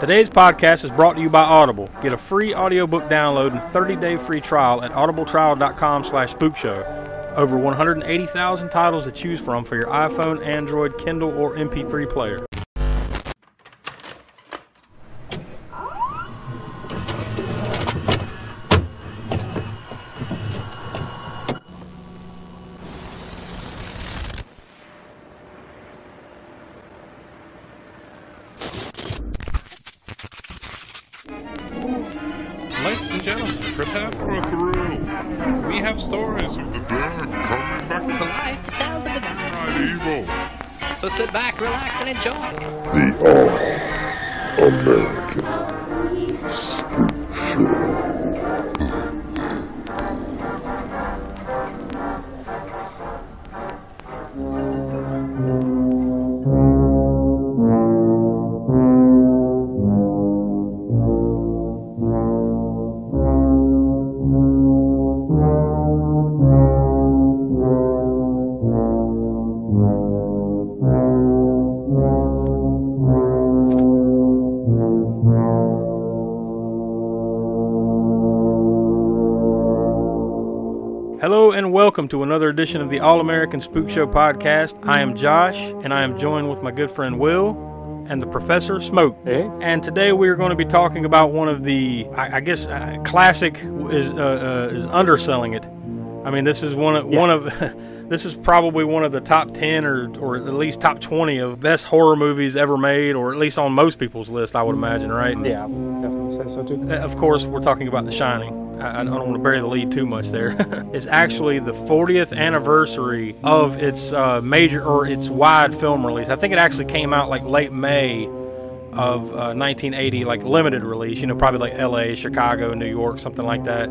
Today's podcast is brought to you by Audible. Get a free audiobook download and 30-day free trial at audibletrial.com slash spookshow. Over 180,000 titles to choose from for your iPhone, Android, Kindle, or MP3 player. Welcome to another edition of the All American Spook Show podcast. I am Josh and I am joined with my good friend Will and the Professor Smoke. Hey. And today we are going to be talking about one of the, I, I guess, uh, classic is uh, uh, is underselling it. I mean, this is one of Yeah. one of this is probably one of the top ten or or at least top twenty of best horror movies ever made, or at least on most people's list, I would imagine, right? Yeah, definitely say so too. Uh, Of course, we're talking about The Shining. I, I don't want to bury the lead too much there. it's actually the 40th anniversary of its uh, major or its wide film release. I think it actually came out like late May of uh, 1980, like limited release. You know, probably like L.A., Chicago, New York, something like that.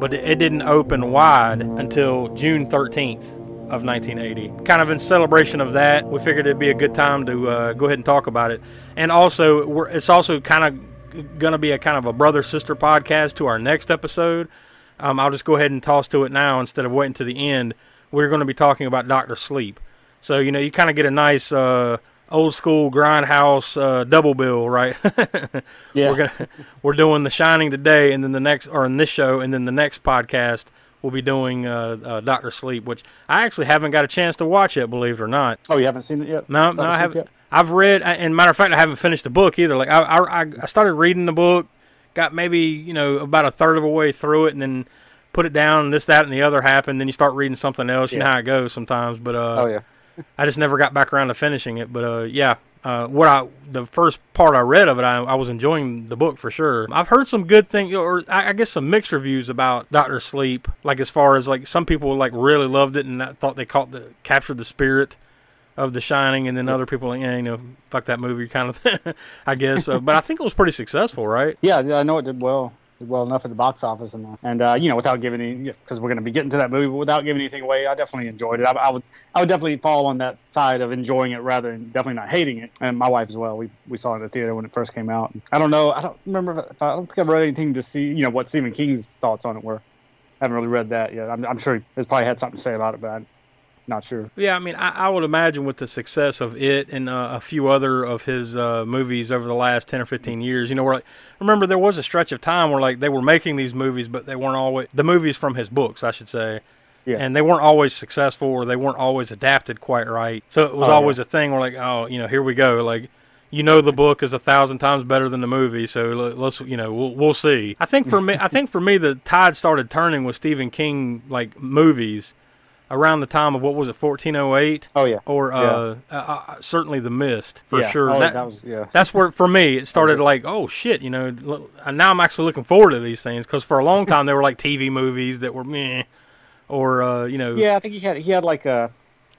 But it, didn't open wide until June 13th of 1980. Kind of in celebration of that, we figured it'd be a good time to uh, go ahead and talk about it. And also, it's also kind of going to be a kind of a brother sister podcast to our next episode. Um, I'll just go ahead and toss to it now instead of waiting to the end. We're going to be talking about Doctor Sleep. So you know, you kind of get a nice uh, old school grindhouse uh, double bill, right? Yeah. we're gonna we're doing The Shining today, and then the next, or in this show, and then the next podcast we'll be doing uh, uh, Doctor Sleep, which I actually haven't got a chance to watch yet, believe it or not. Oh, you haven't seen it yet? No, no, I haven't. yet? I've read, and matter of fact, I haven't finished the book either. Like I, I, I started reading the book, got maybe you know about a third of a way through it, and then put it down. And this, that, and the other happened. Then you start reading something else. You know Yeah. how it goes sometimes. But uh, Oh yeah. I just never got back around to finishing it. But uh, yeah, uh, what I the first part I read of it, I, I was enjoying the book for sure. I've heard some good things, or I, I guess some mixed reviews about Doctor Sleep. Like as far as like some people like really loved it and thought they caught the captured the spirit of The Shining, and then other people like, yeah, you know, fuck that movie kind of thing. I guess. Uh, but I think it was pretty successful, right? Yeah, yeah, I know it did well. Well enough at the box office, and and uh, you know, without giving any, because we're going to be getting to that movie, but without giving anything away, I definitely enjoyed it. I, I would, I would definitely fall on that side of enjoying it rather than definitely not hating it. And my wife as well. We we saw it in the theater when it first came out. I don't know. I don't remember. If, I, I don't think I've read anything to see, you know, what Stephen King's thoughts on it were. I haven't really read that yet. I'm, I'm sure he's probably had something to say about it, but I'm not sure. Yeah, I mean, I, I would imagine with the success of it and uh, a few other of his uh, movies over the last ten or fifteen years, you know, where like, remember there was a stretch of time where like they were making these movies, but they weren't always the movies from his books, I should say. Yeah. And they weren't always successful, or they weren't always adapted quite right. So it was Oh, yeah. always a thing where like, oh, you know, here we go, like. You know the book is a thousand times better than the movie, so let- let's you know we'll we'll see. I think for me, I think for me the tide started turning with Stephen King like movies around the time of what was it 1408 Oh yeah. or uh, uh, uh, certainly the mist for yeah. sure Oh, that, that was yeah. that's where for me it started like oh shit you know look, now i'm actually looking forward to these things because for a long time they were like tv movies that were meh or uh, you know Yeah, I think he had he had like a,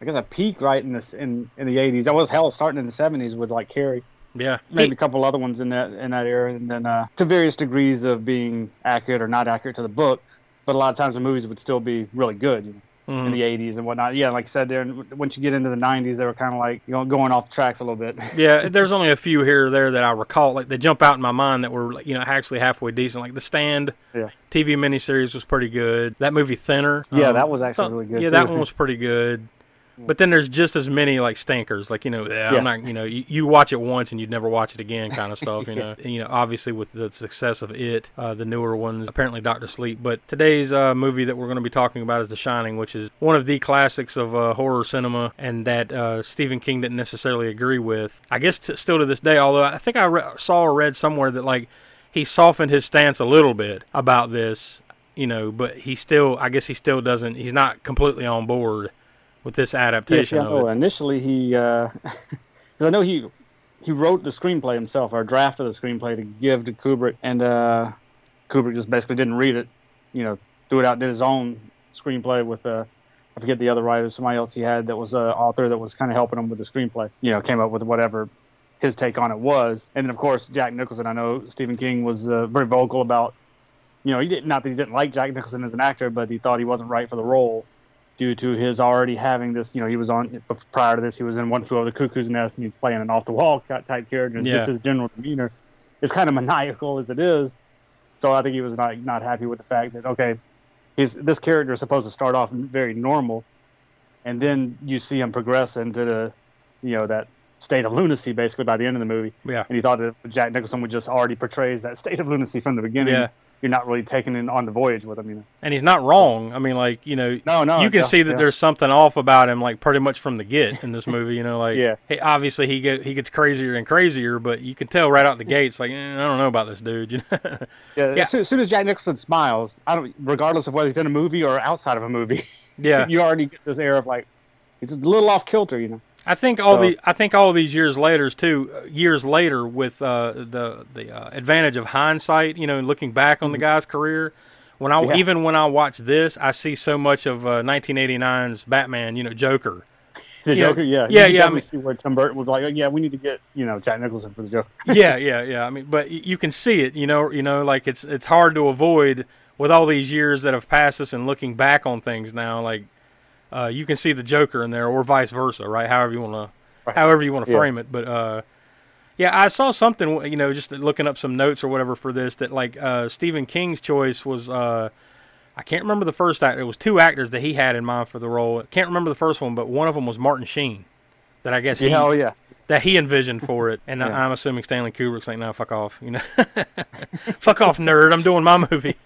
I guess a peak right in this in in the eighties. That was hell starting in the seventies with like Carrie, yeah maybe He- a couple other ones in that in that era, and then uh, to various degrees of being accurate or not accurate to the book. But a lot of times the movies would still be really good you know, mhm. in the eighties and whatnot. Yeah, like I said, there once you get into the nineties, they were kind of like you know going off tracks a little bit. yeah there's only a few here or there that i recall like they jump out in my mind that were you know actually halfway decent like the stand Yeah. tv miniseries was pretty good that movie thinner Yeah, um, that was actually really good, yeah that one was pretty good But then there's just as many like stinkers, like you know, yeah, Yeah. I'm not, you know, you, you watch it once and you'd never watch it again, kind of stuff. You know, And, you know, obviously with the success of it, uh, the newer ones, apparently Doctor Sleep. But today's uh, movie that we're going to be talking about is The Shining, which is one of the classics of uh, horror cinema, and that uh, Stephen King didn't necessarily agree with. I guess t- still to this day, although I think I re- saw or read somewhere that like he softened his stance a little bit about this. You know, but he still, I guess he still doesn't. He's not completely on board with this Yes, adaptation yeah. Oh, it. initially he, because I know he he wrote the screenplay himself, or drafted the screenplay to give to Kubrick, and uh, Kubrick just basically didn't read it. You know, threw it out, did his own screenplay with uh, I forget the other writer, somebody else he had that was an author that was kind of helping him with the screenplay. You know, came up with whatever his take on it was, and then of course Jack Nicholson. I know Stephen King was uh, very vocal about. You know, he did not that he didn't like Jack Nicholson as an actor, but he thought he wasn't right for the role due to his already having this. You know, he was on prior to this. He was in One Flew Over the Cuckoo's Nest, and he's playing an off the wall type character. And Yeah. Just his general demeanor is kind of maniacal as it is. So I think he was not not happy with the fact that okay, he's this character is supposed to start off very normal, and then you see him progress into the, you know, that state of lunacy basically by the end of the movie. Yeah. And he thought that Jack Nicholson would just already portrays that state of lunacy from the beginning. Yeah. You're not really taking in on the voyage with him, you know. and he's not wrong. I mean, like you know, No, no. you can yeah, see that there's something off about him, like pretty much from the get in this movie. You know, like Yeah. he, obviously he get, he gets crazier and crazier, but you can tell right out the gates, like eh, I don't know about this dude. You know? Yeah, Yeah. As, soon, as soon as Jack Nicholson smiles, I don't, regardless of whether he's in a movie or outside of a movie, yeah. you already get this air of like he's a little off kilter, you know. I think all So- the I think all these years later too, uh, years later with uh, the the uh, advantage of hindsight, you know, looking back on the guy's career. When I Mm-hmm. Yeah. even when I watch this, I see so much of uh, 1989's Batman, you know, Joker. The Yeah. Joker, yeah, Yeah, you yeah, I mean- see where Tim Burton was like, yeah, we need to get you know Jack Nicholson for the Joker. yeah, yeah, yeah. I mean, but you can see it, you know, you know, like it's it's hard to avoid with all these years that have passed us and looking back on things now. Like, uh, you can see the Joker in there, or vice versa, right? However you want to, however you want to Yeah. frame it. But uh, yeah, I saw something, you know, just looking up some notes or whatever for this that like uh, Stephen King's choice was. Uh, I can't remember the first actor. It was two actors that he had in mind for the role. Can't remember the first one, but one of them was Martin Sheen. That I guess he, Yeah, oh yeah, that he envisioned for it, and I Yeah. I'm assuming Stanley Kubrick's like, "No, fuck off," you know, fuck off, nerd. I'm doing my movie.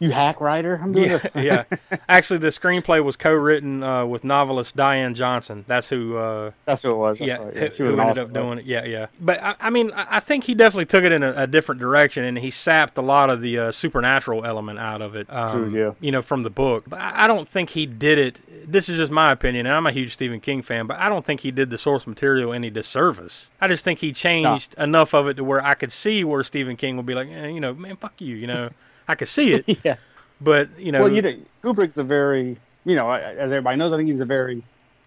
you hack writer, I'm doing yeah, this. yeah. Actually, the screenplay was co-written uh, with novelist Diane Johnson. That's who. Uh, that's who it was. That's yeah, right. yeah. She was who an ended up doing it. Yeah, yeah. But I, I mean, I think he definitely took it in a, a different direction, and he sapped a lot of the uh, supernatural element out of it. Um, True, yeah. You know, from the book. But I I don't think he did it. This is just my opinion, and I'm a huge Stephen King fan, but I don't think he did the source material any disservice. I just think he changed enough of it to where I could see where Stephen King would be like, eh, you know, man, fuck you. You know, I could see it, yeah. but you know, Well, you know, Kubrick's a very, you know, as everybody knows, I think he's a very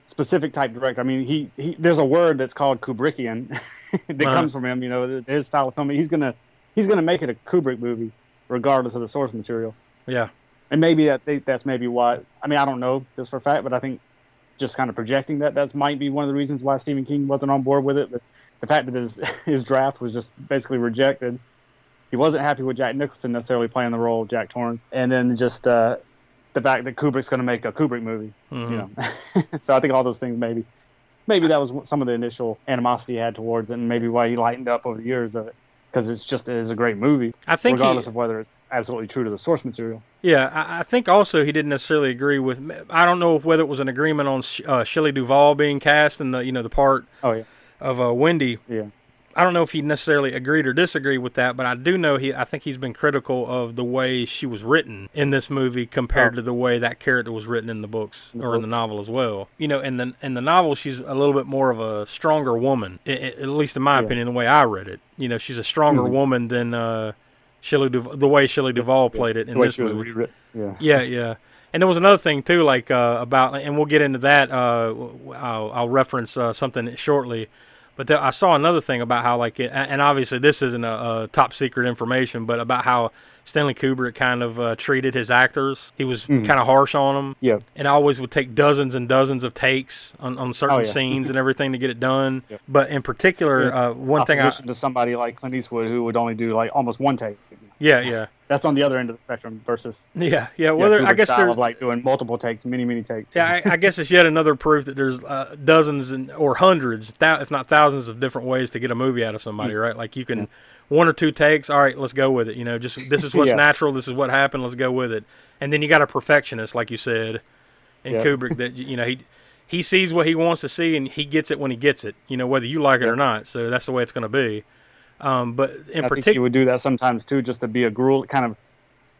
specific type director. I mean, he, he there's a word that's called Kubrickian that Uh-huh. comes from him. You know, his style of filming. He's gonna he's gonna make it a Kubrick movie, regardless of the source material. yeah, And maybe that that's maybe why. I mean, I don't know this for a fact, but I think just kind of projecting that that might be one of the reasons why Stephen King wasn't on board with it. But the fact that his his draft was just basically rejected. He wasn't happy with Jack Nicholson necessarily playing the role of Jack Torrance, and then just uh, the fact that Kubrick's going to make a Kubrick movie. mhm. You know, so I think all those things maybe maybe that was some of the initial animosity he had towards it, and maybe why he lightened up over the years of it because it's just it is a great movie, I think he, regardless of whether it's absolutely true to the source material. Yeah, I, I think also he didn't necessarily agree with. I don't know whether it was an agreement on uh, Shelley Duvall being cast in the you know the part Oh yeah, of uh, Wendy. yeah. I don't know if he necessarily agreed or disagreed with that, but I do know he. I think he's been critical of the way she was written in this movie compared Oh. to the way that character was written in the books or in the novel as well. You know, in the in the novel, she's a little bit more of a stronger woman, at least in my Yeah. opinion, the way I read it. You know, she's a stronger Mhm. woman than uh, Shelley the way Shelley Duvall played it in the way this she was movie. rewritten. Yeah. Yeah, yeah. And there was another thing too, like uh, about, and we'll get into that. Uh, I'll, I'll reference uh, something shortly, but there, I saw another thing about how, like, it, and obviously this isn't a, a top secret information, but about how Stanley Kubrick kind of uh, treated his actors. He was Mhm. kind of harsh on them, Yeah. and always would take dozens and dozens of takes on, on certain Oh, yeah. scenes and everything to get it done. Yep. But in particular, Yeah. uh, one thing I Opposition to somebody like Clint Eastwood who would only do like almost one take. Yeah, yeah, That's on the other end of the spectrum versus yeah, yeah. yeah, Well, I guess style of like doing multiple takes, many many takes. yeah, I, I guess it's yet another proof that there's uh, dozens and or hundreds, thou- if not thousands, of different ways to get a movie out of somebody, right? Like you can one or two takes. All right, let's go with it. You know, just this is what's Yeah. natural. This is what happened. Let's go with it. And then you got a perfectionist, like you said, in. Kubrick, that you know he he sees what he wants to see and he gets it when he gets it. You know, whether you like it or not. So that's the way it's going to be. Um, but in I think he particular, would do that sometimes too, just to be a gruel, kind of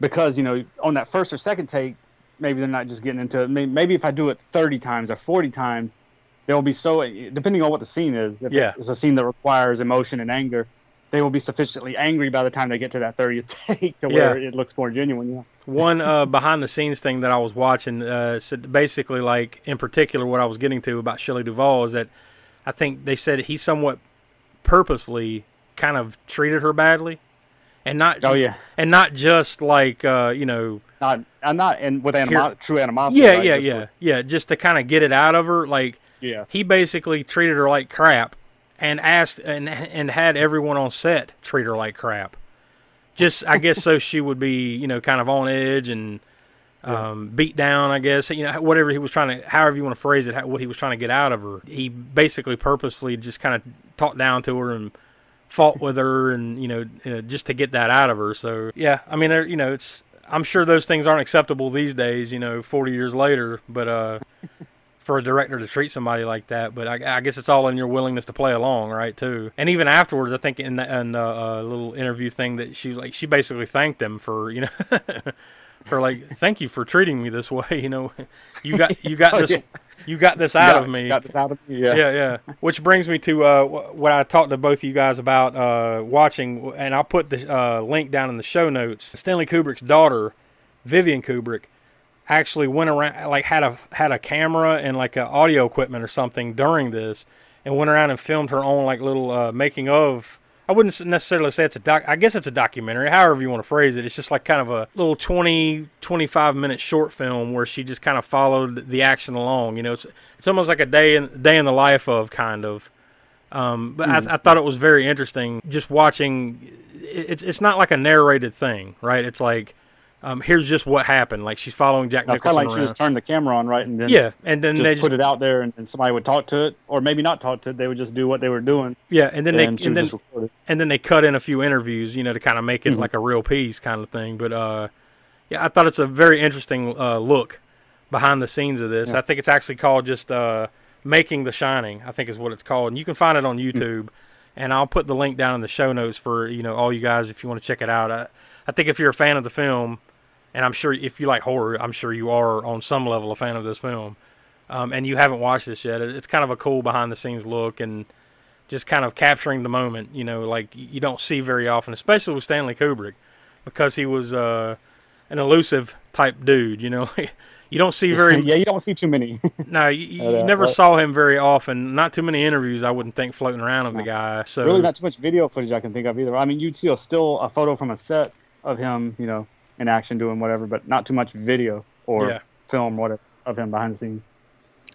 because you know on that first or second take, maybe they're not just getting into it. Maybe if I do it thirty times or forty times, they'll be so depending on what the scene is. If Yeah. it's a scene that requires emotion and anger, they will be sufficiently angry by the time they get to that thirtieth take to where Yeah. it looks more genuine. Yeah. one uh, behind the scenes thing that I was watching uh, said basically like in particular what I was getting to about Shelley Duvall is that I think they said he somewhat purposefully kind of treated her badly, and not Oh yeah. and not just like uh, you know Not I'm not and with animo- true animosity. yeah right? yeah Just yeah with- yeah just to kind of get it out of her like yeah. he basically treated her like crap and asked and and had everyone on set treat her like crap just i guess so she would be you know kind of on edge and um, beat down i guess you know whatever he was trying to however you want to phrase it how, what he was trying to get out of her he basically purposefully just kind of talked down to her and fought with her and you know uh, just to get that out of her so yeah i mean you know it's i'm sure those things aren't acceptable these days you know 40 years later but uh for a director to treat somebody like that. But I, I guess it's all in your willingness to play along, right? Too. And even afterwards, I think in the in the, uh, little interview thing that she like, she basically thanked him for you know. For like, thank you for treating me this way. You know, you got you got Oh, this, yeah. you got this out Got- of me Got this out of me. Yeah. yeah, yeah. Which brings me to uh, what I talked to both of you guys about uh, watching, and I'll put the uh, link down in the show notes. Stanley Kubrick's daughter, Vivian Kubrick, actually went around, like had a had a camera and like a audio equipment or something during this, and went around and filmed her own like little uh, making of. I wouldn't necessarily say it's a doc. I guess it's a documentary, however you want to phrase it. It's just like kind of a little 20, 25 minute short film where she just kind of followed the action along. You know, it's it's almost like a day in day in the life of kind of. Um, but I, I thought it was very interesting just watching. It's it's not like a narrated thing, right? It's like um, here's just what happened. Like she's following Jack It's kind of like she just turned the camera on, right, and then yeah, and then just they put just it out there, and, and somebody would talk to it, or maybe not talk to it. They would just do what they were doing, yeah, and then they and she and then just record it. and then they cut in a few interviews, you know, to kind of make it Mhm. like a real piece kind of thing. But uh, yeah, I thought it's a very interesting uh, look behind the scenes of this. Yeah. I think it's actually called just uh, "Making the Shining." I think is what it's called, and you can find it on Mm. YouTube. And I'll put the link down in the show notes for you know all you guys if you want to check it out. I, I think if you're a fan of the film, and I'm sure if you like horror, I'm sure you are on some level a fan of this film. Um, and you haven't watched this yet, it's kind of a cool behind the scenes look and just kind of capturing the moment, you know, like you don't see very often, especially with Stanley Kubrick, because he was uh, an elusive type dude, you know. you don't see very yeah, you don't see too many. no, you, you Uh, never saw him very often. Not too many interviews, I wouldn't think, floating around of the guy. So really, not too much video footage I can think of either. I mean, you'd see a still a photo from a set of him, you know, in action doing whatever, but not too much video or Yeah. film whatever of him behind the scenes.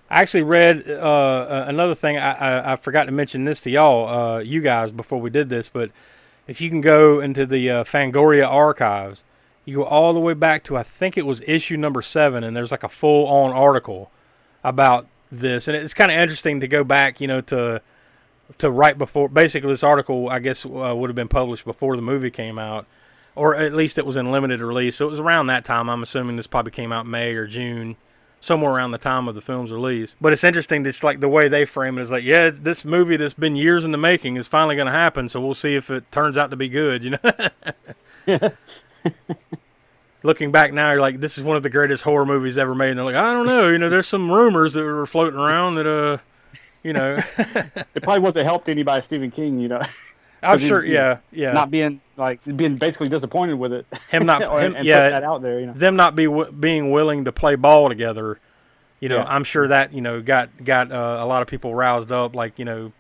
I actually read uh, uh, another thing. I, I, I forgot to mention this to y'all, uh, you guys, before we did this. But if you can go into the uh, Fangoria archives, you go all the way back to I think it was issue number seven, and there's like a full-on article about this, and it's kind of interesting to go back, you know, to to right before. Basically, this article I guess uh, would have been published before the movie came out, or at least it was in limited release. So it was around that time. I'm assuming this probably came out May or June somewhere around the time of the film's release. But it's interesting that's like the way they frame it is like, yeah, this movie that's been years in the making is finally going to happen, so we'll see if it turns out to be good, you know. Looking back now, you're like, this is one of the greatest horror movies ever made. And they're like, I don't know, you know, there's some rumors that were floating around that, uh, you know, It probably wasn't helped any by Stephen King, you know, I'm sure, yeah, yeah, not being like being basically disappointed with it. him not, or, him, and yeah, put that out there, you know. them not be w- being willing to play ball together, you know, Yeah. I'm sure that you know got got uh, a lot of people roused up. Like you know,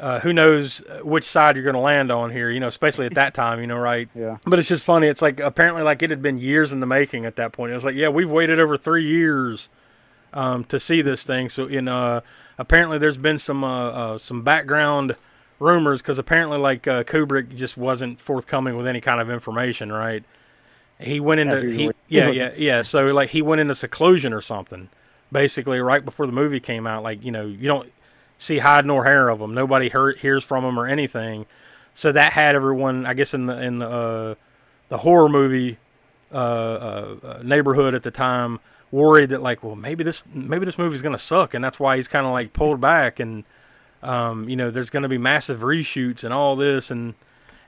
uh, who knows which side you're going to land on here, you know, especially at that time, you know, right? Yeah. But it's just funny. It's like apparently like it had been years in the making at that point. It was like, yeah, we've waited over three years um, to see this thing. So in uh, apparently there's been some uh, uh, some background rumors because apparently like uh, Kubrick just wasn't forthcoming with any kind of information, right? He went into he, yeah yeah yeah. So like he went into seclusion or something, basically right before the movie came out. Like you know you don't see hide nor hair of him. Nobody heard, hears from him or anything. So that had everyone, I guess, in the in the uh, the horror movie uh, uh, uh, neighborhood at the time, worried that like, well, maybe this maybe this movie's gonna suck, and that's why he's kind of like pulled back, and um, you know, there's gonna be massive reshoots and all this, and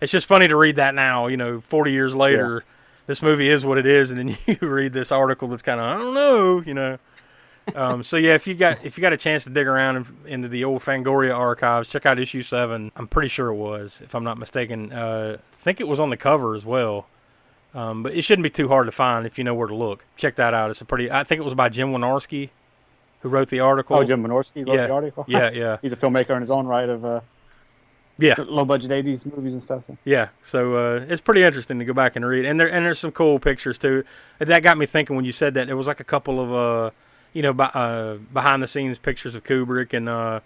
it's just funny to read that now. You know, 40 years later, this movie is what it is, and then you read this article that's kind of I don't know, you know. um, so yeah, if you got if you got a chance to dig around in, into the old Fangoria archives, check out issue seven. I'm pretty sure it was, if I'm not mistaken. Uh, I think it was on the cover as well. Um, but it shouldn't be too hard to find if you know where to look. Check that out. It's a pretty. I think it was by Jim Wynorski, who wrote the article. Oh, Jim Wynorski wrote Yeah. the article. Yeah, yeah, He's a filmmaker in his own right of uh, yeah. low budget '80s movies and stuff. So. Yeah, so uh, it's pretty interesting to go back and read, and there and there's some cool pictures too. That got me thinking when you said that. There was like a couple of uh, you know, by, uh, behind the scenes pictures of Kubrick and uh,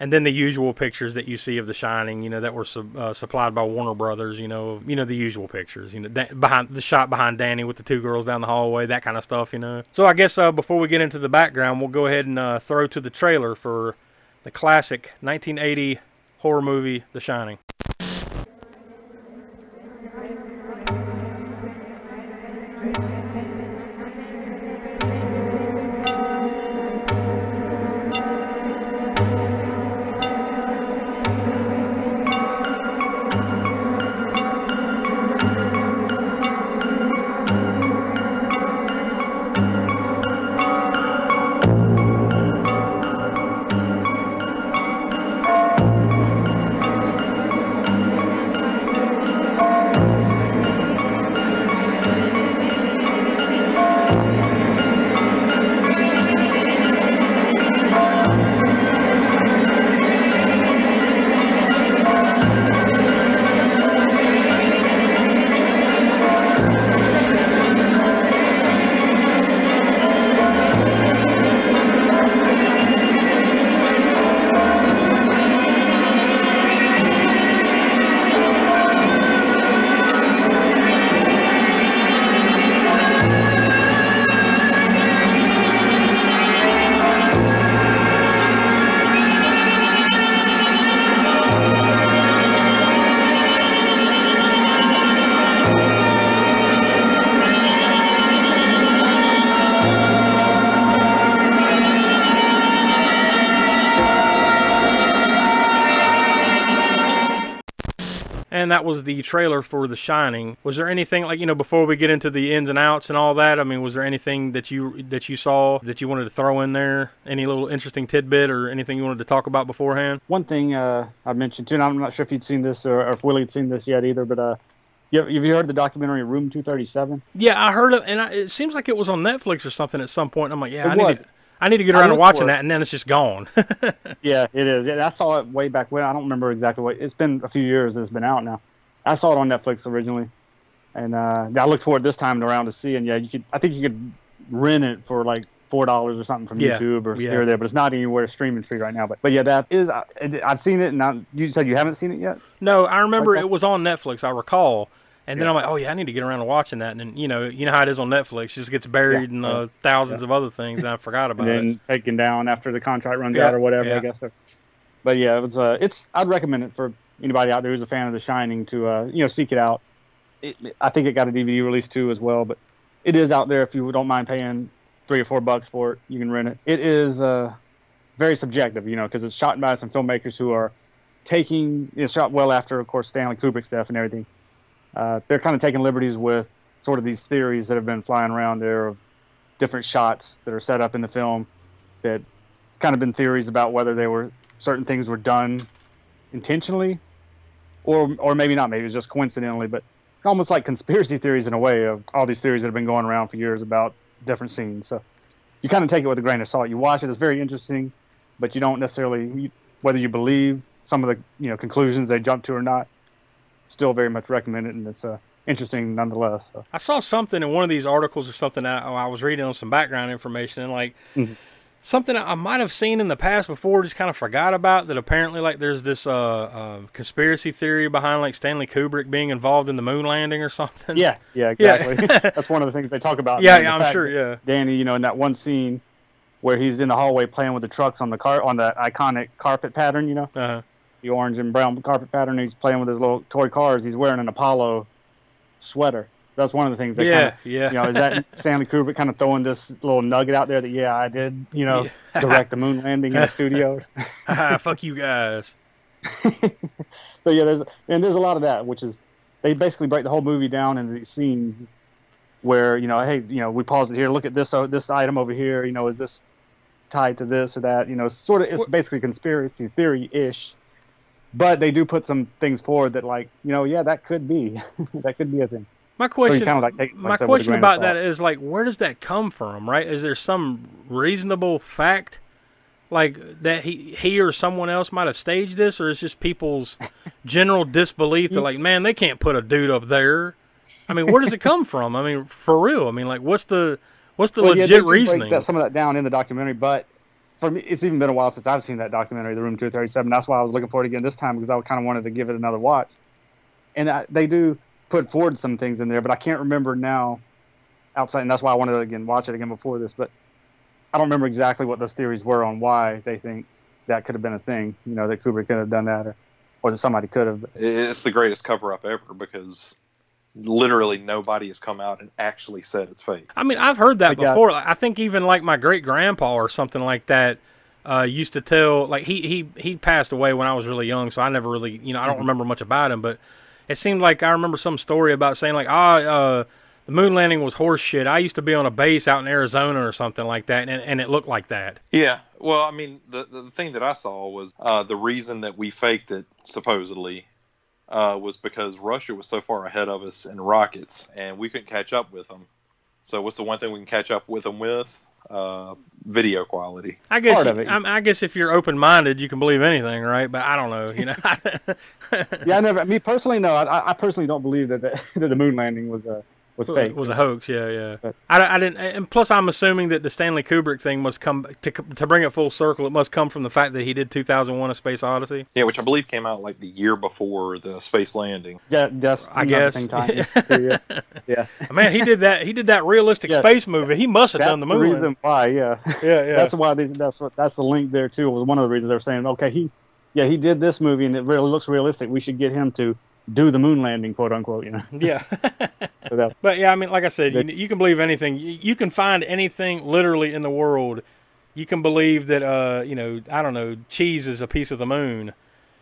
and then the usual pictures that you see of The Shining. You know, that were sub, uh, supplied by Warner Brothers. You know, you know the usual pictures. You know, behind the shot behind Danny with the two girls down the hallway, that kind of stuff. You know. So I guess uh, before we get into the background, we'll go ahead and uh, throw to the trailer for the classic 1980 horror movie, The Shining. That was the trailer for The Shining. Was there anything like you know before we get into the ins and outs and all that? I mean, was there anything that you that you saw that you wanted to throw in there? Any little interesting tidbit or anything you wanted to talk about beforehand? One thing uh, I mentioned too, and I'm not sure if you'd seen this or, or if Willie had seen this yet either, but uh, you, have you heard the documentary Room 237? Yeah, I heard it, and I, it seems like it was on Netflix or something at some point. I'm like, yeah, It I need was. to. I need to get around to watching that, and then it's just gone. Yeah, it is. Yeah, I saw it way back when. I don't remember exactly what. It's been a few years. It's been out now. I saw it on Netflix originally, and uh, I looked for it this time around to see. And yeah, you could. I think you could rent it for like four dollars or something from Yeah, YouTube or yeah. here or there, but it's not anywhere streaming free right now. But but yeah, that is. I, I've seen it, and I, you said you haven't seen it yet. no, I remember Okay. it was on Netflix. I recall. And then Yeah. I'm like, oh yeah, I need to get around to watching that. And then you know, you know how it is on Netflix; it just gets buried Yeah, in yeah, uh, thousands of other things, and I forgot about and it. then taken down after the contract runs Yeah, out or whatever. yeah. I guess. But yeah, it was. Uh, it's. I'd recommend it for anybody out there who's a fan of The Shining to uh, you know seek it out. It, I think it got a DVD release too as well, but it is out there if you don't mind paying three or four bucks for it. You can rent it. It is uh, very subjective, you know, because it's shot by some filmmakers who are taking. It's shot well after, of course, Stanley Kubrick stuff and everything. Uh, they're kind of taking liberties with sort of these theories that have been flying around there of different shots that are set up in the film that it's kind of been theories about whether they were certain things were done intentionally or or maybe not maybe it's just coincidentally but it's almost like conspiracy theories in a way of all these theories that have been going around for years about different scenes. So you kind of take it with a grain of salt. You watch it it's very interesting but you don't necessarily whether you believe some of the you know conclusions they jump to or not still very much recommend it and it's uh, interesting nonetheless so. I saw something in one of these articles or something that I, I was reading on some background information, and like Mhm. Something I might have seen in the past before, just kind of forgot about. That apparently, like, there's this uh, uh, conspiracy theory behind like Stanley Kubrick being involved in the moon landing or something. Yeah, yeah, Yeah. exactly. That's one of the things they talk about. yeah, yeah, I'm sure. Yeah, Danny, you know, in that one scene where he's in the hallway playing with the trucks on the car on the iconic carpet pattern, you know, uh, the orange and brown carpet pattern. He's playing with his little toy cars. He's wearing an Apollo sweater. That's one of the things that yeah, kind of, yeah. you know, is that Stanley Kubrick kind of throwing this little nugget out there that yeah, I did, you know, Yeah. direct the moon landing in the studios. Haha, Fuck you guys. so yeah, there's and there's a lot of that, which is they basically break the whole movie down into these scenes where you know, hey, you know, we pause it here, look at this uh, this item over here. You know, is this tied to this or that? You know, it's sort of it's basically conspiracy theory ish, but they do put some things forward that like you know, yeah, that could be that could be a thing. My question, kinda like take- like my said, question about that is like, where does that come from? Right? Is there some reasonable fact, like that he he or someone else might have staged this, or is just people's general disbelief that like, man, they can't put a dude up there. I mean, where does it come from? I mean, for real. I mean, like, what's the what's the Well, legit break reasoning? that, some of that down in the documentary, but for me, it's even been a while since I've seen that documentary, The Room 237. That's why I was looking for it again this time because I kind of wanted to give it another watch. And I, they do put forward some things in there, but I can't remember now outside, and that's why I wanted to again watch it again before this. But I don't remember exactly what those theories were on why they think that could have been a thing. You know, that Kubrick could have done that, or or that somebody could have. It's the greatest cover up ever because literally nobody has come out and actually said it's fake. I mean, I've heard that Like, yeah. before. Like, I think even like my great grandpa or something like that uh, used to tell. Like he he he passed away when I was really young, so I never really you know I don't remember much about him. But it seemed like I remember some story about saying like ah uh, the moon landing was horse shit. I used to be on a base out in Arizona or something like that, and and it looked like that. Yeah, well, I mean, the the thing that I saw was uh, the reason that we faked it supposedly uh, was because Russia was so far ahead of us in rockets, and we couldn't catch up with them. So, what's the one thing we can catch up with them with? Uh, video quality. I guess Part of it. I, I guess if you're open minded, you can believe anything, right? But I don't know, you know. Yeah, I never. Me personally, no. I, I personally don't believe that the, that the moon landing was a was fake. was a hoax. Yeah, yeah. But- I, I didn't, and plus I'm assuming that the Stanley Kubrick thing must come to to bring it full circle. It must come from the fact that he did 2001: A Space Odyssey. Yeah, which I believe came out like the year before the space landing. Yeah, that's I another guess. thing time. yeah, yeah. Man, he did that. He did that realistic Yeah. space movie. He must have That's done the, movie. the movie. reason why. Yeah, Yeah, yeah. that's why. They, that's what. That's the link there too. It was one of the reasons they were saying, okay, he, yeah, he did this movie and it really looks realistic. We should get him to do the moon landing, quote unquote. You know. yeah. But yeah, I mean, like I said, you, you can believe anything. You, you can find anything literally in the world. You can believe that, uh, you know, I don't know, cheese is a piece of the moon,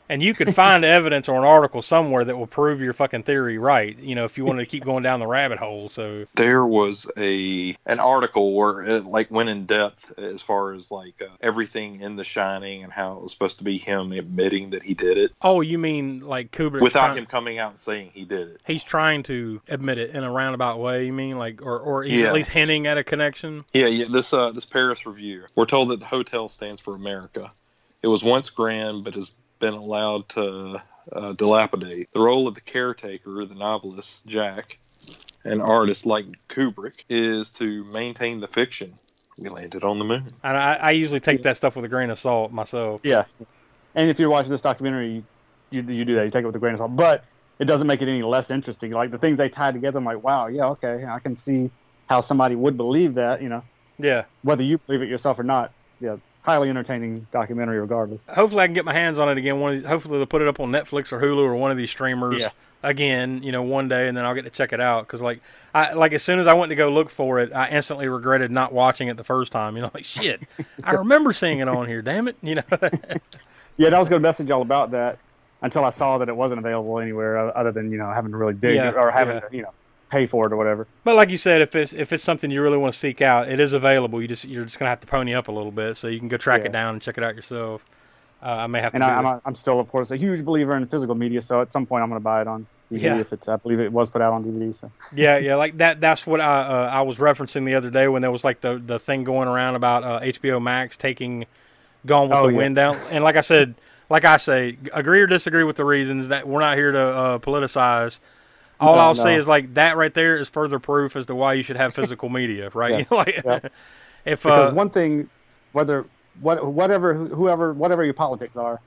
and you could find evidence or an article somewhere that will prove your fucking theory right. You know, if you wanted to keep going down the rabbit hole. So There was a an article where it like went in depth as far as like uh, everything in The Shining and how it was supposed to be him admitting that he did it Oh, you mean like Kubrick? without trying- him coming out and saying he did it. He's trying to admit it in a roundabout way. You mean like, or or he's Yeah. at least hinting at a connection? Yeah, yeah. This uh, this Paris review. We're told that the hotel stands for America. It was once grand, but has been allowed to uh, dilapidate. The role of the caretaker, the novelist Jack, an artist like Kubrick, is to maintain the fiction. We landed on the moon. And I, I usually take that stuff with a grain of salt myself. yeah. And if you're watching this documentary, you, you you do that. You take it with a grain of salt, but it doesn't make it any less interesting. Like the things they tie together, I'm like, wow, yeah, okay, I can see how somebody would believe that. You know, Yeah. whether you believe it yourself or not. Yeah, highly entertaining documentary, regardless. hopefully I can get my hands on it again. One, of these, hopefully they'll put it up on Netflix or Hulu or one of these streamers Yeah. again. You know, one day, and then I'll get to check it out. Because like, I like as soon as I went to go look for it, I instantly regretted not watching it the first time. You know, like shit, I remember seeing it on here. Damn it, you know. Yeah, I was going to message y'all about that until I saw that it wasn't available anywhere other than you know having to really dig Yeah, or having yeah. to you know pay for it or whatever. but like you said, if it's if it's something you really want to seek out, it is available. You just you're just gonna have to pony up a little bit so you can go track Yeah. it down and check it out yourself. Uh, I may have to. And I, that. I'm, I'm still, of course, a huge believer in physical media. So at some point, I'm going to buy it on DVD Yeah. if it's. I believe it was put out on DVD. So Yeah, yeah, like that. That's what I uh, I was referencing the other day when there was like the the thing going around about uh, HBO Max taking Gone with Oh, the yeah. Wind down. And like I said, like I say, agree or disagree with the reasons that we're not here to uh, politicize. All No, I'll say is like that right there is further proof as to why you should have physical media, right? Yes, like, yeah. If because uh, one thing, whether what whatever whoever whatever your politics are.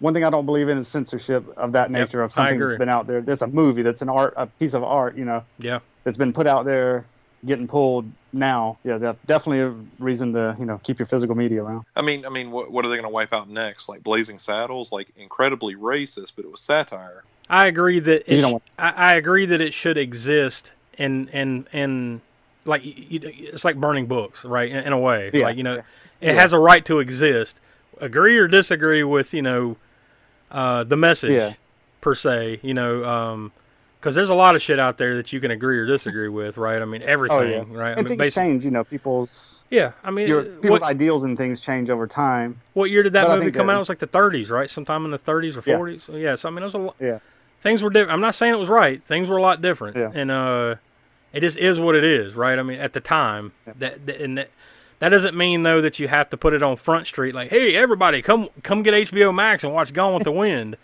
One thing I don't believe in is censorship of that Yep, nature of something that's been out there. That's a movie. That's an art, a piece of art. You know, Yeah. that's been put out there, getting pulled now. Yeah, def- definitely a reason to you know keep your physical media around. I mean, I mean, what, what are they going to wipe out next? Like Blazing Saddles, like incredibly racist, but it was satire. I agree that it sh- I, I agree that it should exist and and and like y- y- it's like burning books, right? In, in a way, Yeah. like you know, it Yeah. has a right to exist. Agree or disagree with you know uh, the message Yeah. per se, you know, because there's a lot of shit out there that you can agree or disagree with, right? I mean, everything, Oh yeah, right? I mean, things basi- change. You know, people's yeah. I mean, your people's what, ideals and things change over time. what year did that but movie come that- out? It was like the 30s, right? Sometime in the 30s or Yeah. 40s. So, yeah. So I mean, it was a lo- Yeah. Things were different. I'm not saying it was right. Things were a lot different, Yeah. and uh, it just is what it is, right? I mean, at the time, Yeah. that, that and that, that doesn't mean though that you have to put it on Front Street, like, hey, everybody, come come get HBO Max and watch Gone with the Wind,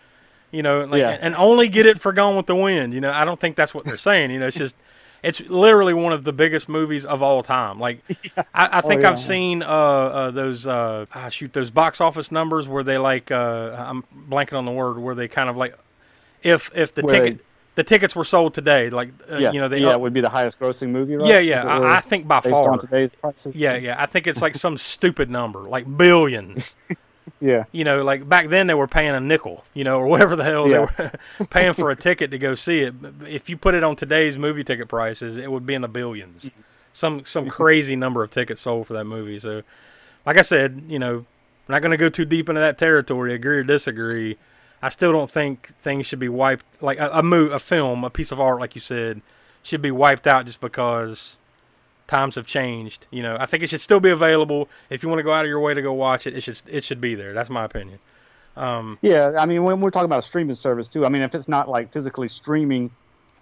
you know, like, Yeah. and only get it for Gone with the Wind. You know, I don't think that's what they're saying. You know, it's just. It's literally one of the biggest movies of all time. Like, I, I Oh, think yeah. I've seen uh, uh, those uh, ah, shoot those box office numbers where they like uh, I'm blanking on the word where they kind of like if if the Where they- ticket the tickets were sold today, like uh, yeah, you know they yeah, it would be the highest grossing movie. Right? yeah yeah I, I think by based far on today's prices. yeah yeah I think it's like some stupid number like billions. yeah, You know, like back then they were paying a nickel, you know, or whatever the hell Yeah. they were paying for a ticket to go see it. If you put it on today's movie ticket prices, it would be in the billions. Some some crazy number of tickets sold for that movie. So, like I said, you know, I'm not going to go too deep into that territory. Agree or disagree. I still don't think things should be wiped. Like a, a mo- a film, a piece of art, like you said, should be wiped out just because times have changed. You know, I think it should still be available. If you want to go out of your way to go watch it, it should it should be there. That's my opinion. Um, yeah. I mean, when we're talking about a streaming service too, I mean, if it's not like physically streaming,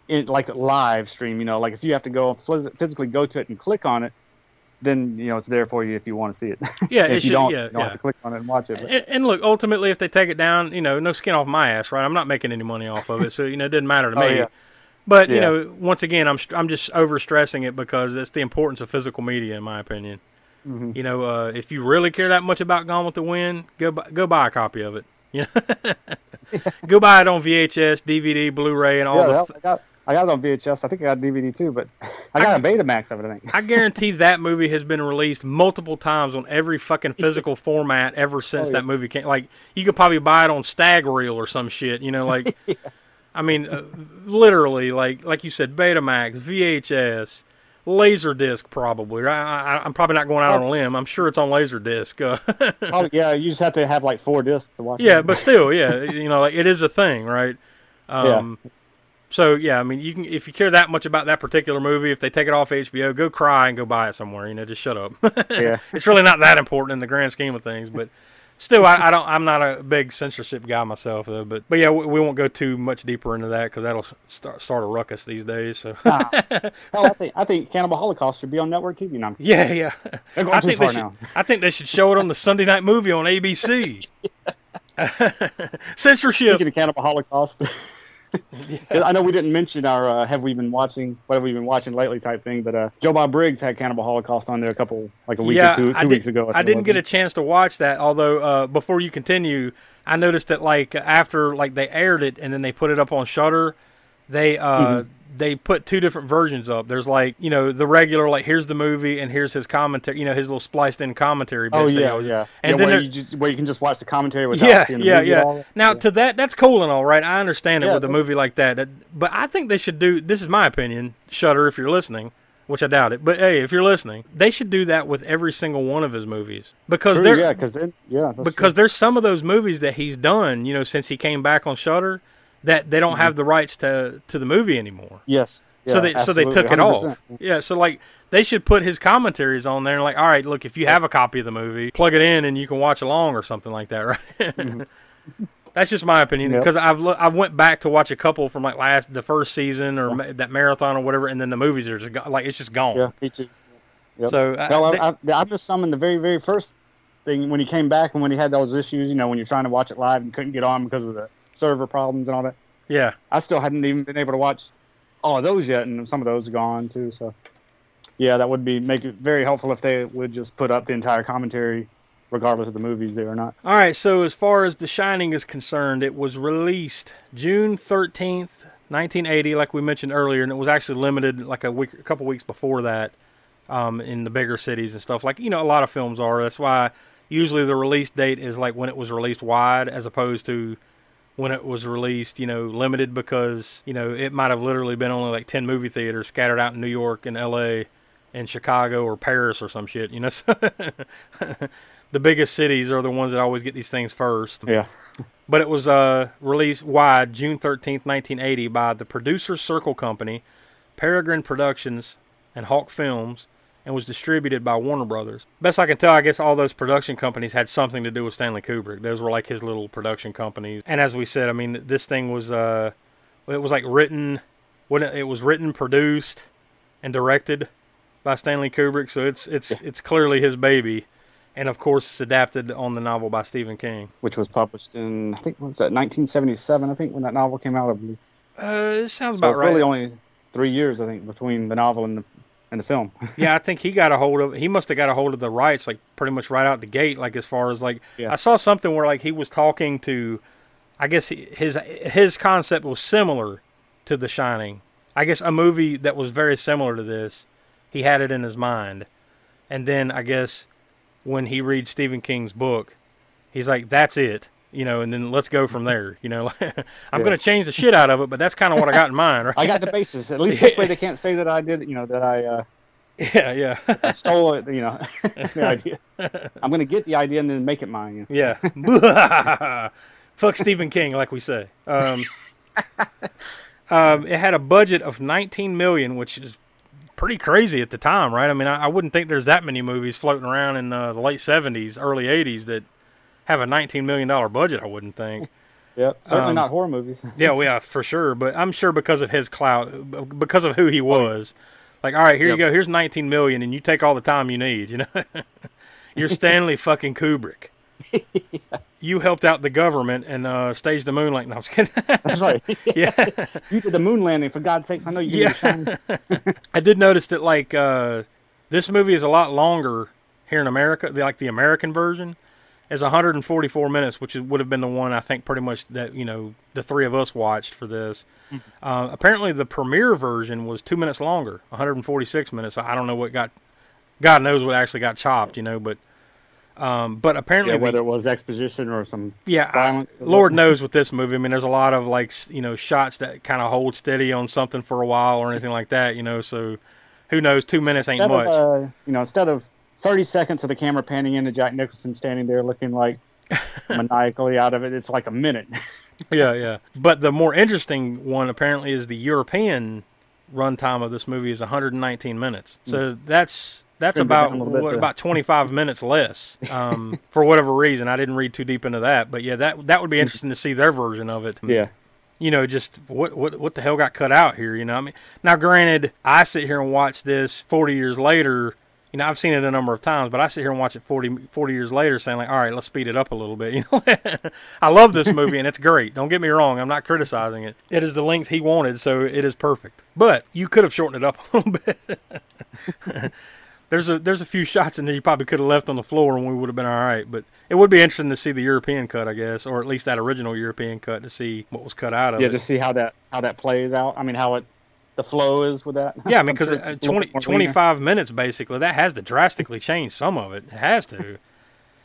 it like live stream, you know, like if you have to go phys- physically go to it and click on it, then you know it's there for you if you want to see it. yeah, if it you should. don't, yeah, you don't yeah. have to click on it and watch it. And, and look, ultimately, if they take it down, you know, no skin off my ass, right? I'm not making any money off of it, so you know, it didn't matter to Oh, me. yeah. But you know, once again, I'm I'm just over stressing it because it's the importance of physical media, in my opinion. Mhm. You know, uh, if you really care that much about Gone with the Wind, go buy, go buy a copy of it. You know, go buy it on VHS, DVD, Blu-ray, and all yeah, the. that- I got it on VHS. I think I got DVD too, but I got a Betamax of it. I think. I guarantee that movie has been released multiple times on every fucking physical format ever since Oh, yeah. that movie came. Like you could probably buy it on Stag Reel or some shit. You know, like I mean, uh, literally, like like you said, Betamax, VHS, Laserdisc, probably. I, I, I'm probably not going out on a limb. I'm sure it's on Laserdisc. Uh, Oh yeah, you just have to have like four discs to watch. yeah, it. but still, yeah, you know, like it is a thing, right? Um, So yeah, I mean, you can if you care that much about that particular movie, if they take it off HBO, go cry and go buy it somewhere. You know, just shut up. Yeah. it's really not that important in the grand scheme of things, but still, I, I don't. I'm not a big censorship guy myself, though. But but yeah, we, we won't go too much deeper into that because that'll start start a ruckus these days. So Nah. Hell, oh, I think I think Cannibal Holocaust should be on network TV now. yeah, yeah. They're going I too think they far should. now. I think they should show it on the Sunday night movie on ABC. Censorship. Speaking of Cannibal Holocaust, I know we didn't mention our uh, "Have we been watching? What have we been watching lately?" type thing, but uh, Joe Bob Briggs had Cannibal Holocaust on there a couple, like a week yeah, or two, I two did- weeks ago. I it didn't get a chance to watch that. Although uh, before you continue, I noticed that like after like they aired it and then they put it up on Shudder, they uh Mm-hmm. they put two different versions up. There's like you know the regular like here's the movie and here's his commentary. You know his little spliced in commentary. Oh yeah, yeah. And yeah, then where you just where you can just watch the commentary without yeah, seeing the yeah, movie at yeah. all. Now Yeah. to that, that's cool and all right. I understand it Yeah, with a movie like that. that. But I think they should do. This is my opinion. Shudder, if you're listening, which I doubt it. But hey, if you're listening, they should do that with every single one of his movies because True, they're yeah, because then yeah, because true. there's some of those movies that he's done, you know, since he came back on Shudder, that they don't have the rights to to the movie anymore. yes, so Mm-hmm. they so they took it off. 100%. Yeah, so like they should put his commentaries on there. and Like, all right, look, if you have a copy of the movie, plug it in and you can watch along or something like that, right? That's just my opinion Mm-hmm. Yep. because I've lo- I went back to watch a couple from like last the first season or ma- that marathon or whatever, and then the movies are just go- like it's just gone. Yeah, me too. Yep. So they- I, I, I missed some in the very, very first thing when he came back and when he had those issues. You know, when you're trying to watch it live and couldn't get on because of the server problems and all that. yeah, I still hadn't even been able to watch all of those yet, and some of those are gone too. So, Yeah, that would be make it very helpful if they would just put up the entire commentary, regardless of the movies there or not. All right, so as far as The Shining is concerned, it was released June 13th, 1980, like we mentioned earlier, and it was actually limited like a week, a couple weeks before that, um, in the bigger cities and stuff. Like you know, a lot of films are. That's why usually the release date is like when it was released wide, as opposed to when it was released, you know, limited because you know it might have literally been only like 10 movie theaters scattered out in New York and L.A. and Chicago or Paris or some shit. You know, so the biggest cities are the ones that always get these things first. Yeah. But it was uh, released wide June 13th, 1980 by the Producer Circle Company, Peregrine Productions, and Hawk Films, and was distributed by Warner Brothers. Best I can tell, I guess all those production companies had something to do with Stanley Kubrick. Those were like his little production companies. And as we said, I mean, this thing was uh, it was like written, when it was written, produced, and directed by Stanley Kubrick. So it's it's it's clearly his baby. And of course, it's adapted on the novel by Stephen King. Which was published in I think what was that 1977? I think when that novel came out. I believe. Uh, it sounds So about it's right. really only three years, I think, between the novel and the and the film. yeah, I think he got a hold of. He must have got a hold of the rights like pretty much right out the gate. Like as far as like Yeah. I saw something where like he was talking to, I guess he- his his concept was similar to The Shining. I guess a movie that was very similar to this. He had it in his mind, and then I guess when he reads Stephen King's book, he's like, "That's it." You know, and then let's go from there. You know, I'm Yeah. going to change the shit out of it, but that's kind of what I got in mind, right? I got the basis. At least this way, they can't say that I did. You know that I. Uh, yeah, yeah. I stole it, you know, the idea. I'm gonna get the idea and then make it mine. You know? Yeah. Fuck Stephen King, like we say. Um, um, it had a budget of 19 million, which is pretty crazy at the time, right? I mean, I, I wouldn't think there's that many movies floating around in uh, the late 70s, early 80s that have a 19 million dollar budget. I wouldn't think. Yep. Certainly Um, not horror movies. Yeah, well, yeah, for sure. But I'm sure because of his clout, because of who he was. Like, all right, here Yep. you go. Here's 19 million, and you take all the time you need. You know, you're Stanley fucking Kubrick. You helped out the government and uh, staged the moon landing. No, I was kidding. That's right. yeah, you did the moon landing for God's sakes. I know you yeah. I did notice that like uh, this movie is a lot longer here in America. Like the American version is 144 minutes, which would have been the one I think pretty much that you know the three of us watched for this. Uh, apparently, the premiere version was two minutes longer, 146 minutes. I don't know what got. God knows what actually got chopped, you know, but. Um, but apparently, Yeah, the- whether it was exposition or some yeah, I- Lord knows with this movie. I mean, there's a lot of like you know shots that kind of hold steady on something for a while or anything like that. You know, so who knows? Two minutes ain't instead much. of uh, you know instead of 30 seconds of the camera panning into Jack Nicholson standing there looking like maniacally out of it, it's like a minute. yeah, yeah. But the more interesting one apparently is the European runtime of this movie is 119 minutes. So that's that's Trimmed about down a little bit what, about 25 minutes less. Um, for whatever reason, I didn't read too deep into that, but yeah, that that would be interesting to see their version of it. yeah. you know, just what what what the hell got cut out here? You know, I mean, now granted, I sit here and watch this 40 years later. You know, I've seen it a number of times, but I sit here and watch it 40, 40 years later, saying like, all right, let's speed it up a little bit. You know, I love this movie and it's great. Don't get me wrong, I'm not criticizing it. It is the length he wanted, so it is perfect. But you could have shortened it up a little bit. there's a there's a few shots in there you probably could have left on the floor and we would have been all right. But it would be interesting to see the European cut, I guess, or at least that original European cut to see what was cut out of Yeah, it. just see how that how that plays out. I mean, how it the flow is with that. Yeah, I mean, because sure it's uh, 20, bit more leaner. 25 minutes basically, that has to drastically change some of it. It has to.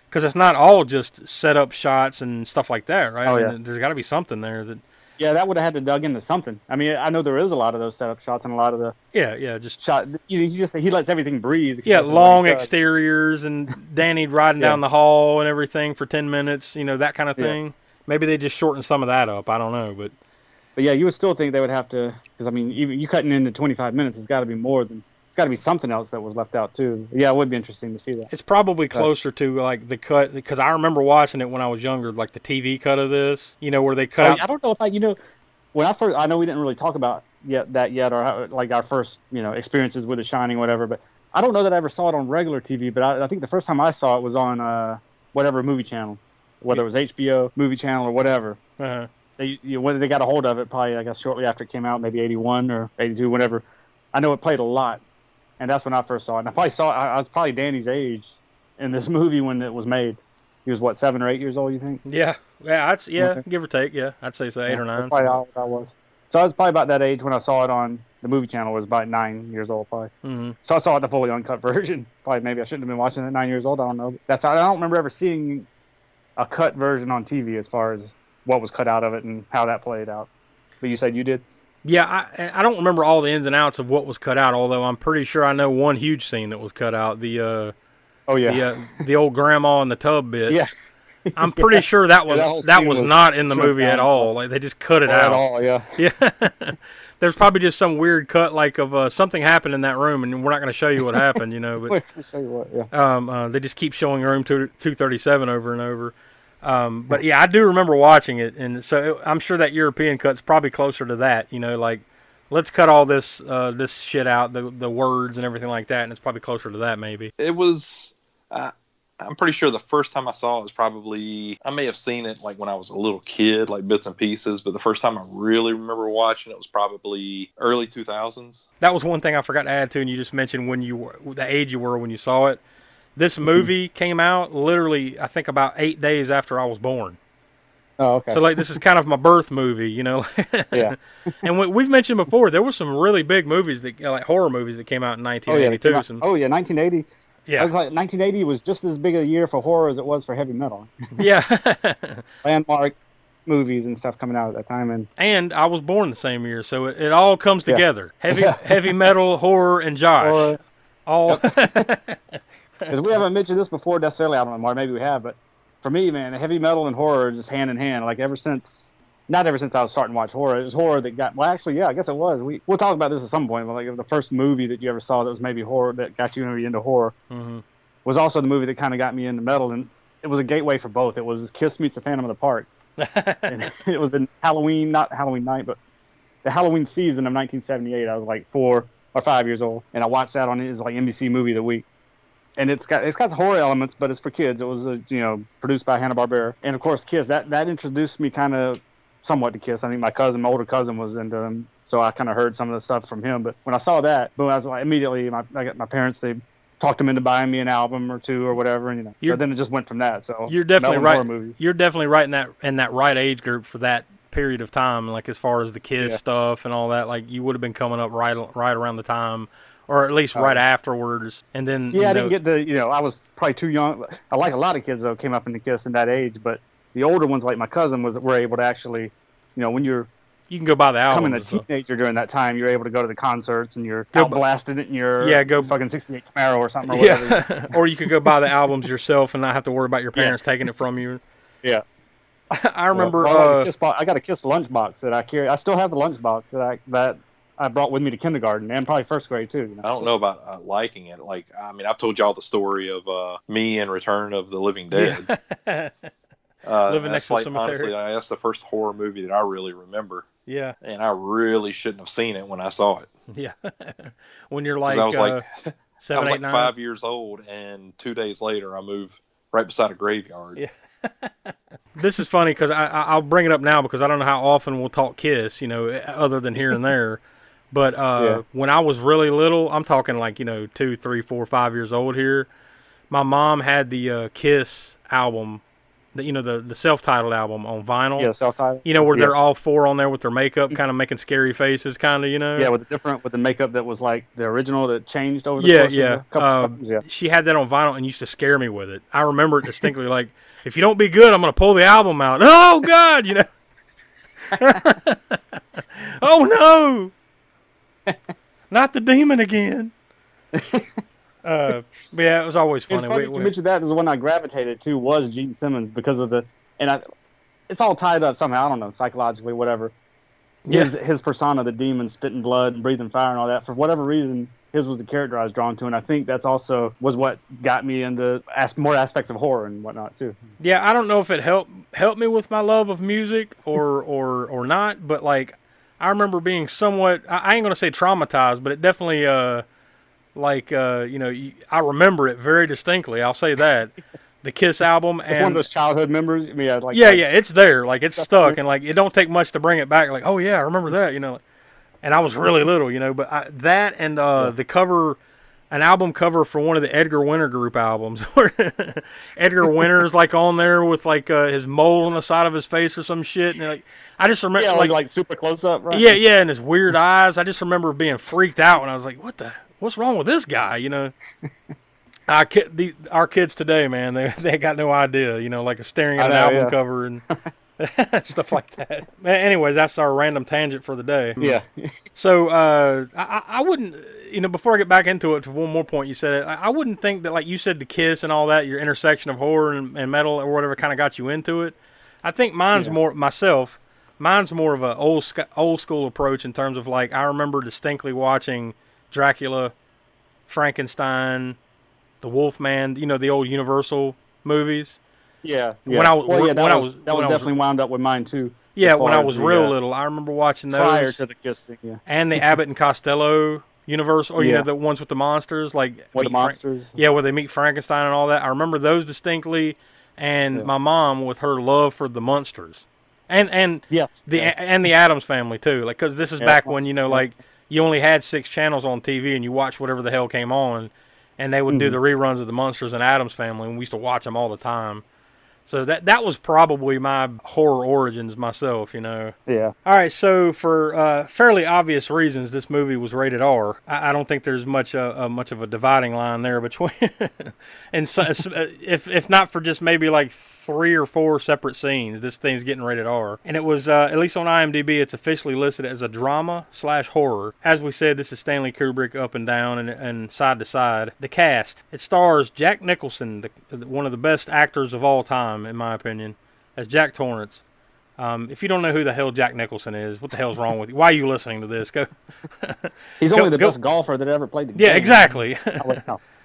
Because it's not all just set up shots and stuff like that, right? Oh, I yeah. mean, There's got to be something there that, Yeah, that would have had to dug into something. I mean, I know there is a lot of those setup shots and a lot of the yeah, yeah, just, shot. You know, he just he lets everything breathe. yeah, long exteriors and Danny riding Yeah. down the hall and everything for 10 minutes, you know, that kind of Yeah. thing. Maybe they just shortened some of that up. I don't know, but But yeah, you would still think they would have to, because I mean, even you cutting into 25 minutes, it's got to be more than. It's got to be something else that was left out too. Yeah, it would be interesting to see that. it's probably closer to like the cut because I remember watching it when I was younger, like the TV cut of this, you know, where they cut Oh, out I don't know if I, you know, when I first, I know we didn't really talk about yet that yet, or how, like our first, you know, experiences with The Shining, whatever. But I don't know that I ever saw it on regular TV. But I, I think the first time I saw it was on uh, whatever movie channel, whether it was HBO movie channel or whatever. uh, They, you know, when they got a hold of it, probably I guess shortly after it came out, maybe 81 or 82, whatever. I know it played a lot and that's when I first saw it. And I probably saw it. I, I was probably Danny's age in this movie when it was made. He was what seven or eight years old, you think? Yeah, yeah, I'd, yeah, Okay. give or take. Yeah, I'd say so, eight Yeah, or nine. That's probably how old I was. So I was probably about that age when I saw it on the movie channel. Was about nine years old, probably. hmm So I saw it the fully uncut version. Probably maybe I shouldn't have been watching it at nine years old. I don't know. That's I don't remember ever seeing a cut version on TV as far as what was cut out of it and how that played out. But you said you did. Yeah, I, I don't remember all the ins and outs of what was cut out. Although I'm pretty sure I know one huge scene that was cut out. The uh, Oh yeah. the uh, the old grandma in the tub bit. Yeah. I'm pretty sure that was that that was was not in the movie at all. Like they just cut it out. at all. Yeah. Yeah. There's probably just some weird cut, like of uh, something happened in that room, and we're not going to show you what happened, you know. But show you what. Yeah. um, uh, they just keep showing room two two thirty seven over and over. Um, but yeah, I do remember watching it, and so it, I'm sure that European cut's probably closer to that. You know, like let's cut all this uh, this shit out, the the words and everything like that, and it's probably closer to that maybe. It was. Uh, I'm pretty sure the first time I saw it was probably. I may have seen it like when I was a little kid, like bits and pieces. But the first time I really remember watching it was probably early 2000s. That was one thing I forgot to add to, and you just mentioned when you were the age you were when you saw it. This mm-hmm. movie came out literally, I think, about eight days after I was born. Oh okay. So like this is kind of my birth movie, you know. Yeah. and we, we've mentioned before there were some really big movies that like horror movies that came out in oh yeah. 1982. out- some, oh yeah. 1980. I yeah, was like 1980 was just as big a year for horror as it was for heavy metal. yeah. Landmark movies and stuff coming out at that time, and and I was born the same year, so it, it all comes Yeah. together. Heavy Yeah. heavy metal, horror, and Josh. horror. all. Because we haven't mentioned this before necessarily. I don't know, maybe we have, but for me, man, heavy metal and horror are just hand in hand. Like ever since, not ever since I was starting to watch horror, it was horror that got. Well, actually, yeah, I guess it was. We we'll talk about this at some point. But like the first movie that you ever saw that was maybe horror that got you maybe into horror Mhm. was also the movie that kind of got me into metal, and it was a gateway for both. It was Kiss meets the Phantom of the Park. It was in Halloween, not Halloween night, but the Halloween season of 1978. I was like four or five years old, and I watched that on his like NBC movie of the week. And it's got it's got horror elements, but it's for kids. It was uh, you know produced by Hanna Barbera, and of course Kiss. That that introduced me kind of somewhat to Kiss. I think my cousin, my older cousin, was into them, so I kind of heard some of the stuff from him. But when I saw that, boom, I was like immediately my I got my parents they talked them into buying me an album or two or whatever, and you know. So You're- then it just went from that. So You're definitely right. You're definitely right in that in that right age group for that period of time. Like as far as the Kiss Yeah. stuff and all that, like you would have been coming up right right around the time, or at least right yeah. afterwards. And then Yeah, you I didn't get the, you know, I was probably too young. I like a lot of kids though came up into Kiss in that age, but the older ones, like my cousin, was were able to actually, you know, when you're you can go buy the album. becoming a teenager during that time, you're able to go to the concerts and you're Go out blasting it in your Yeah, go- fucking '68 Camaro or something or whatever. Yeah, or you could go buy the albums yourself and not have to worry about your Yeah. parents taking it from you. Yeah. I remember. Well, I, got uh, I got a Kiss lunchbox that I carry. I still have the lunchbox that I that I brought with me to kindergarten and probably first grade too. You know? I don't know about uh, liking it. Like, I mean, I've told y'all the story of uh, me and Return of the Living Dead. yeah. Uh, Living that's next to a cemetery. Honestly, I- that's the first horror movie that I really remember, yeah, and I really shouldn't have seen it when I saw it. yeah. when you're like, I was uh, like, I seven, was eight, like nine. five years old, and two days later, I moved right beside a graveyard. Yeah. this is funny because I, I I'll bring it up now because I don't know how often we'll talk Kiss, you know, other than here and there. But uh, Yeah. when I was really little, I'm talking like you know two, three, four, five years old here. My mom had the uh, Kiss album, the you know the the self-titled album on vinyl. Yeah, self-titled. You know where Yeah. they're all four on there with their makeup, kind of making scary faces, kind of you know. Yeah, with the different with the makeup that was like the original that changed over the Yeah, yeah. couple times. Yeah. She had that on vinyl and used to scare me with it. I remember it distinctly. like, if you don't be good, I'm gonna pull the album out. Oh God, you know. oh no, not the demon again. Uh, but yeah, it was always It's funny. funny We- to we- mention that is the one I gravitated to was Gene Simmons because of the and I, it's all tied up somehow. I don't know psychologically, whatever. Yeah. His his persona, the demon, spitting blood and breathing fire and all that. For whatever reason, his was the character I was drawn to, and I think that's also was what got me into as, more aspects of horror and whatnot too. yeah, I don't know if it helped helped me with my love of music or or or not, but like I remember being somewhat I, ain't gonna say traumatized, but it definitely uh like uh you know I remember it very distinctly. I'll say that the Kiss album It's one of those childhood memories. I mean, yeah, like yeah yeah it's there like it's stuck and like it don't take much to bring it back. Like oh yeah I remember that you know, and I was really little you know, but I, that and uh Yeah. the cover an album cover for one of the Edgar Winter Group albums, where Edgar Winter's like on there with like uh, his mole on the side of his face or some shit, and like I just remember Yeah, like, like super close up, right? yeah, yeah, and his weird eyes. I just remember being freaked out when I was like, "What the? What's wrong with this guy?" You know. Our, kid, the, our kids today, man, they they got no idea, you know, like staring at an album yeah. cover and stuff like that. Anyways, that's our random tangent for the day. Yeah. So uh, I, I- wouldn't, you know, before I get back into it, to one more point you said it, I, I wouldn't think that, like you said, the Kiss and all that, your intersection of horror and, and metal or whatever, kind of got you into it. I think mine's Yeah. more myself. Mine's more of a old sc- old school approach in terms of like I remember distinctly watching Dracula, Frankenstein, the Wolfman, you know, the old Universal movies. Yeah. When. I was- well, yeah, that when I was, was- that was I was- definitely wound up with mine too. Yeah, when I was the, real uh, little, I remember watching those. Prior to the Kiss thing, yeah. and the Abbott and Costello universe, or you Yeah. know the ones with the monsters, like What the Meet Fra- monsters? yeah, where they meet Frankenstein and all that. I remember those distinctly, and Yeah. my mom with her love for the monsters, and and Yes. the yeah. and the Addams family too. Like because this is back when you know like you only had six channels on TV and you watched whatever the hell came on, and they would do Mhm. the reruns of the monsters and Addams family, and we used to watch them all the time. So that that was probably my horror origins myself, you know. yeah. All right, so for uh, fairly obvious reasons, this movie was rated R. I, I don't think there's much uh, uh, much of a dividing line there between, and so, if if not for just maybe like three or four separate scenes, this thing's getting rated R. And it was uh, at least on IMDb, it's officially listed as a drama slash horror. As we said, this is Stanley Kubrick up and down and, and side to side. The cast it stars Jack Nicholson, the, one of the best actors of all time, in my opinion, as Jack Torrance. Um, if you don't know who the hell Jack Nicholson is, what the hell's wrong with you? Why are you listening to this? Go. He's Go- only the go- best golfer that ever played the game. Yeah, exactly.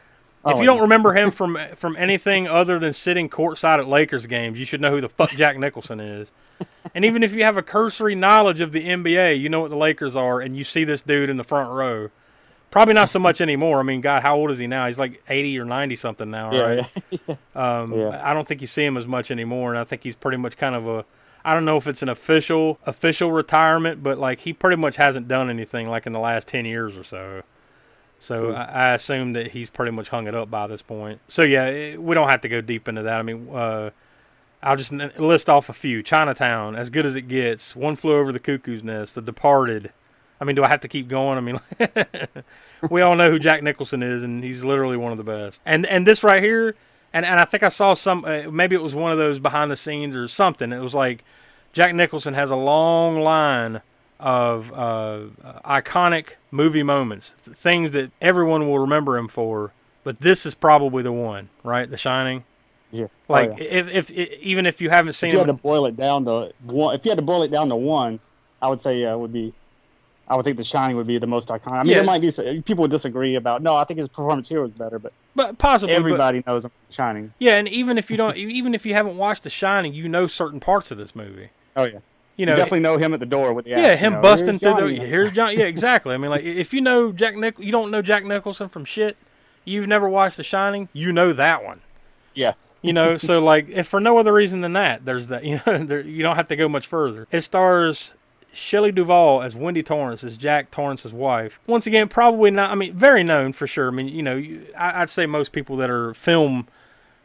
Oh, if Oh, you don't remember him from from anything other than sitting courtside at Lakers games, you should know who the fuck Jack Nicholson is. And even if you have a cursory knowledge of the NBA, you know what the Lakers are, and you see this dude in the front row. Probably not so much anymore. I mean, God, how old is he now? He's like eighty or ninety something now, Yeah, right? yeah. Um, Yeah. I don't think you see him as much anymore, and I think he's pretty much kind of a. I don't know if it's an official official retirement, but like he pretty much hasn't done anything like in the last ten years or so. So. I, I assume that he's pretty much hung it up by this point. So yeah, it, we don't have to go deep into that. I mean, uh, I'll just n- list off a few: Chinatown, As Good as It Gets, One Flew Over the Cuckoo's Nest, The Departed. I mean, do I have to keep going? I mean, we all know who Jack Nicholson is, and he's literally one of the best. And and this right here, and and I think I saw some, uh, maybe it was one of those behind the scenes or something. It was like Jack Nicholson has a long line of uh, iconic movie moments, things that everyone will remember him for. But this is probably the one, right? The Shining. Yeah. Oh, Like yeah. if, if if even if you haven't seen if you had him, to boil it down to one, if you had to boil it down to one, I would say uh, would be, I would think The Shining would be the most iconic. I mean, Yeah. there might be some, people would disagree about. No, I think his performance here was better, but but possibly, but- everybody knows him Shining. yeah, and even if you don't, even if you haven't watched The Shining, you know certain parts of this movie. Oh yeah, You you know, definitely know him at the door with the Yeah, axe, you him know, busting "Here's through Johnny." the here's John. Yeah, exactly. I mean, like if you know Jack Nick, you don't know Jack Nicholson from shit. You've never watched The Shining. You know that one. Yeah. You know, so like if for no other reason than that, there's that. You know, there, you don't have to go much further. It stars Shelley Duvall as Wendy Torrance, as Jack Torrance's wife. Once again, probably not. I mean, very known for sure. I mean, you know, you, I, I'd say most people that are film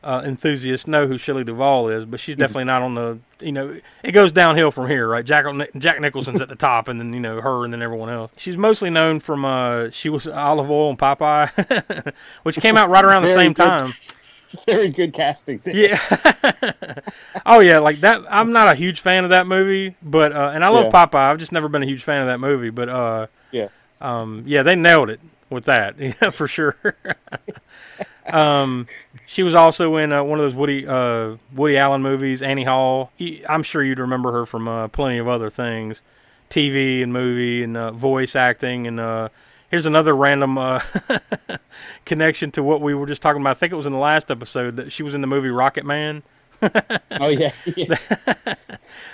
uh, enthusiasts know who Shelley Duvall is, but she's definitely not on the. You know, it goes downhill from here, right? Jack Jack Nicholson's at the top, and then you know her, and then everyone else. She's mostly known from uh, she was Olive Oyl and Popeye, which came out right around the same good- time. Very good casting. Yeah. oh yeah, like that. I'm not a huge fan of that movie, but uh, and I love Yeah. Popeye. I've just never been a huge fan of that movie, but uh, Yeah. um, yeah, they nailed it with that, yeah, for sure. Um, she was also in uh, one of those Woody uh, Woody Allen movies, Annie Hall. I'm sure you'd remember her from uh, plenty of other things, TV and movie and uh, voice acting. And uh, here's another random uh, connection to what we were just talking about. I think it was in the last episode that she was in the movie Rocket Man. Oh yeah. yeah.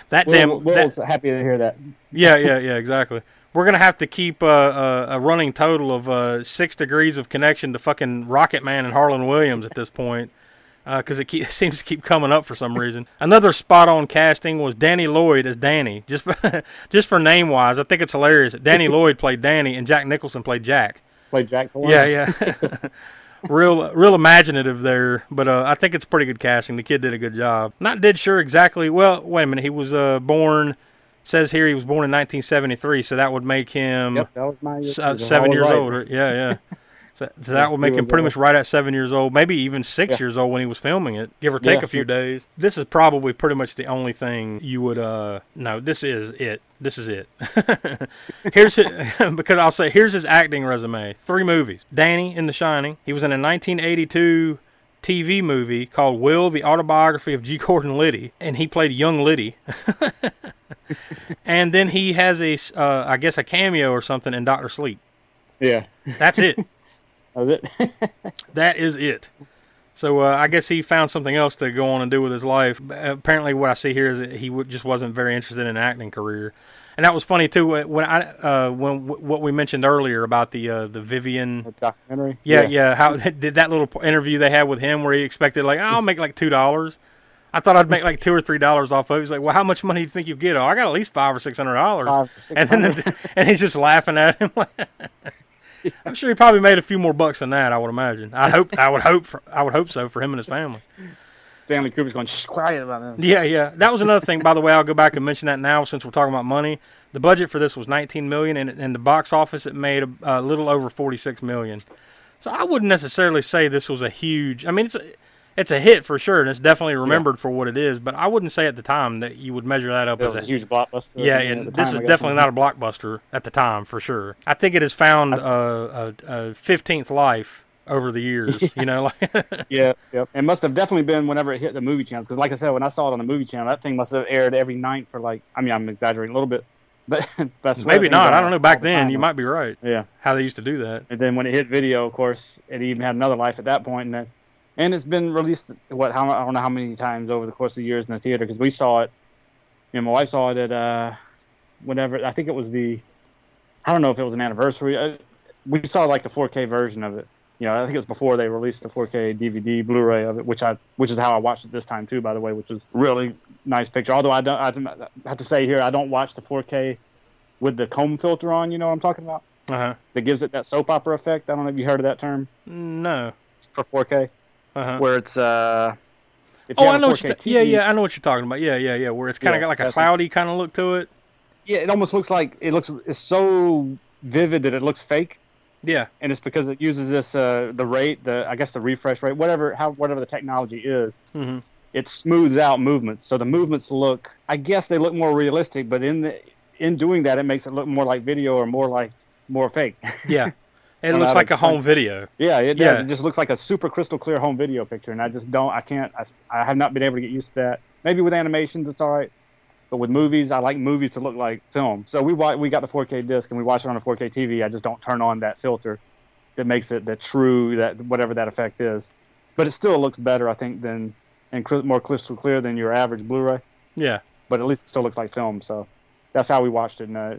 That Will, damn Will that- happy to hear that. yeah, yeah, yeah, exactly. We're gonna have to keep uh, uh, a running total of uh, six degrees of connection to fucking Rocket Man and Harland Williams at this point, because it, it seems to keep coming up for some reason. Another spot-on casting was Danny Lloyd as Danny. Just for, just for name-wise, I think it's hilarious. that Danny Lloyd played Danny and Jack Nicholson played Jack. Play Jack. Yeah, yeah. real, real imaginative there, but uh, I think it's pretty good casting. The kid did a good job. Not dead sure exactly. Well, wait a minute. He was uh, born. Says here he was born in 1973, so that would make him Yep, that was my year. uh, seven was years right. old. Yeah, yeah. So, so that would make him pretty uh, much right at seven years old, maybe even six Yeah. years old when he was filming it, give or take Yeah, a few sure. days. This is probably pretty much the only thing you would. uh No, this is it. This is it. here's his, because I'll say here's his acting resume: three movies. Danny in The Shining. He was in a 1982 TV movie called Will: The Autobiography of G. Gordon Liddy, and he played young Liddy. and then he has a, uh, I guess, a cameo or something in Doctor Sleep. Yeah, That's it. that was it. That is it. So uh, I guess he found something else to go on and do with his life. Apparently, what I see here is that he w- just wasn't very interested in an acting career, and that was funny too. When I uh, when w- what we mentioned earlier about the uh, the Vivian, documentary. yeah, yeah, how did that little interview they had with him where he expected like, oh, I'll make like two dollars. I thought I'd make like two or three dollars off of it. He's like, well, how much money do you think you get? Oh, I got at least five or six hundred dollars. And then the, and he's just laughing at him. I'm sure he probably made a few more bucks than that. I would imagine. I hope. I would hope. For, I would hope so for him and his family. Stanley Kubrick's going, Shh, quiet about this. Yeah, yeah. That was another thing. By the way, I'll go back and mention that now since we're talking about money. The budget for this was 19 million, and in the box office, it made a, a little over 46 million. So I wouldn't necessarily say this was a huge. I mean, it's a, it's a hit for sure, and it's definitely remembered for what it is. But I wouldn't say at the time that you would measure that up It as a a huge blockbuster. Yeah, and this I is definitely not a blockbuster at the time for sure. I think it has found uh, a, a 15th life over the years. You know, like Yeah, yep. It must have definitely been whenever it hit the movie channels. Because, like I said, when I saw it on the movie channel, that thing must have aired every night for like. I mean, I'm exaggerating a little bit, but, but maybe that thing was not. I don't know. Back the then, you might be right. Yeah, How they used to do that. and then when it hit video, of course, it even had another life at that point, and then, and it's been released. What? How? I don't know how many times over the course of the years in the theater because we saw it. You know, my wife saw it at uh, whenever I think it was the. I don't know if it was an anniversary. Uh, we saw like the 4K version of it. You know, I think it was before they released the 4K DVD Blu-ray of it, which I, which is how I watched it this time too, by the way, which was really nice picture. Although I don't, I have to say here, I don't watch the 4K with the comb filter on. You know what I'm talking about? Uh huh. That gives it that soap opera effect. I don't know if you heard of that term No. for 4K, Uh huh. where it's uh. If you Oh, I know what 4K you're. TV, yeah, yeah. I know what you're talking about. Yeah, yeah, yeah. Where it's kind of Yeah, got like a cloudy kind of look to it. Yeah, it almost looks like it looks. It's so vivid that it looks fake. Yeah. and it's because it uses this uh, the rate, the I guess the refresh rate, whatever how whatever the technology is. hmm It smooths out movements, so the movements look. I guess they look more realistic, but in the in doing that, it makes it look more like video or more like more fake. Yeah. It looks like a home video. yeah, it does. Yeah. It just looks like a super crystal clear home video picture, and I just don't. I can't. I, I have not been able to get used to that. Maybe with animations, it's all right. But with movies, I like movies to look like film. So we we got the 4K disc and we watch it on a 4K TV. I just don't turn on that filter that makes it the true that whatever that effect is. But it still looks better, I think, than and more crystal clear than your average Blu-ray. Yeah. But at least it still looks like film. So that's how we watched it, and, uh,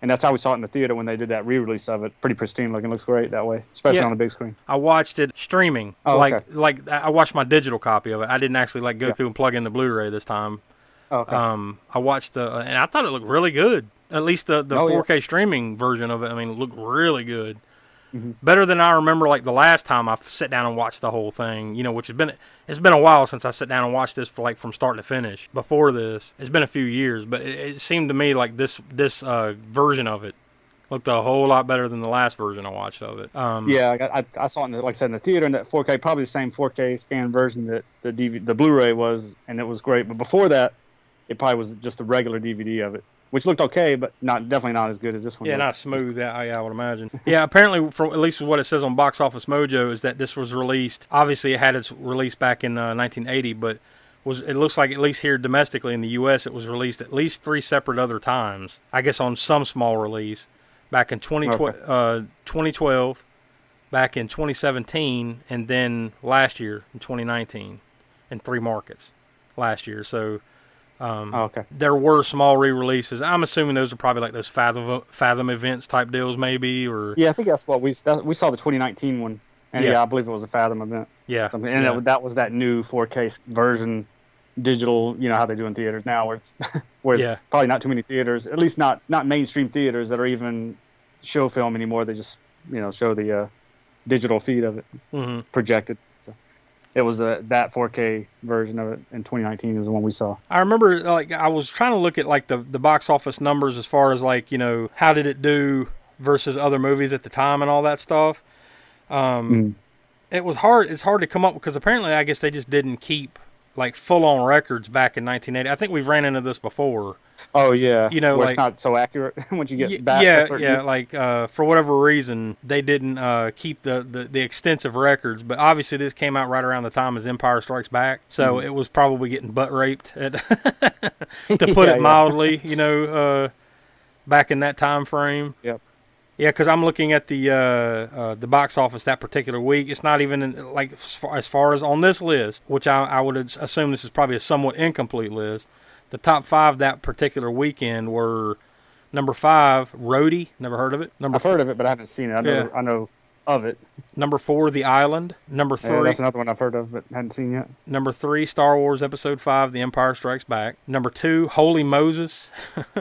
and that's how we saw it in the theater when they did that re-release of it. Pretty pristine looking, looks great that way, especially Yeah. on the big screen. I watched it streaming. Oh, like okay. like I watched my digital copy of it. I didn't actually like go Yeah. through and plug in the Blu-ray this time. Oh, okay. Um, I watched the and I thought it looked really good. At least the the Oh, 4K streaming version of it. I mean, it looked really good. Mhm. Better than I remember. Like the last time I sat down and watched the whole thing. You know, which has been it's been a while since I sat down and watched this for like from start to finish. Before this, it's been a few years, but it, it seemed to me like this this uh, version of it looked a whole lot better than the last version I watched of it. Um, Yeah, I, I, I saw it in the, like I said in the theater in that 4K, probably the same 4K scan version that the DV, the Blu-ray was, and it was great. But before that, it probably was just a regular DVD of it, which looked okay, but not definitely not as good as this one. Yeah, looked. not smooth. Yeah, yeah, I would imagine. yeah, apparently, from at least what it says on Box Office Mojo, is that this was released. Obviously, it had its release back in uh, 1980, but was it looks like at least here domestically in the U.S. it was released at least three separate other times. I guess on some small release back in 20, Okay. uh, 2012, back in 2017, and then last year in 2019, in three markets last year. So. Um, Oh, okay. there were small re-releases. I'm assuming those are probably like those Fathom Fathom events type deals, maybe, or Yeah, I think that's what we that, we saw the 2019 one, and Yeah. yeah, I believe it was a Fathom event. yeah, Something, and yeah. that, that was that new 4K version, digital. You know how they do in theaters now, where it's where Yeah. probably not too many theaters, at least not not mainstream theaters that are even show film anymore. They just you know show the uh, digital feed of it hmm projected. It was the that 4K version of it in 2019 is the one we saw. I remember like I was trying to look at like the the box office numbers as far as like you know how did it do versus other movies at the time and all that stuff. Um, Mm. It was hard. It's hard to come up because apparently I guess they just didn't keep like full on records back in 1980. I think we've ran into this before. Oh yeah, You know, where like- it's not so accurate once you get Y- back. a yeah, certain- yeah. Like uh, for whatever reason, they didn't uh, keep the, the the extensive records. But obviously, this came out right around the time as Empire Strikes Back, so Mhm. it was probably getting butt raped, at, to put Yeah, it yeah. mildly. You know, uh, back in that time frame. Yep. Yeah, because I'm looking at the uh, uh, the box office that particular week. It's not even in, like as far, as far as on this list, which I, I would assume this is probably a somewhat incomplete list. The top five that particular weekend were number five, Roadie. Never heard of it. Number I've heard of it, but I haven't seen it. I know, Yeah. I know of it. number four, The Island. Number Yeah, three, that's another one I've heard of, but hadn't seen yet. number three, Star Wars Episode Five, The Empire Strikes Back. Number two, Wholly Moses.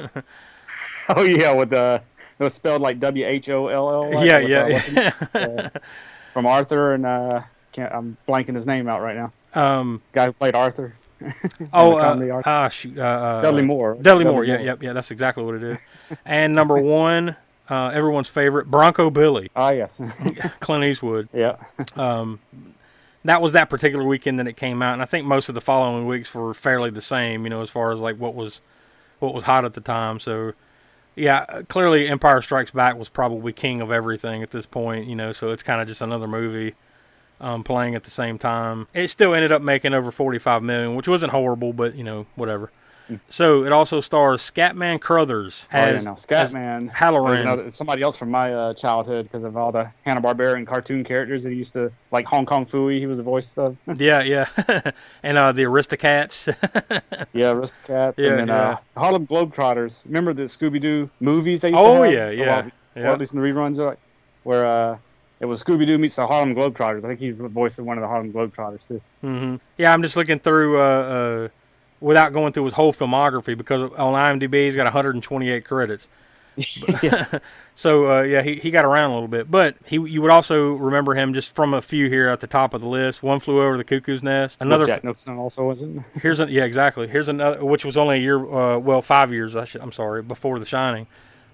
Oh yeah, with the it was spelled like W H O L L. yeah, uh, yeah, what's from Arthur and uh, can't, I'm blanking his name out right now. um, Guy who played Arthur. oh, uh, Arthur. ah, shoot, uh, uh, Dudley Moore. Dudley Moore. Yeah, yep, yeah. That's exactly what it is. and number one, uh, everyone's favorite, Bronco Billy, Ah yes. Clint Eastwood. yeah. Um, that was that particular weekend that it came out, and I think most of the following weeks were fairly the same. You know, as far as like what was what was hot at the time. So, yeah, clearly Empire Strikes Back was probably king of everything at this point. You know, so it's kind of just another movie um, playing at the same time. It still ended up making over 45 million, which wasn't horrible, but you know, whatever. So it also stars Scatman Crothers Hmm. Oh yeah. as, No, as Scatman. Hallorann. Another, somebody else from my uh, childhood because of all the Hanna Barbera cartoon characters that he used to like. Hong Kong Phooey, he was the voice of. Yeah, yeah, and uh, the Aristocats. yeah, Aristocats, Yeah, and then yeah. uh, Harlem Globetrotters. Remember the Scooby Doo movies they used oh to have? yeah, yeah, Well, or yeah. at least in the reruns, like, where uh, it was Scooby Doo meets the Harlem Globetrotters. I think he's the voice of one of the Harlem Globetrotters too. hmm Yeah, I'm just looking through uh, uh, without going through his whole filmography because on IMDb he's got 128 credits. yeah. So uh, yeah, he, he got around a little bit, but he you would also remember him just from a few here at the top of the list. One flew over the cuckoo's nest. Another Jack Nicholson also was in. here's a, yeah exactly here's another which was only a year uh, well five years I should, I'm sorry before The Shining.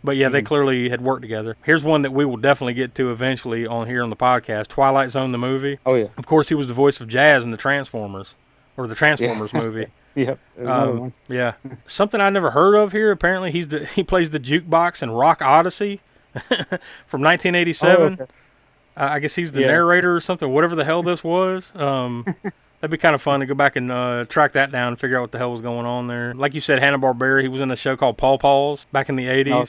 But yeah, they Mhm. clearly had worked together. Here's one that we will definitely get to eventually on here on the podcast: Twilight Zone, the movie. Oh yeah. Of course, he was the voice of Jazz in the Transformers, or the Transformers movie. Yep. Um, one. yeah, something I never heard of here. Apparently, he's the he plays the jukebox in Rock Odyssey from 1987. Oh, okay. uh, I guess he's the Yeah. narrator or something. Whatever the hell this was. Um, that'd be kind of fun to go back and uh, track that down and figure out what the hell was going on there. Like you said, Hanna Barbera. He was in a show called Paw Paws back in the 80s. Oh, yeah.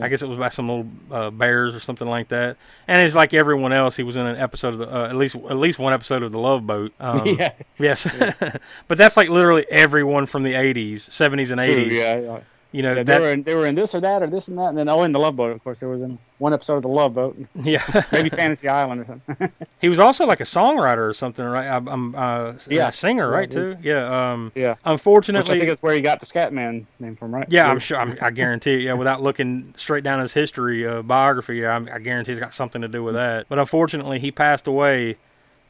I guess it was by some little uh, bears or something like that. And it's like everyone else. He was in an episode of the uh, at least at least one episode of the Love Boat. Um, yeah. Yes, but that's like literally everyone from the '80s, '70s, and True, '80s. yeah. yeah. You know Yeah, that. they were in, they were in this or that or this and that, and then oh, in the Love Boat, of course, there was in one episode of the Love Boat, yeah, maybe Fantasy Island or something. he was also like a songwriter or something, right? I'm, I'm uh, Yeah. a singer, right? he- Too. Yeah. Um, yeah, which unfortunately, I think is where he got the Scatman name from, right? yeah, I'm sure. I'm, I guarantee. Yeah, without looking straight down his history uh, biography, I'm, I guarantee it's got something to do with that. But unfortunately, he passed away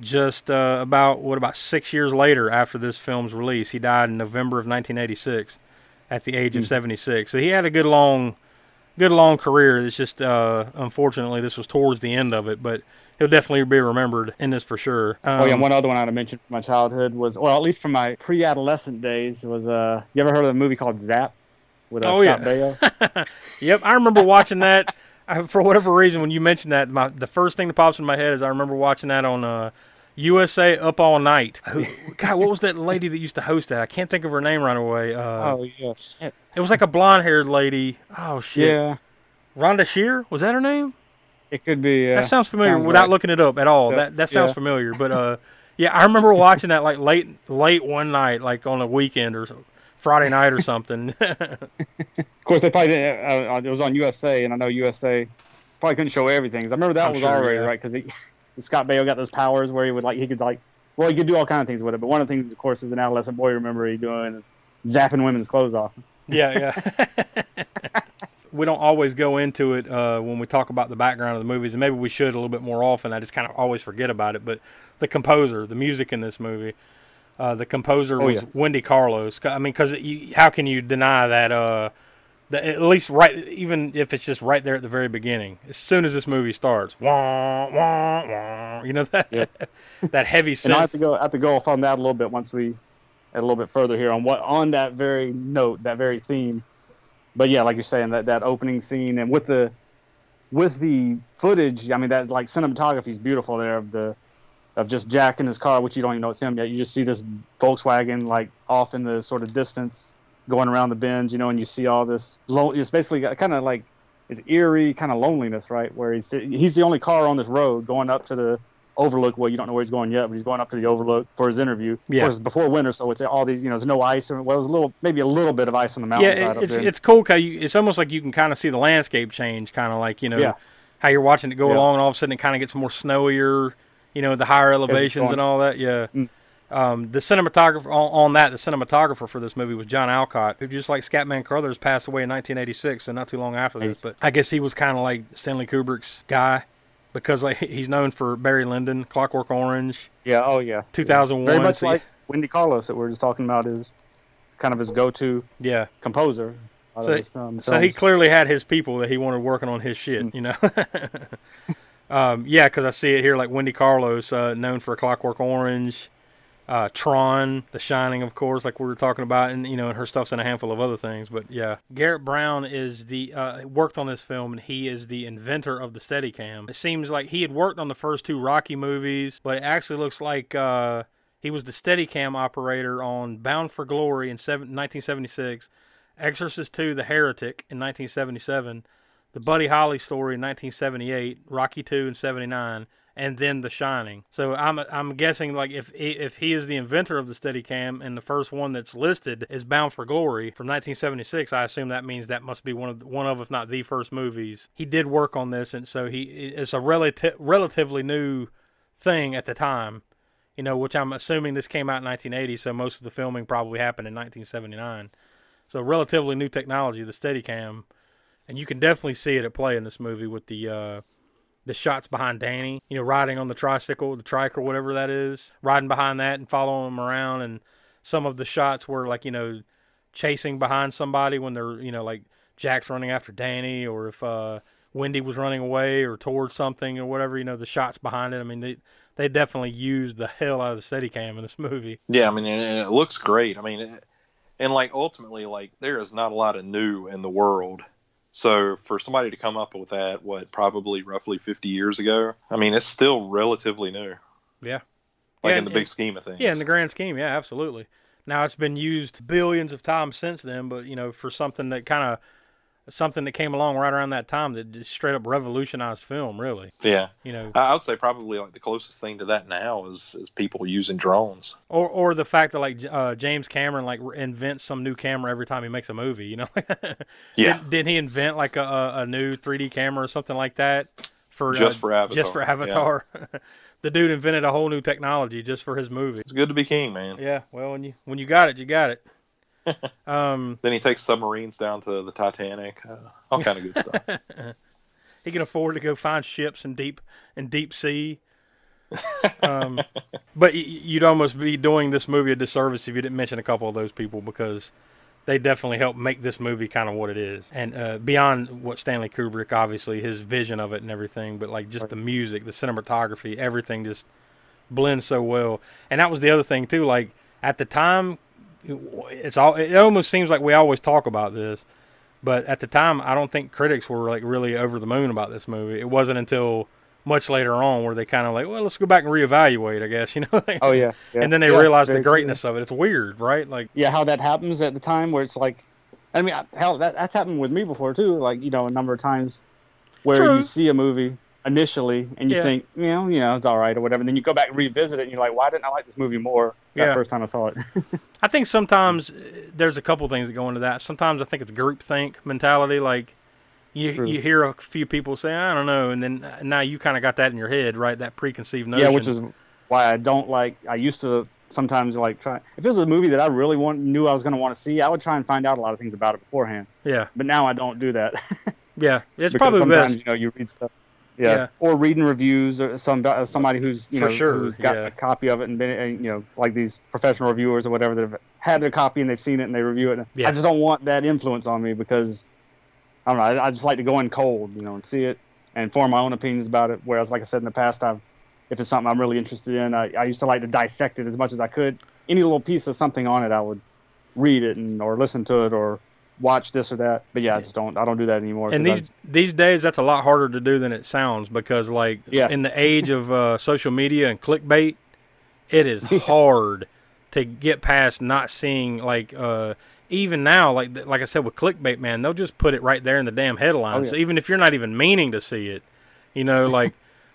just uh, about what about six years later after this film's release. He died in November of 1986 at the age of Hmm. 76. So he had a good long, good long career. It's just uh, unfortunately this was towards the end of it, but. He'll definitely be remembered in this for sure. Um, Oh yeah, one other one I'd have mentioned from my childhood was, well, at least from my pre-adolescent days was, uh, you ever heard of a movie called Zap with uh, Oh, Scott yeah. Baio? Yep, I remember watching that. I, for whatever reason, when you mentioned that, my the first thing that pops in my head is I remember watching that on uh, USA Up All Night. Who, God, what was that lady that used to host that? I can't think of her name right away. Uh, Oh yes, It was like a blonde-haired lady. Oh shit, yeah, Rhonda Shear was that her name? it could be. Uh, that sounds familiar sounds without right. looking it up at all. Yeah, That that sounds yeah. familiar, but uh, yeah, I remember watching that like late late one night, like on a weekend or so, Friday night or something. Of course, they probably didn't. Uh, uh, it was on USA, and I know USA probably couldn't show everything. I remember that I'm was sure, already yeah. right because Scott Baio got those powers where he would like he could like well he could do all kind of things with it. But one of the things, of course, as an adolescent boy, remember he doing is zapping women's clothes off. Yeah, yeah. we don't always go into it uh, when we talk about the background of the movies, and maybe we should a little bit more often. I just kind of always forget about it. But the composer, the music in this movie, uh, the composer Oh, was yes. Wendy Carlos. I mean, because how can you deny that? Uh, that at least right, even if it's just right there at the very beginning, as soon as this movie starts, wah wah wah, you know that Yeah. that heavy And I have to go I have to go off on that a little bit once we a little bit further here on what on that very note, that very theme. But yeah, like you're saying, that, that opening scene and with the with the footage, I mean that like cinematography is beautiful there of the of just Jack in his car, which you don't even know it's him yet. You just see this Volkswagen like off in the sort of distance going around the bends, you know, and you see all this lo- it's basically kind of like it's eerie kind of loneliness, right? Where he's he's the only car on this road going up to the overlook. Well, you don't know where he's going yet, but he's going up to the overlook for his interview. Yeah. Of course, it's before winter, so it's all these, you know, there's no ice. Or, well, there's a little, maybe a little bit of ice on the Yeah, it, up it's it's cool. Cause you, it's almost like you can kind of see the landscape change, kind of like you know Yeah. how you're watching it go Yeah. along, and all of a sudden it kind of gets more snowier. You know, the higher elevations and all that. Yeah. Mm. Um, the cinematographer on, on that, the cinematographer for this movie was John Alcott, who just like Scatman Crothers passed away in 1986, and not too long after this. But I guess he was kind of like Stanley Kubrick's guy because like he's known for Barry Lyndon, Clockwork Orange, yeah, oh yeah, 2001. very much so- like Wendy Carlos that we are just talking about is kind of his go-to yeah. composer. So- his, um, So he clearly had his people that he wanted working on his shit, Mm. you know. um, yeah, because I see it here, like Wendy Carlos, uh, known for Clockwork Orange, uh, Tron, The Shining, of course, like we were talking about, and you know, and her stuff's in a handful of other things. But yeah, Garrett Brown is the uh, worked on this film, and he is the inventor of the Steadicam. It seems like he had worked on the first two Rocky movies, but it actually looks like. Uh, he was the Steadicam operator on Bound for Glory in seven, 1976, Exorcist II: The Heretic in 1977, The Buddy Holly Story in 1978, Rocky 2 in 79, and then The Shining. So I'm I'm guessing like if if he is the inventor of the Steadicam and the first one that's listed is Bound for Glory from 1976, I assume that means that must be one of one of if not the first movies. He did work on this, and so he it's a relative relatively new thing at the time you know, which I'm assuming this came out in 1980, so most of the filming probably happened in 1979. So relatively new technology, the Steadicam, and you can definitely see it at play in this movie with the uh, the shots behind Danny, you know, riding on the tricycle, the trike or whatever that is, riding behind that and following him around, and some of the shots were like you know, chasing behind somebody when they're you know like Jack's running after Danny, or if uh, Wendy was running away or towards something or whatever, you know, the shots behind it. I mean, they they definitely used the hell out of the Steadicam in this movie. Yeah, I mean, and, it looks great. I mean, and like ultimately, like there is not a lot of new in the world. So for somebody to come up with that, what probably roughly 50 years ago, I mean, it's still relatively new. Yeah. Like Yeah, in the and- big scheme of things. Yeah, in the grand scheme, yeah, absolutely. Now it's been used billions of times since then, but you know, for something that kind of something that came along right around that time that just straight up revolutionized film, really. yeah. You know, I would say probably like the closest thing to that now is is people using drones. or or the fact that like uh, James Cameron like invents some new camera every time he makes a movie. You know, Yeah. Did, didn't he invent like a, a, new 3D camera or something like that for Just uh, for Avatar. Just for Avatar. the dude invented a whole new technology just for his movie. It's good to be king, man. Yeah, well, when you when you got it, you got it. um, Then he takes submarines down to the Titanic. Uh, all kind of good stuff. he can afford to go find ships in deep in deep sea. Um, but y- you'd almost be doing this movie a disservice if you didn't mention a couple of those people because they definitely helped make this movie kind of what it is. And uh, beyond what Stanley Kubrick, obviously his vision of it and everything, but like just the music, the cinematography, everything just blends so well. And that was the other thing too. Like at the time, it's all. It almost seems like we always talk about this, but at the time, I don't think critics were like really over the moon about this movie. It wasn't until much later on where they kind of like, well, let's go back and reevaluate, I guess, you know. Oh yeah, yeah. and then they Yeah, realized the very true. greatness of it. It's weird, right? Like, yeah, how that happens at the time where it's like, I mean, hell, that that's happened with me before too. Like you know, a number of times where True. you see a movie initially and you Yeah. think, you know, you know, it's all right or whatever. And then you go back and revisit it and you're like, why didn't I like this movie more that Yeah. first time I saw it? I think sometimes uh, there's a couple things that go into that. Sometimes I think it's groupthink mentality. Like you True. you hear a few people say, I don't know, and then uh, now you kind of got that in your head, right? That preconceived notion. yeah, which is why I don't like. I used to sometimes like try if this was a movie that I really want knew I was going to want to see, I would try and find out a lot of things about it beforehand. Yeah, But now I don't do that. yeah. It's probably sometimes best. you know you read stuff. Yeah. Yeah. or reading reviews or some uh, somebody who's you For know sure, who's got yeah. a copy of it and been and, you know like these professional reviewers or whatever that have had their copy and they've seen it and they review it. Yeah. I just don't want that influence on me because I don't know. I, I just like to go in cold, you know, and see it and form my own opinions about it. Whereas, like I said in the past, I've if it's something I'm really interested in, I, I used to like to dissect it as much as I could. Any little piece of something on it, I would read it and or listen to it or watch this or that. But yeah, I just don't. I don't do that anymore. And these these days, that's a lot harder to do than it sounds because, like, Yeah. in the age of uh, social media and clickbait, it is hard to get past not seeing like uh, even now, like like I said with clickbait, man, they'll just put it right there in the damn headlines, Oh, yeah. even if you're not even meaning to see it. You know, like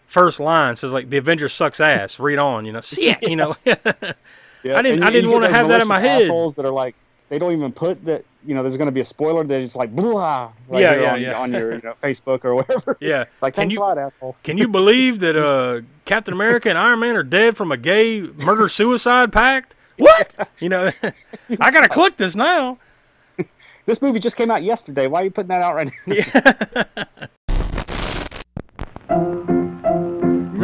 first line says like the Avengers sucks ass. Read on, you know, see it, you know. Yeah, I didn't- I didn't wanna have that in my head. Assholes that are like they don't even put that you know there's going to be a spoiler. They're just like blah right Yeah, yeah, on, yeah. on your you know, Facebook or whatever. yeah, It's like Can you- a lot, asshole. Can you believe that uh, Captain America and Iron Man are dead from a gay murder suicide pact? What? You know, I gotta click this now. This movie just came out yesterday. Why are you putting that out right now? Yeah.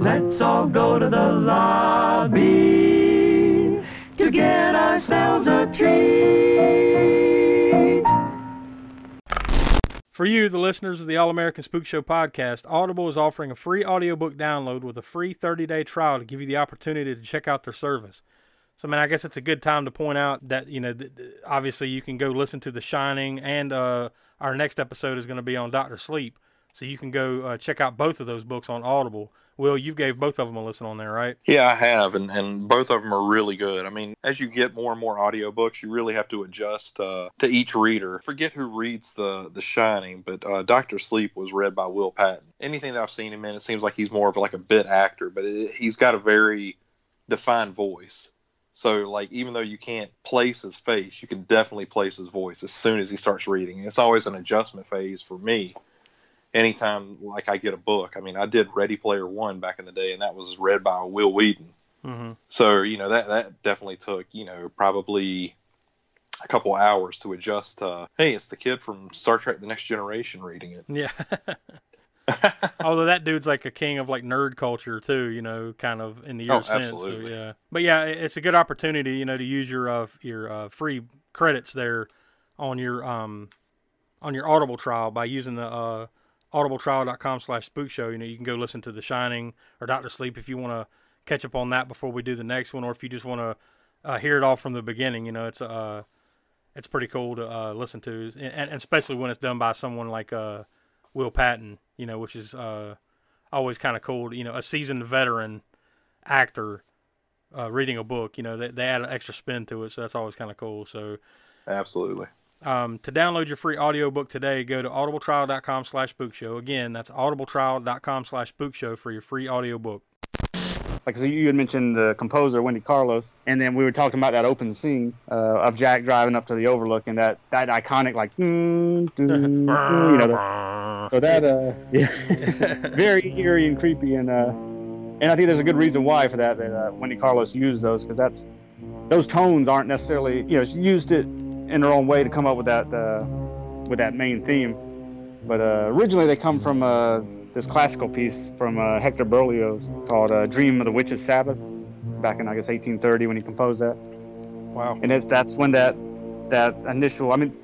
Let's all go to the lobby to get ourselves a treat. For you, the listeners of the All American Spook Show podcast, Audible is offering a free audiobook download with a free 30 day trial to give you the opportunity to check out their service. So, I mean, I guess it's a good time to point out that, you know, th- th- obviously you can go listen to The Shining, and uh, our next episode is going to be on Doctor Sleep. So you can go uh, check out both of those books on Audible. Will, you've gave both of them a listen on there, right? Yeah, I have, and, and both of them are really good. I mean, as you get more and more audiobooks, you really have to adjust uh, to each reader. Forget who reads the The Shining, but uh, Doctor Sleep was read by Will Patton. Anything that I've seen him in, it seems like he's more of like a bit actor, but it, he's got a very defined voice. So, like, even though you can't place his face, you can definitely place his voice as soon as he starts reading. It's always an adjustment phase for me anytime like I get a book. I mean, I did Ready Player One back in the day, and that was read by Wil Wheaton. Mm-hmm. So you know that that definitely took you know probably a couple hours to adjust. to, hey, it's the kid from Star Trek: The Next Generation reading it. Yeah. Although that dude's like a king of like nerd culture too, you know, kind of in the Oh, years since. absolutely. So, yeah. But yeah, it's a good opportunity, you know, to use your uh, your uh, free credits there on your um on your Audible trial by using the uh, audibletrial.com slash spook show. You know, you can go listen to The Shining or Doctor Sleep if you want to catch up on that before we do the next one, or if you just want to uh, hear it all from the beginning. You know, it's uh it's pretty cool to uh, listen to, and, and especially when it's done by someone like uh Will Patton, you know, which is uh, always kind of cool. You know, a seasoned veteran actor uh, reading a book. You know, they, they add an extra spin to it, so that's always kind of cool. So Absolutely. Um, to download your free audiobook today, go to audibletrial.com slash spookshow. Again, that's audibletrial.com slash spookshow for your free audiobook. Like so you had mentioned the composer Wendy Carlos, and then we were talking about that open scene uh, of Jack driving up to the Overlook and that that iconic like you know the, so that uh yeah very eerie and creepy and uh and I think there's a good reason why for that that uh, Wendy Carlos used those because that's those tones aren't necessarily you know she used it in their own way to come up with that uh, with that main theme. But uh, originally they come from uh, this classical piece from uh, Hector Berlioz called uh, "Dream of the Witch's Sabbath" back in I guess 1830 when he composed that. Wow. and it's that's when that that initial I mean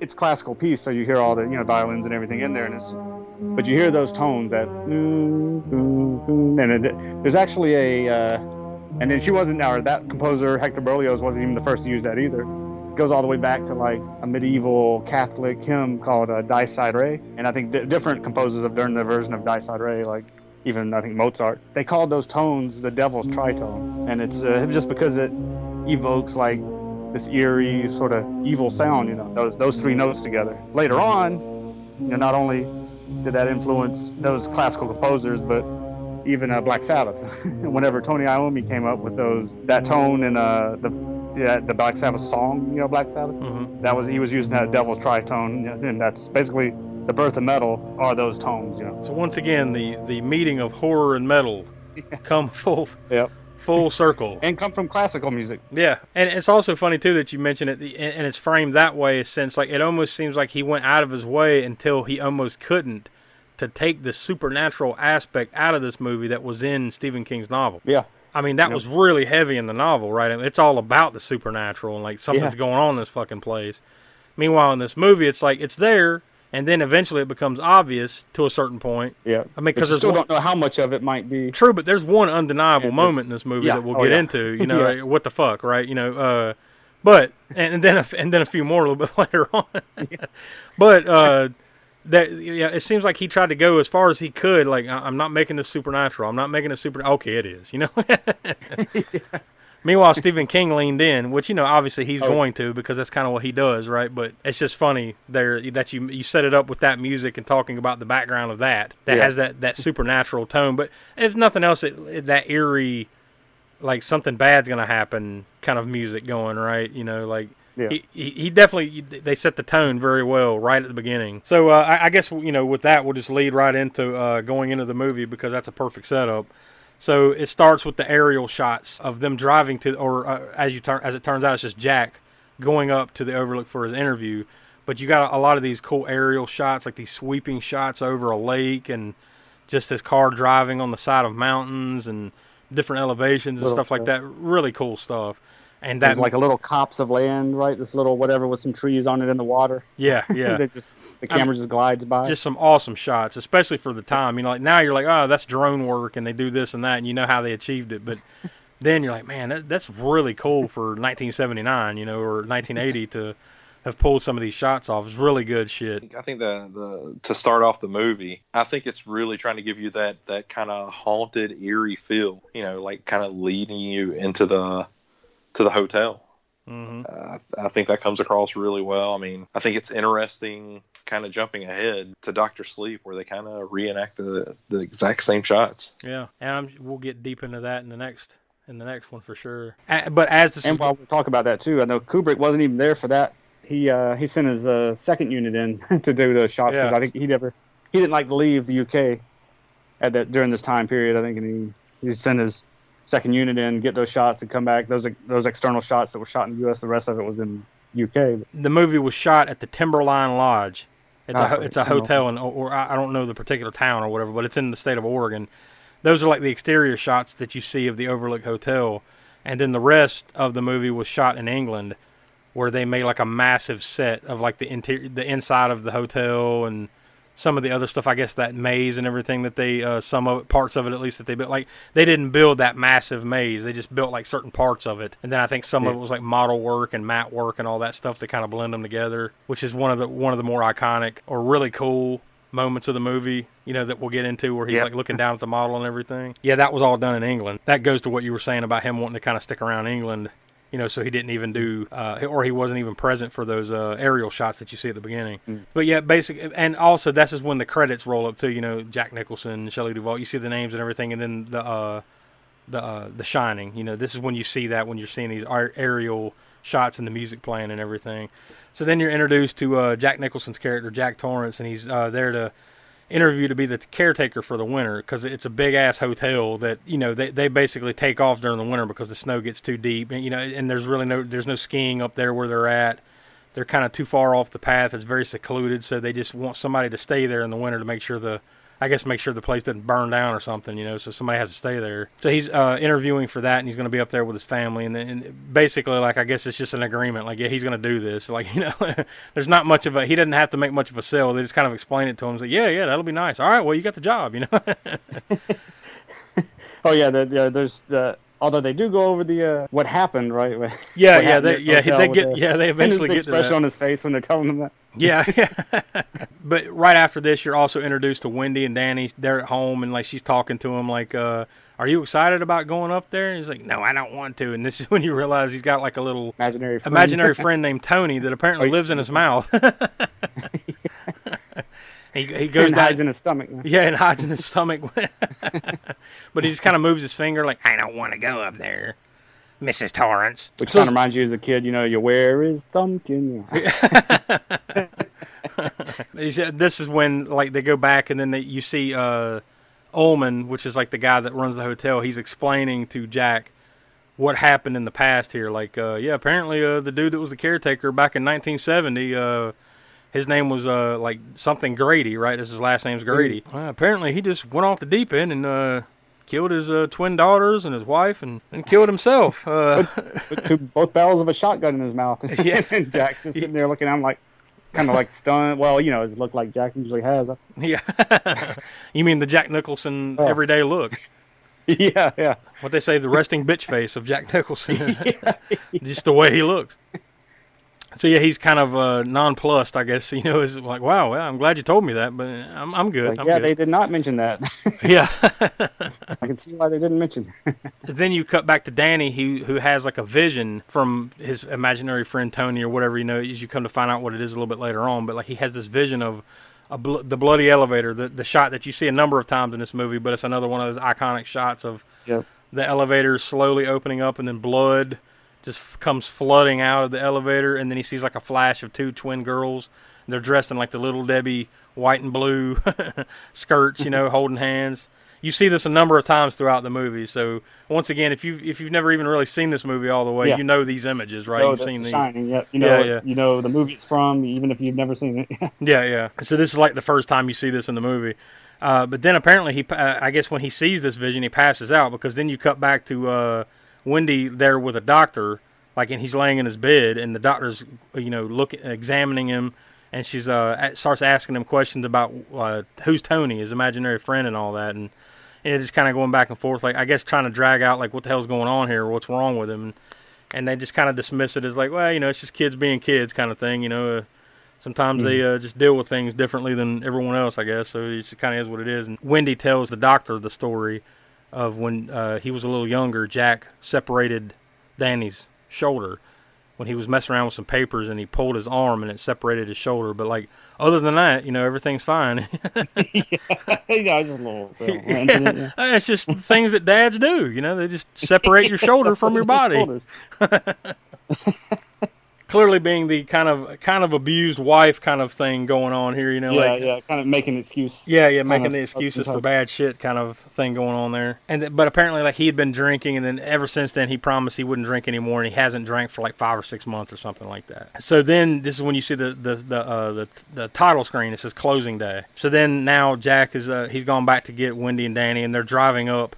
it's classical piece so you hear all the you know violins and everything in there and it's but you hear those tones that and it, there's actually a uh, and then she wasn't or that composer Hector Berlioz wasn't even the first to use that either. it goes all the way back to like a medieval Catholic hymn called uh, Dies Irae and I think di different composers have done their version of Dies Irae like even I think Mozart they called those tones the devil's tritone and it's uh, just because it evokes like this eerie sort of evil sound. You know, those those three notes together. Later on, you know, not only did that influence those classical composers, but even uh, Black Sabbath. Whenever Tony Iommi came up with those that tone and uh, the the, the Black Sabbath song, you know, Black Sabbath, hmm that was he was using that Devil's Tritone, and that's basically the birth of metal are those tones. You know. So once again, the the meeting of horror and metal come full Yep. full circle. And come from classical music. Yeah, and it's also funny too that you mention it, and and it's framed that way, since like it almost seems like he went out of his way until he almost couldn't to take the supernatural aspect out of this movie that was in Stephen King's novel. Yeah. I mean, that was really heavy in the novel, right? I mean, it's all about the supernatural and like something's Yeah. going on in this fucking place. Meanwhile, in this movie, it's like it's there, and then eventually it becomes obvious to a certain point. Yeah. I mean, because you still one, don't know how much of it might be. True, but there's one undeniable moment in this movie yeah, that we'll oh, get yeah. into. You know, Yeah. what the fuck, right? You know, uh, but and, and then a, and then a few more a little bit later on. but uh, that yeah, it seems like he tried to go as far as he could. Like I'm not making this supernatural. I'm not making it super. Okay, it is. You know. Meanwhile, Stephen King leaned in, which you know, obviously he's Oh. going to because that's kind of what he does, right? But it's just funny there that you you set it up with that music and talking about the background of that that Yeah. has that that supernatural tone. But if nothing else, it- that eerie, like something bad's gonna happen, kind of music going, right? You know, like. Yeah. He, he he definitely they set the tone very well right at the beginning. So uh, I, I guess you know with that we'll just lead right into uh, going into the movie because that's a perfect setup. So it starts with the aerial shots of them driving to, or uh, as you turn, as it turns out, it's just Jack going up to the Overlook for his interview. But you got a, a lot of these cool aerial shots, like these sweeping shots over a lake, and just his car driving on the side of mountains and different elevations and Little- stuff like that. Really cool stuff. And There's that, like a little copse of land, right? This little whatever with some trees on it in the water. yeah, yeah. Just the camera just glides by. just some awesome shots, especially for the time. You know, like now you're like, oh, that's drone work, and they do this and that, and you know how they achieved it. But then you're like, man, that, that's really cool for 1979, you know, or 1980 to have pulled some of these shots off. It's really good shit. I think the the to start off the movie, I think it's really trying to give you that that kind of haunted, eerie feel. You know, like kind of leading you into the to the hotel. hmm Uh, I, I think that comes across really well. I mean, I think it's interesting, kind of jumping ahead to Doctor Sleep, where they kind of reenact the the exact same shots. Yeah, and I'm, we'll get deep into that in the next in the next one for sure. A but as the and while we talk about that too, I know Kubrick wasn't even there for that. He uh, he sent his uh, second unit in to do the shots because Yeah. I think he never he didn't like to leave the UK at that during this time period. I think and he he sent his second unit in, get those shots, and come back. Those those external shots that were shot in the US. The rest of it was in UK. the movie was shot at the Timberline Lodge. It's a ah, right, it's a hotel in or, or I I don't know the particular town or whatever, but it's in the state of Oregon. Those are like the exterior shots that you see of the Overlook Hotel, and then the rest of the movie was shot in England, where they made like a massive set of like the interior, the inside of the hotel and some of the other stuff. I guess that maze and everything that they uh, some of it, parts of it at least that they built. Like they didn't build that massive maze; they just built like certain parts of it. And then I think some of it was like model work and mat work and all that stuff to kind of blend them together, which is one of the one of the more iconic or really cool moments of the movie. You know that we'll get into where he's Yep. like looking down at the model and everything. Yeah, that was all done in England. That goes to what you were saying about him wanting to kind of stick around England. You know, so he didn't even do, uh, or he wasn't even present for those uh, aerial shots that you see at the beginning. But yeah, basically, and also this is when the credits roll up too. You know, Jack Nicholson, Shelley Duvall. You see the names and everything, and then the uh, the uh, the Shining. You know, this is when you see that when you're seeing these aerial shots and the music playing and everything. So then you're introduced to uh, Jack Nicholson's character, Jack Torrance, and he's uh, there to interview to be the caretaker for the winter because it's a big ass hotel that you know they, they basically take off during the winter because the snow gets too deep and you know and there's really no there's no skiing up there where they're at. They're kind of too far off the path. It's very secluded so they just want somebody to stay there in the winter to make sure the I guess make sure the place doesn't burn down or something, you know. So somebody has to stay there. So he's uh, interviewing for that, and he's going to be up there with his family. And, and basically, like I guess it's just an agreement. Like, yeah, he's going to do this. Like, you know, there's not much of a. He doesn't have to make much of a sell. They just kind of explain it to him. Say, yeah, yeah, that'll be nice. All right, well, you got the job, you know. Oh yeah, the, the, there's the Although they do go over the uh, what happened, right? Yeah, yeah, they, yeah, they get, the- yeah, they eventually get to expression on his face when they're telling him that. Yeah, yeah. but right after this, you're also introduced to Wendy and Danny. They're at home, and like she's talking to him, like, uh, "Are you excited about going up there?" And he's like, "No, I don't want to." And this is when you realize he's got like a little Imaginary friend. imaginary friend named Tony that apparently lives in his mouth. He, he goes and down, hides in his stomach. yeah, and hides in his stomach. but he just kind of moves his finger, like, "I don't want to go up there, Mrs. Torrance." Which So- kind of reminds you as a kid, you know, you wear his thumbkin. He said this is when like they go back and then they, you see uh Ullman, which is like the guy that runs the hotel. He's explaining to Jack what happened in the past here. Like, uh, yeah, apparently uh, the dude that was the caretaker back in 1970, uh, his name was uh like something Grady, right? This his last name's Grady. Well, apparently he just went off the deep end and uh killed his uh, twin daughters and his wife and, and killed himself. Uh, Put two, both barrels of a shotgun in his mouth. Yeah. and Jack's just sitting there looking at him like, kind of like stunned. Well, you know, his look like Jack usually has. yeah. you mean the Jack Nicholson Oh. everyday look? yeah, yeah. what they say the resting bitch face of Jack Nicholson, yeah. just the way he looks. So yeah, he's kind of uh, nonplussed, I guess. You know, is like, wow, well, I'm glad you told me that, but I'm I'm good. Like, I'm yeah, good. they did not mention that. yeah. I can see why they didn't mention. then you cut back to Danny, who who has like a vision from his imaginary friend Tony or whatever. You know, as you come to find out what it is a little bit later on, but like he has this vision of. A bl- the bloody elevator, the the shot that you see a number of times in this movie, but it's another one of those iconic shots of Yep. the elevator slowly opening up and then blood just f- comes flooding out of the elevator and then he sees like a flash of two twin girls they're dressed in like the little debbie white and blue skirts you know holding hands you see this a number of times throughout the movie so once again if you if you've never even really seen this movie all the way Yeah. you know these images right Oh, you've that's seen these Shining. Yep. You know, Yeah, it's- you know the movie it's from, even if you've never seen it. Yeah, yeah. So this is like the first time you see this in the movie. Uh, but then apparently he, uh, I guess when he sees this vision, he passes out because then you cut back to uh, Wendy there with a doctor, like, and he's laying in his bed, and the doctor's, you know, looking, examining him, and she's uh starts asking him questions about uh, who's Tony, his imaginary friend, and all that, and, and it's just kind of going back and forth, like I guess trying to drag out like what the hell's going on here, what's wrong with him, and, and they just kind of dismiss it as like, well, you know, it's just kids being kids, kind of thing, you know. Uh, Sometimes they uh, just deal with things differently than everyone else, I guess. So it just kind of is what it is. And Wendy tells the doctor the story of when uh, he was a little younger. Jack separated Danny's shoulder when he was messing around with some papers, and he pulled his arm and it separated his shoulder. But like other than that, you know, everything's fine. yeah, it's just a little, little incident. Yeah. it's just things that dads do. You know, they just separate your shoulder from your body. Clearly, being the kind of kind of abused wife kind of thing going on here. You know, Yeah, like, yeah, kind of making excuse. Yeah, yeah, making the excuses for bad shit kind of thing going on there. And but apparently, like he had been drinking, and then ever since then, he promised he wouldn't drink anymore, and he hasn't drank for like five or six months or something like that. So then, this is when you see the the the uh, the, the title screen. It says closing day. So then now Jack is uh, he's gone back to get Wendy and Danny, and they're driving up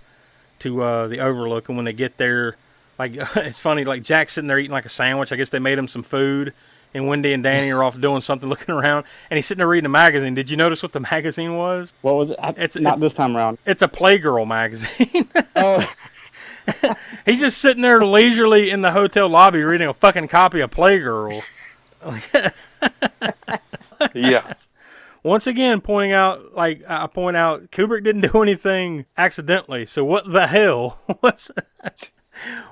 to uh, the Overlook. And when they get there, like it's funny, like Jack's sitting there eating like a sandwich. I guess they made him some food. And Wendy and Danny are off doing something, looking around, and he's sitting there reading a magazine. Did you notice what the magazine was? What was it? I, It's- not it's- this time around. It's a Playgirl magazine. Oh, He's just sitting there leisurely in the hotel lobby reading a fucking copy of Playgirl. Yeah. Once again, pointing out, like I point out, Kubrick didn't do anything accidentally. So what the hell? What's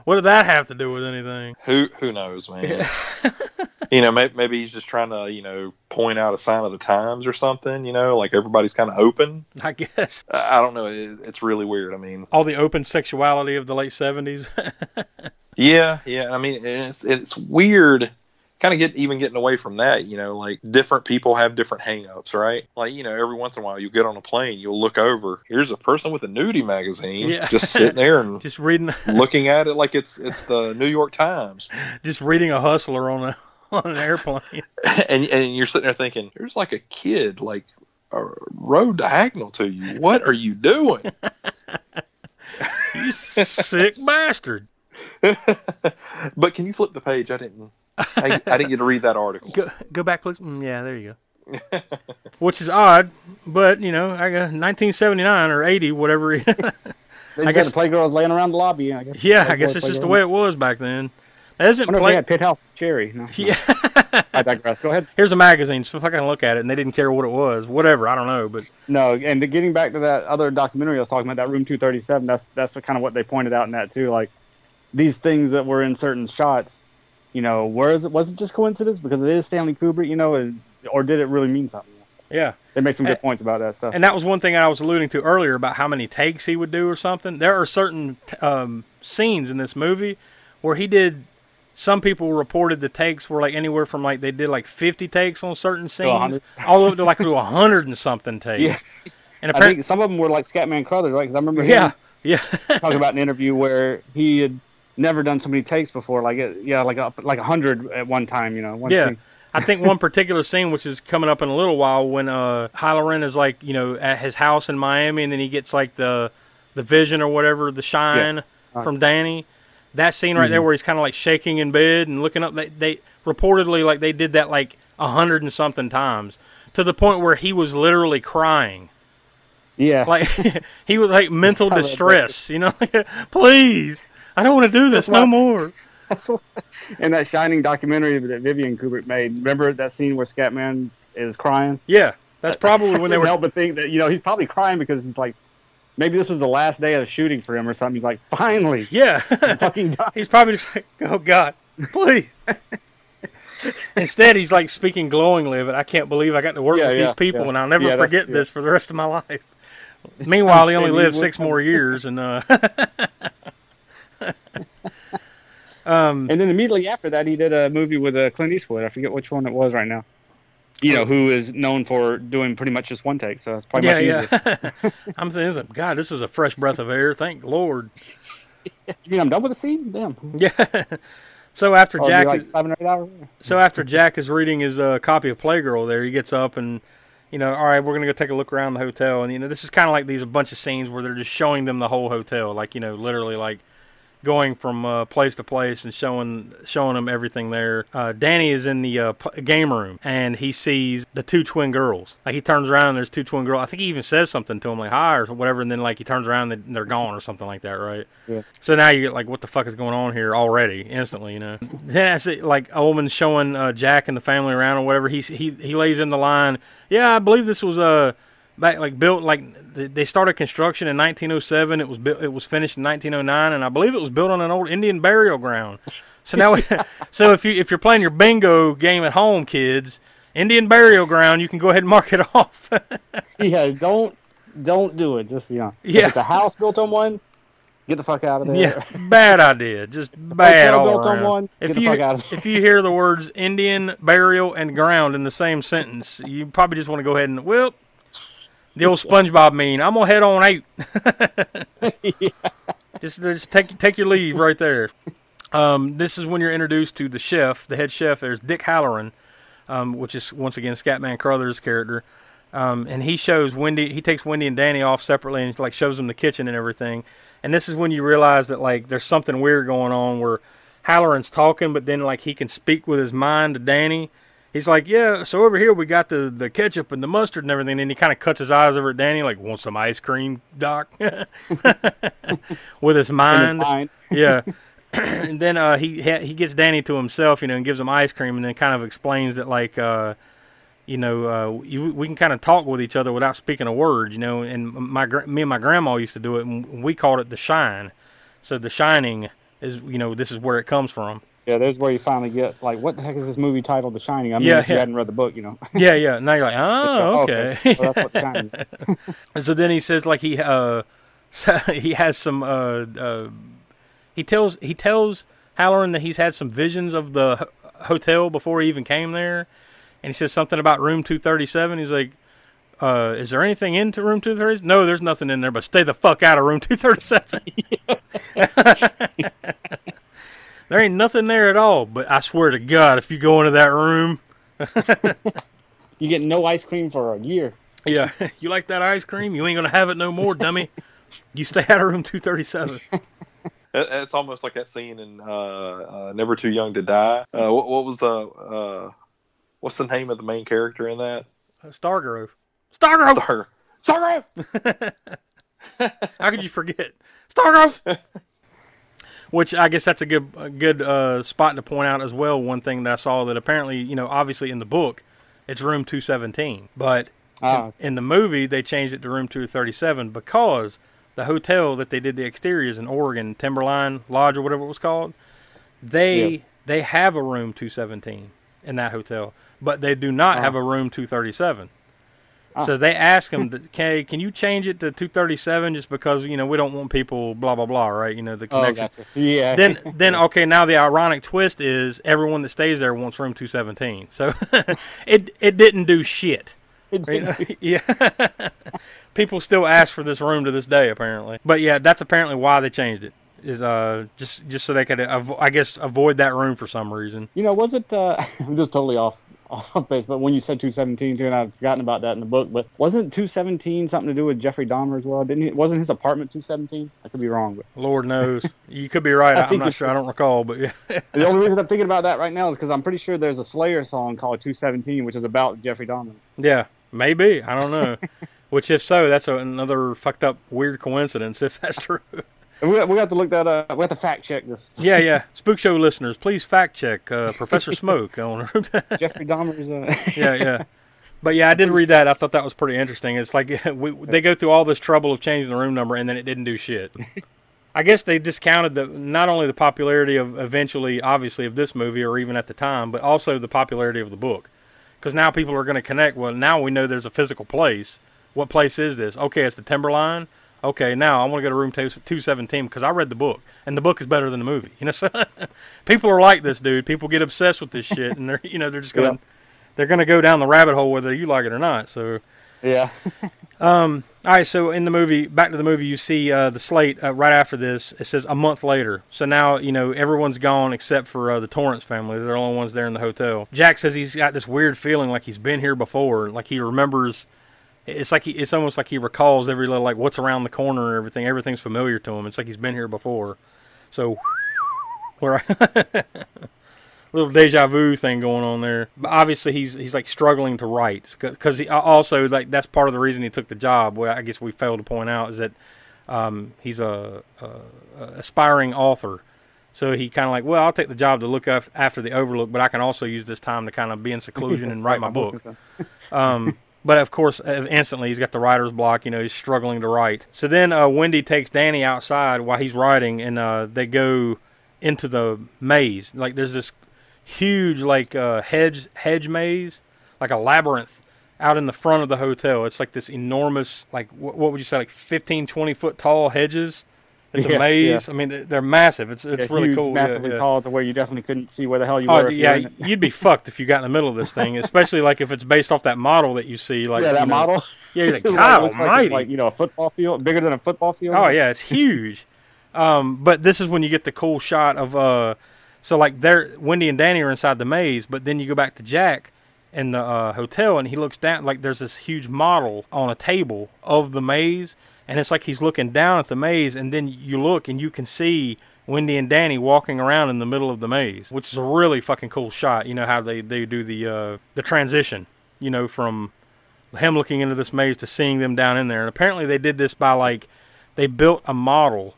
what did that have to do with anything? Who who knows, man? you know, maybe, maybe he's just trying to, you know, point out a sign of the times or something. You know, like everybody's kind of open. I guess I I don't know. It, it's really weird. I mean, all the open sexuality of the late seventies. yeah, yeah. I mean, it's it's weird. Kind of get even getting away from that. You know, like different people have different hangups, right? Like you know, every once in a while you get on a plane, you'll look over. Here's a person with a nudie magazine, Yeah. just sitting there and just reading, looking at it like it's it's the New York Times. just reading a hustler on a on an airplane. and and you're sitting there thinking, there's like a kid like a road diagonal to you. What are you doing? You sick bastard. but can you flip the page? I didn't. I, I didn't get to read that article. Go, go back, please. Mm, yeah, there you go. Which is odd, but you know, I got 1979 or 80, whatever. They I just guess- had the playgirls laying around the lobby. I guess. Yeah, I guess it's just the way it was back then. That isn't I wonder play. they had Pit House Cherry. No, no. yeah. I digress. Go ahead. Here's a magazine. So if I can look at it, and they didn't care what it was. Whatever. I don't know, but No, and the, getting back to that other documentary I was talking about, that Room 237, that's that's what, kind of what they pointed out in that too. Like these things that were in certain shots, you know, was it was it just coincidence because it is Stanley Kubrick, you know, and, or did it really mean something? yeah. They make some good Eh, points about that stuff. And that was one thing I was alluding to earlier about how many takes he would do or something. There are certain um, scenes in this movie where he did. Some people reported the takes were like anywhere from like they did like 50 takes on certain scenes, all the way to like to 100 and something takes. yeah, And I apparently, think some of them were like Scatman Crothers, right? Because I remember him yeah, yeah, talking about an interview where he had never done so many takes before, like it, yeah, like a, like a hundred at one time, you know. Yeah. I think one particular scene, which is coming up in a little while, when uh, Hallorann is like, you know, at his house in Miami, and then he gets like the the vision or whatever, the shine Uh, from Danny. That scene right there, where he's kind of like shaking in bed and looking up. They, they reportedly like they did that like a hundred and something times, to the point where he was literally crying. Yeah, Like he was like mental I read that. distress. You know, please, I don't want to do this That's no why- more. That's in that Shining documentary that Vivian Kubrick made. Remember that scene where Scatman is crying? Yeah, that's probably when they were help but think that you know he's probably crying because he's like, maybe this was the last day of the shooting for him or something. He's like, finally, Yeah. Fucking he's probably just like, oh God, please. Instead, he's like speaking glowingly of it. I can't believe I got to work Yeah, with yeah, these people, yeah. and I'll never forget this for the rest of my life. Meanwhile, he only lived six more years, and uh, um, And then immediately after that, he did a movie with uh, Clint Eastwood. I forget which one it was right now. You know, who is known for doing pretty much just one take, so it's probably yeah, much easier. yeah. I'm thinking, God, this is a fresh breath of air. Thank Lord. You mean I'm done with the scene? Damn. Yeah. so after Oh, Jack, like is, seven or eight hours. so after Jack is reading his uh, copy of Playgirl, there he gets up and you know, all right, we're gonna go take a look around the hotel, and you know, this is kind of like these a bunch of scenes where they're just showing them the whole hotel, like you know, literally like going from uh, place to place and showing showing them everything there. Uh, Danny is in the uh, game room and he sees the two twin girls. Like he turns around and there's two twin girls. I think he even says something to them like hi or whatever, and then like he turns around and they're gone or something like that, right? Yeah. So now you get like, what the fuck is going on here already? Instantly, you know. then I see like a woman showing uh, Jack and the family around or whatever. He he he lays in the line. Yeah, I believe this was uh back like built like they started construction in 1907. It was built. It was finished in 1909, and I believe it was built on an old Indian burial ground. So now, so if you if you're playing your bingo game at home, kids, Indian burial ground, you can go ahead and mark it off. Yeah, don't don't do it. Just you know, Yeah. if it's a house built on one, get the fuck out of there. yeah, bad idea. Just bad all built on one, if get the you fuck out of there. if you hear the words Indian burial and ground in the same sentence, you probably just want to go ahead and well. The old SpongeBob mean, I'm gonna head on out. Just, just take take your leave right there. Um, this is when you're introduced to the chef, the head chef. There's Dick Hallorann, um, which is once again Scatman Crothers' character, um, and he shows Wendy. He takes Wendy and Danny off separately and like shows them the kitchen and everything. And this is when you realize that like there's something weird going on where Hallorann's talking, but then like he can speak with his mind to Danny. He's like, yeah, so over here we got the, the ketchup and the mustard and everything. And he kind of cuts his eyes over at Danny, like, want some ice cream, Doc? with his In his mind. mind. Yeah. and then uh, he ha- he gets Danny to himself, you know, and gives him ice cream, and then kind of explains that like, uh, you know, uh, you, we can kind of talk with each other without speaking a word, you know. And my me and my grandma used to do it, and we called it the shine. So the shining is, you know, this is where it comes from. Yeah, there's where you finally get like, what the heck is this movie titled The Shining? I mean, Yeah, if you yeah. hadn't read the book, you know. Yeah, yeah. Now you're like, oh, okay. Well, that's what The Shining. And so then he says like he uh he has some uh, uh he tells he tells Hallorann that he's had some visions of the ho- hotel before he even came there, and he says something about room two thirty seven. He's like. Uh, is there anything into room 237? No, there's nothing in there, but stay the fuck out of room 237. There ain't nothing there at all, but I swear to God, if you go into that room, You get no ice cream for a year. Yeah, you like that ice cream? You ain't gonna have it no more, dummy. You stay out of room two thirty seven. It's almost like that scene in uh, uh, Never Too Young to Die. Uh, what, what was the uh, what's the name of the main character in that? Stargrove. Stargrove. Star. Star. How could you forget Stargrove? Which I guess that's a good a good uh, spot to point out as well. One thing that I saw that apparently, you know, obviously in the book, it's room 217, but Ah, in the movie they changed it to room 237 because the hotel that they did the exteriors in Oregon, Timberline Lodge or whatever it was called, they Yeah. they have a room 217 in that hotel, but they do not Ah. have a room 237. Ah. So they asked him, "Okay, can you change it to 237 just because you know we don't want people blah blah blah, right? You know the connection." oh, connection." gotcha. Yeah. then then okay now the ironic twist is everyone that stays there wants room 217 so it it didn't do shit know? yeah people still ask for this room to this day apparently but yeah that's apparently why they changed it is uh just just so they could avo- i guess avoid that room for some reason You know, was it? Uh, I'm just totally off off base, but when you said 217 too, and I've forgotten about that in the book, but wasn't 217 something to do with Jeffrey Dahmer as well? Didn't he? Wasn't his apartment 217? I could be wrong, but lord knows you could be right I i'm not sure i don't recall but yeah the only reason I'm thinking about that right now is because I'm pretty sure there's a Slayer song called 217, which is about Jeffrey Dahmer. yeah maybe i don't know which if so that's a, another fucked up weird coincidence if that's true We we have to look that up. We have to fact check this. Yeah, yeah. Spook Show listeners, please fact check uh, Professor Smoke on. Jeffrey Dahmer's. Uh, yeah, yeah. But yeah, I did read that. I thought that was pretty interesting. It's like we, they go through all this trouble of changing the room number, and then it didn't do shit. I guess they discounted the not only the popularity of eventually, obviously, of this movie, or even at the time, but also the popularity of the book. Because now people are going to connect. Well, now we know there's a physical place. What place is this? Okay, it's the Timberline. Okay, now I want to go to room 217 because I read the book, and the book is better than the movie. You know, so people are like this, dude. People get obsessed with this shit, and they're you know they're just gonna Yeah. they're gonna go down the rabbit hole whether you like it or not. So, yeah. um, all right. So in the movie, back to the movie, you see uh, the slate uh, right after this. It says a month later. So now you know everyone's gone except for uh, the Torrance family. They're the only ones there in the hotel. Jack says he's got this weird feeling like he's been here before, like he remembers. It's like he, it's almost like he recalls every little like what's around the corner and everything. Everything's familiar to him. It's like he's been here before. So, where little deja vu thing going on there. But obviously, he's he's like struggling to write because he also like that's part of the reason he took the job. Well, I guess we failed to point out is that um, he's a, a, a aspiring author. So he kind of like, well, I'll take the job to look after the Overlook, but I can also use this time to kind of be in seclusion and write my book. Um, but of course, uh, instantly he's got the writer's block. You know, he's struggling to write. So then uh, Wendy takes Danny outside while he's writing, and uh, they go into the maze. Like there's this huge like uh, hedge hedge maze, like a labyrinth out in the front of the hotel. It's like this enormous, like what would you say, like 15, 20 foot tall hedges. It's a Yeah, maze. I mean, they're- massive. It's it's Yeah, really huge, cool. Yeah, massively yeah. tall to where you definitely couldn't see where the hell you Oh were. yeah, were in it. you'd be fucked if you got in the middle of this thing, especially like if it's based off that model that you see. Like yeah, that you know- model. Yeah, you're like, God like almighty. like you know a football field, bigger than a football field. Oh yeah, it's huge. Um, but this is when you get the cool shot of uh, so like there, Wendy and Danny are inside the maze, but then you go back to Jack in the uh, hotel, and he looks down like there's this huge model on a table of the maze, and it's like he's looking down at the maze, and then you look and you can see Wendy and Danny walking around in the middle of the maze, which is a really fucking cool shot. You know how they they do the uh, the transition, you know, from him looking into this maze to seeing them down in there. And apparently they did this by like they built a model,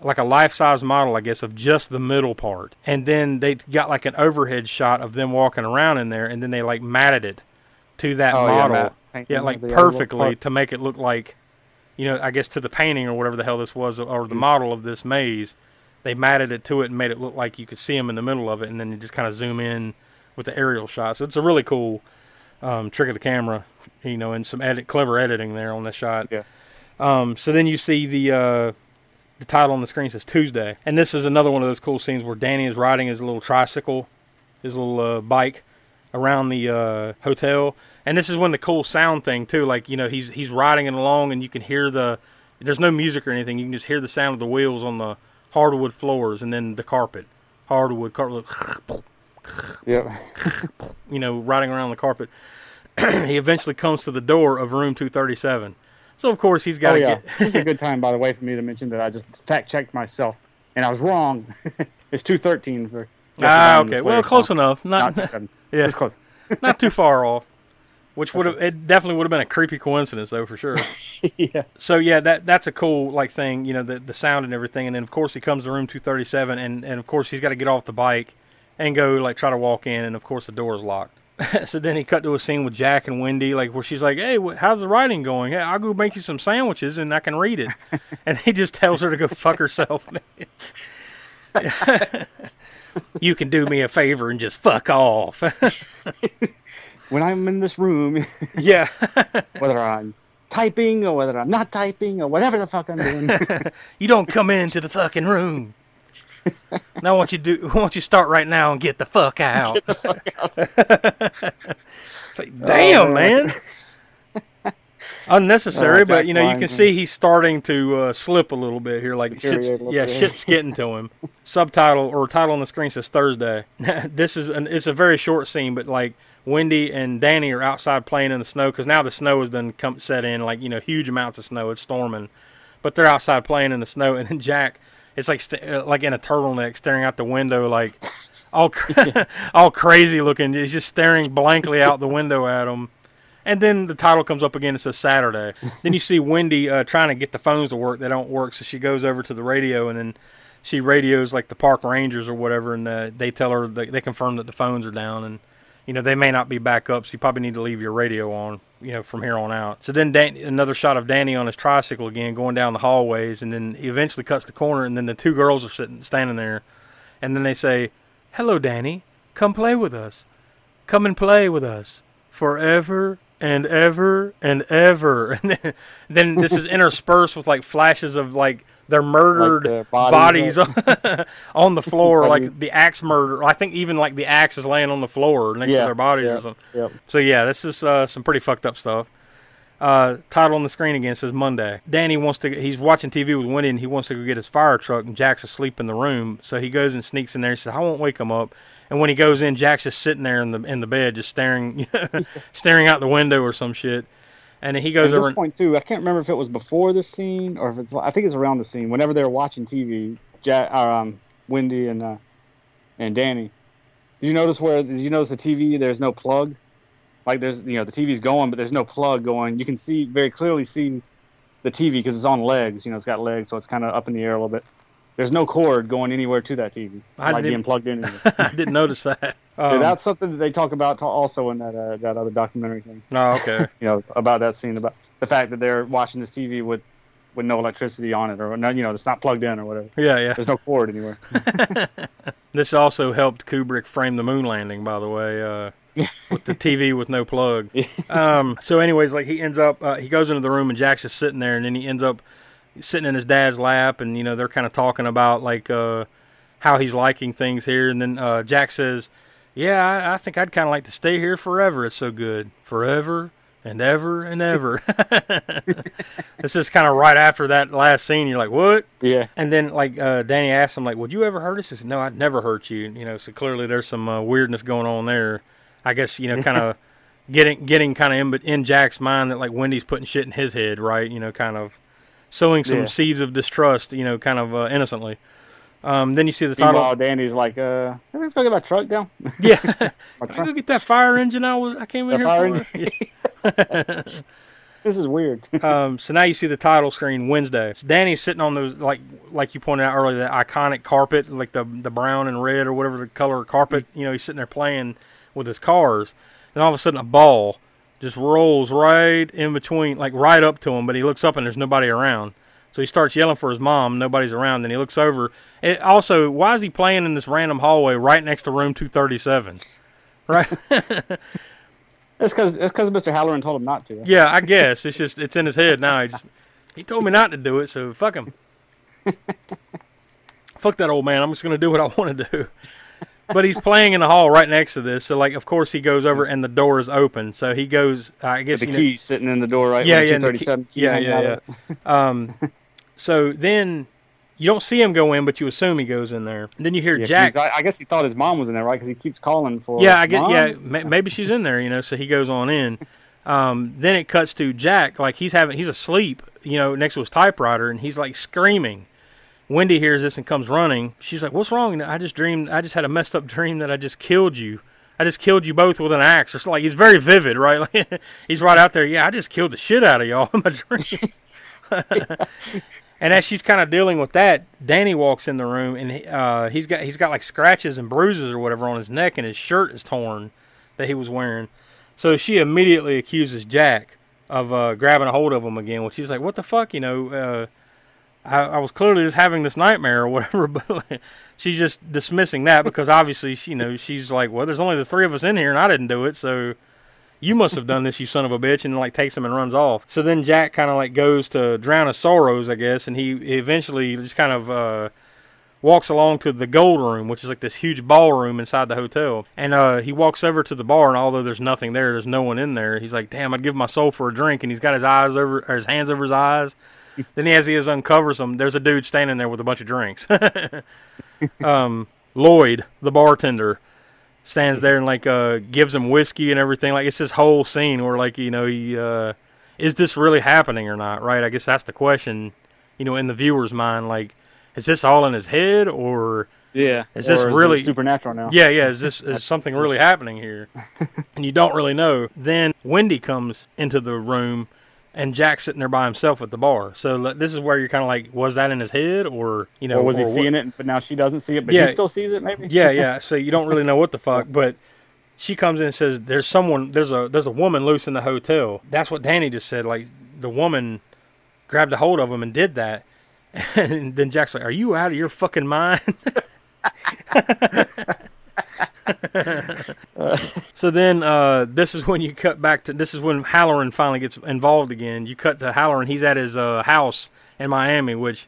like a life-size model, I guess, of just the middle part, and then they got like an overhead shot of them walking around in there, and then they like matted it to that Oh, model, painting yeah, like perfectly to make it look like, you know, I guess to the painting or whatever the hell this was, or the model of this maze. They matted it to it and made it look like you could see them in the middle of it, and then you just kind of zoom in with the aerial shot. So it's a really cool um, trick of the camera, you know, and some edit, clever editing there on the shot. Yeah. Um, so then you see the uh, the title on the screen says Tuesday, and this is another one of those cool scenes where Danny is riding his little tricycle, his little uh, bike around the uh, hotel, and this is when the cool sound thing too. Like you know, he's he's riding it along, and you can hear the. There's no music or anything. You can just hear the sound of the wheels on the hardwood floors, and then the carpet, hardwood carpet. Yep. you know, riding around the carpet. he eventually comes to the door of room 237. So of course he's got Oh yeah. get. this is a good time, by the way, for me to mention that I just fact checked myself, and I was wrong. it's two thirteen for. Jeffrey ah, okay. Slayer Well, close song. enough. Not Not. Yeah, It's close. not too far off. which would have it definitely would have been a creepy coincidence though for sure. yeah. So yeah, that that's a cool like thing, you know, the the sound and everything. And then of course he comes to room 237, and and of course he's got to get off the bike and go like try to walk in, and of course the door is locked. so then he cut to a scene with Jack and Wendy, like where she's like, "Hey, wh- how's the writing going? Hey, I'll go make you some sandwiches and I can read it." and he just tells her to go fuck herself. man. you can do me a favor and just fuck off. When I'm in this room, yeah. whether I'm typing or whether I'm not typing or whatever the fuck I'm doing. you don't come into the fucking room. now, want you do, want you start right now and get the fuck out. it's like, damn, Oh, man. Unnecessary, Oh, but you know you can see he's starting to uh, slip a little bit here. Like shit's, Deteriorate a little yeah, bit. shit's getting to him. Subtitle or title on the screen says Thursday. this is an, it's a very short scene, but like Wendy and Danny are outside playing in the snow because now the snow has done come set in like you know huge amounts of snow. It's storming, but they're outside playing in the snow, and then Jack, it's like st- uh, like in a turtleneck, staring out the window like all cra- all crazy looking. He's just staring blankly out the window at him. And then the title comes up again. It says Saturday. then you see Wendy uh, trying to get the phones to work. They don't work, so she goes over to the radio and then she radios like the park rangers or whatever, and uh, they tell her they, they confirm that the phones are down and you know they may not be back up, so you probably need to leave your radio on, you know, from here on out. So then Dan- another shot of Danny on his tricycle again, going down the hallways, and then he eventually cuts the corner, and then the two girls are sitting standing there, and then they say, "Hello, Danny, come play with us. Come and play with us forever." And ever and ever, and then, then this is interspersed with like flashes of like their murdered their bodies, bodies, on the floor, like the axe murder. I think even like the axe is laying on the floor next to their bodies yeah, or something. yep. So yeah, this is uh, some pretty fucked up stuff. Uh, title on the screen again says Monday. Danny wants to. He's watching TV with Wendy, and he wants to go get his fire truck. And Jack's asleep in the room, so he goes and sneaks in there. He says, "I won't wake him up." And when he goes in, Jack's just sitting there in the in the bed, just staring, staring out the window or some shit. And he goes At this over. point too, I can't remember if it was before the scene or if it's. I think it's around the scene. Whenever they're watching TV, Jack, or, um, Wendy and uh, and Danny. Did you notice where? Did you notice the TV? There's no plug. Like there's, you know, the TV's going, but there's no plug going. You can see very clearly see the TV because it's on legs. You know, it's got legs, so it's kind of up in the air a little bit. There's no cord going anywhere to that TV, I like didn't- being plugged in. I didn't notice that. Yeah, Um, that's something that they talk about to- also in that uh, that other documentary thing. no, okay. You know about that scene about the fact that they're watching this TV with with no electricity on it or no, you know, it's not plugged in or whatever. Yeah, yeah. There's no cord anywhere. This also helped Kubrick frame the moon landing, by the way, uh, with the TV with no plug. Um, so, anyways, like he ends up, uh, he goes into the room and Jack's just sitting there, and then he ends up sitting in his dad's lap, and you know they're kind of talking about like uh, how he's liking things here, and then uh, Jack says, "Yeah, I, I think I'd kind of like to stay here forever. It's so good, forever." And ever and ever. this is kind of right after that last scene. You're like, what? Yeah. And then like uh, Danny asks him like, "Would you ever hurt us?" He said, "No, I'd never hurt you." You know, so clearly there's some uh, weirdness going on there. I guess you know, kind of getting getting kind of in but in Jack's mind that like Wendy's putting shit in his head, right? You know, kind of sowing some Yeah. seeds of distrust. You know, kind of uh, innocently. Um, then you see the title. Meanwhile, Danny's like, uh, let's go get my truck down. Yeah, My Can I truck. go get that fire engine I was I came in The here fire for. this is weird. um, so now you see the title screen Wednesday. Danny's sitting on those like like you pointed out earlier, that iconic carpet, like the the brown and red or whatever the color carpet. You know, he's sitting there playing with his cars, and all of a sudden a ball just rolls right in between, like right up to him. But he looks up and there's nobody around. So he starts yelling for his mom. Nobody's around. Then he looks over. It, also, why is he playing in this random hallway right next to room 237? Right. It's because it's because Mr. Hallorann told him not to. Yeah, I guess it's just it's in his head now. He just he told me not to do it, so fuck him. fuck that old man. I'm just gonna do what I want to do. But he's playing in the hall right next to this, so like of course he goes over and the door is open. So he goes. I guess the you know- key sitting in the door, right? Yeah, yeah, key- key yeah, yeah, yeah. Um, so then you don't see him go in, but you assume he goes in there. And then you hear Yeah, Jack. I, I guess he thought his mom was in there, right? Because he keeps calling for. Yeah, I get. "Mom?" Yeah, ma- maybe she's in there, you know. So he goes on in. Um, then it cuts to Jack, like he's having, he's asleep, you know, next to his typewriter, and he's like screaming. Wendy hears this and comes running. She's like, "What's wrong?" I just dreamed. I just had a messed up dream that I just killed you. I just killed you both with an axe or. Like he's very vivid, right? He's right out there. Yeah, I just killed the shit out of y'all in my dream. and as she's kind of dealing with that, Danny walks in the room and uh, he's got he's got like scratches and bruises or whatever on his neck, and his shirt is torn that he was wearing. So she immediately accuses Jack of uh, grabbing a hold of him again. Well, she's like, "What the fuck?" You know, uh, I, I was clearly just having this nightmare or whatever. But she's just dismissing that because obviously, she, you know, she's like, "Well, there's only the three of us in here, and I didn't do it, so." You must have done this, you son of a bitch, and then like takes him and runs off. So then Jack kind of like goes to drown his sorrows, I guess, and he eventually just kind of uh, walks along to the gold room, which is like this huge ballroom inside the hotel. And uh, he walks over to the bar, and although there's nothing there, there's no one in there. He's like, "Damn, I'd give my soul for a drink." And he's got his eyes over, his hands over his eyes. then he, as he is uncovers them, there's a dude standing there with a bunch of drinks. um, Lloyd, the bartender, stands there and like uh, gives him whiskey and everything. Like it's this whole scene where like you know he uh, is this really happening or not? Right? I guess that's the question. You know, in the viewer's mind, like is this all in his head or Yeah. Is this Or really- supernatural now? yeah, yeah, is this is something really happening here? and you don't really know. Then Wendy comes into the room and Jack's sitting there by himself at the bar. So this is where you're kind of like, was that in his head or you know, or was he or what- seeing it, but now she doesn't see it, but Yeah. he still sees it? Maybe. yeah, yeah. So you don't really know what the fuck, but she comes in and says, "There's someone. There's a there's a woman loose in the hotel." That's what Danny just said. Like the woman grabbed a hold of him and did that, and then Jack's like, "Are you out of your fucking mind?" so then uh, this is when you cut back to this is when Hallorann finally gets involved again. You cut to Hallorann. He's at his uh, house in Miami, which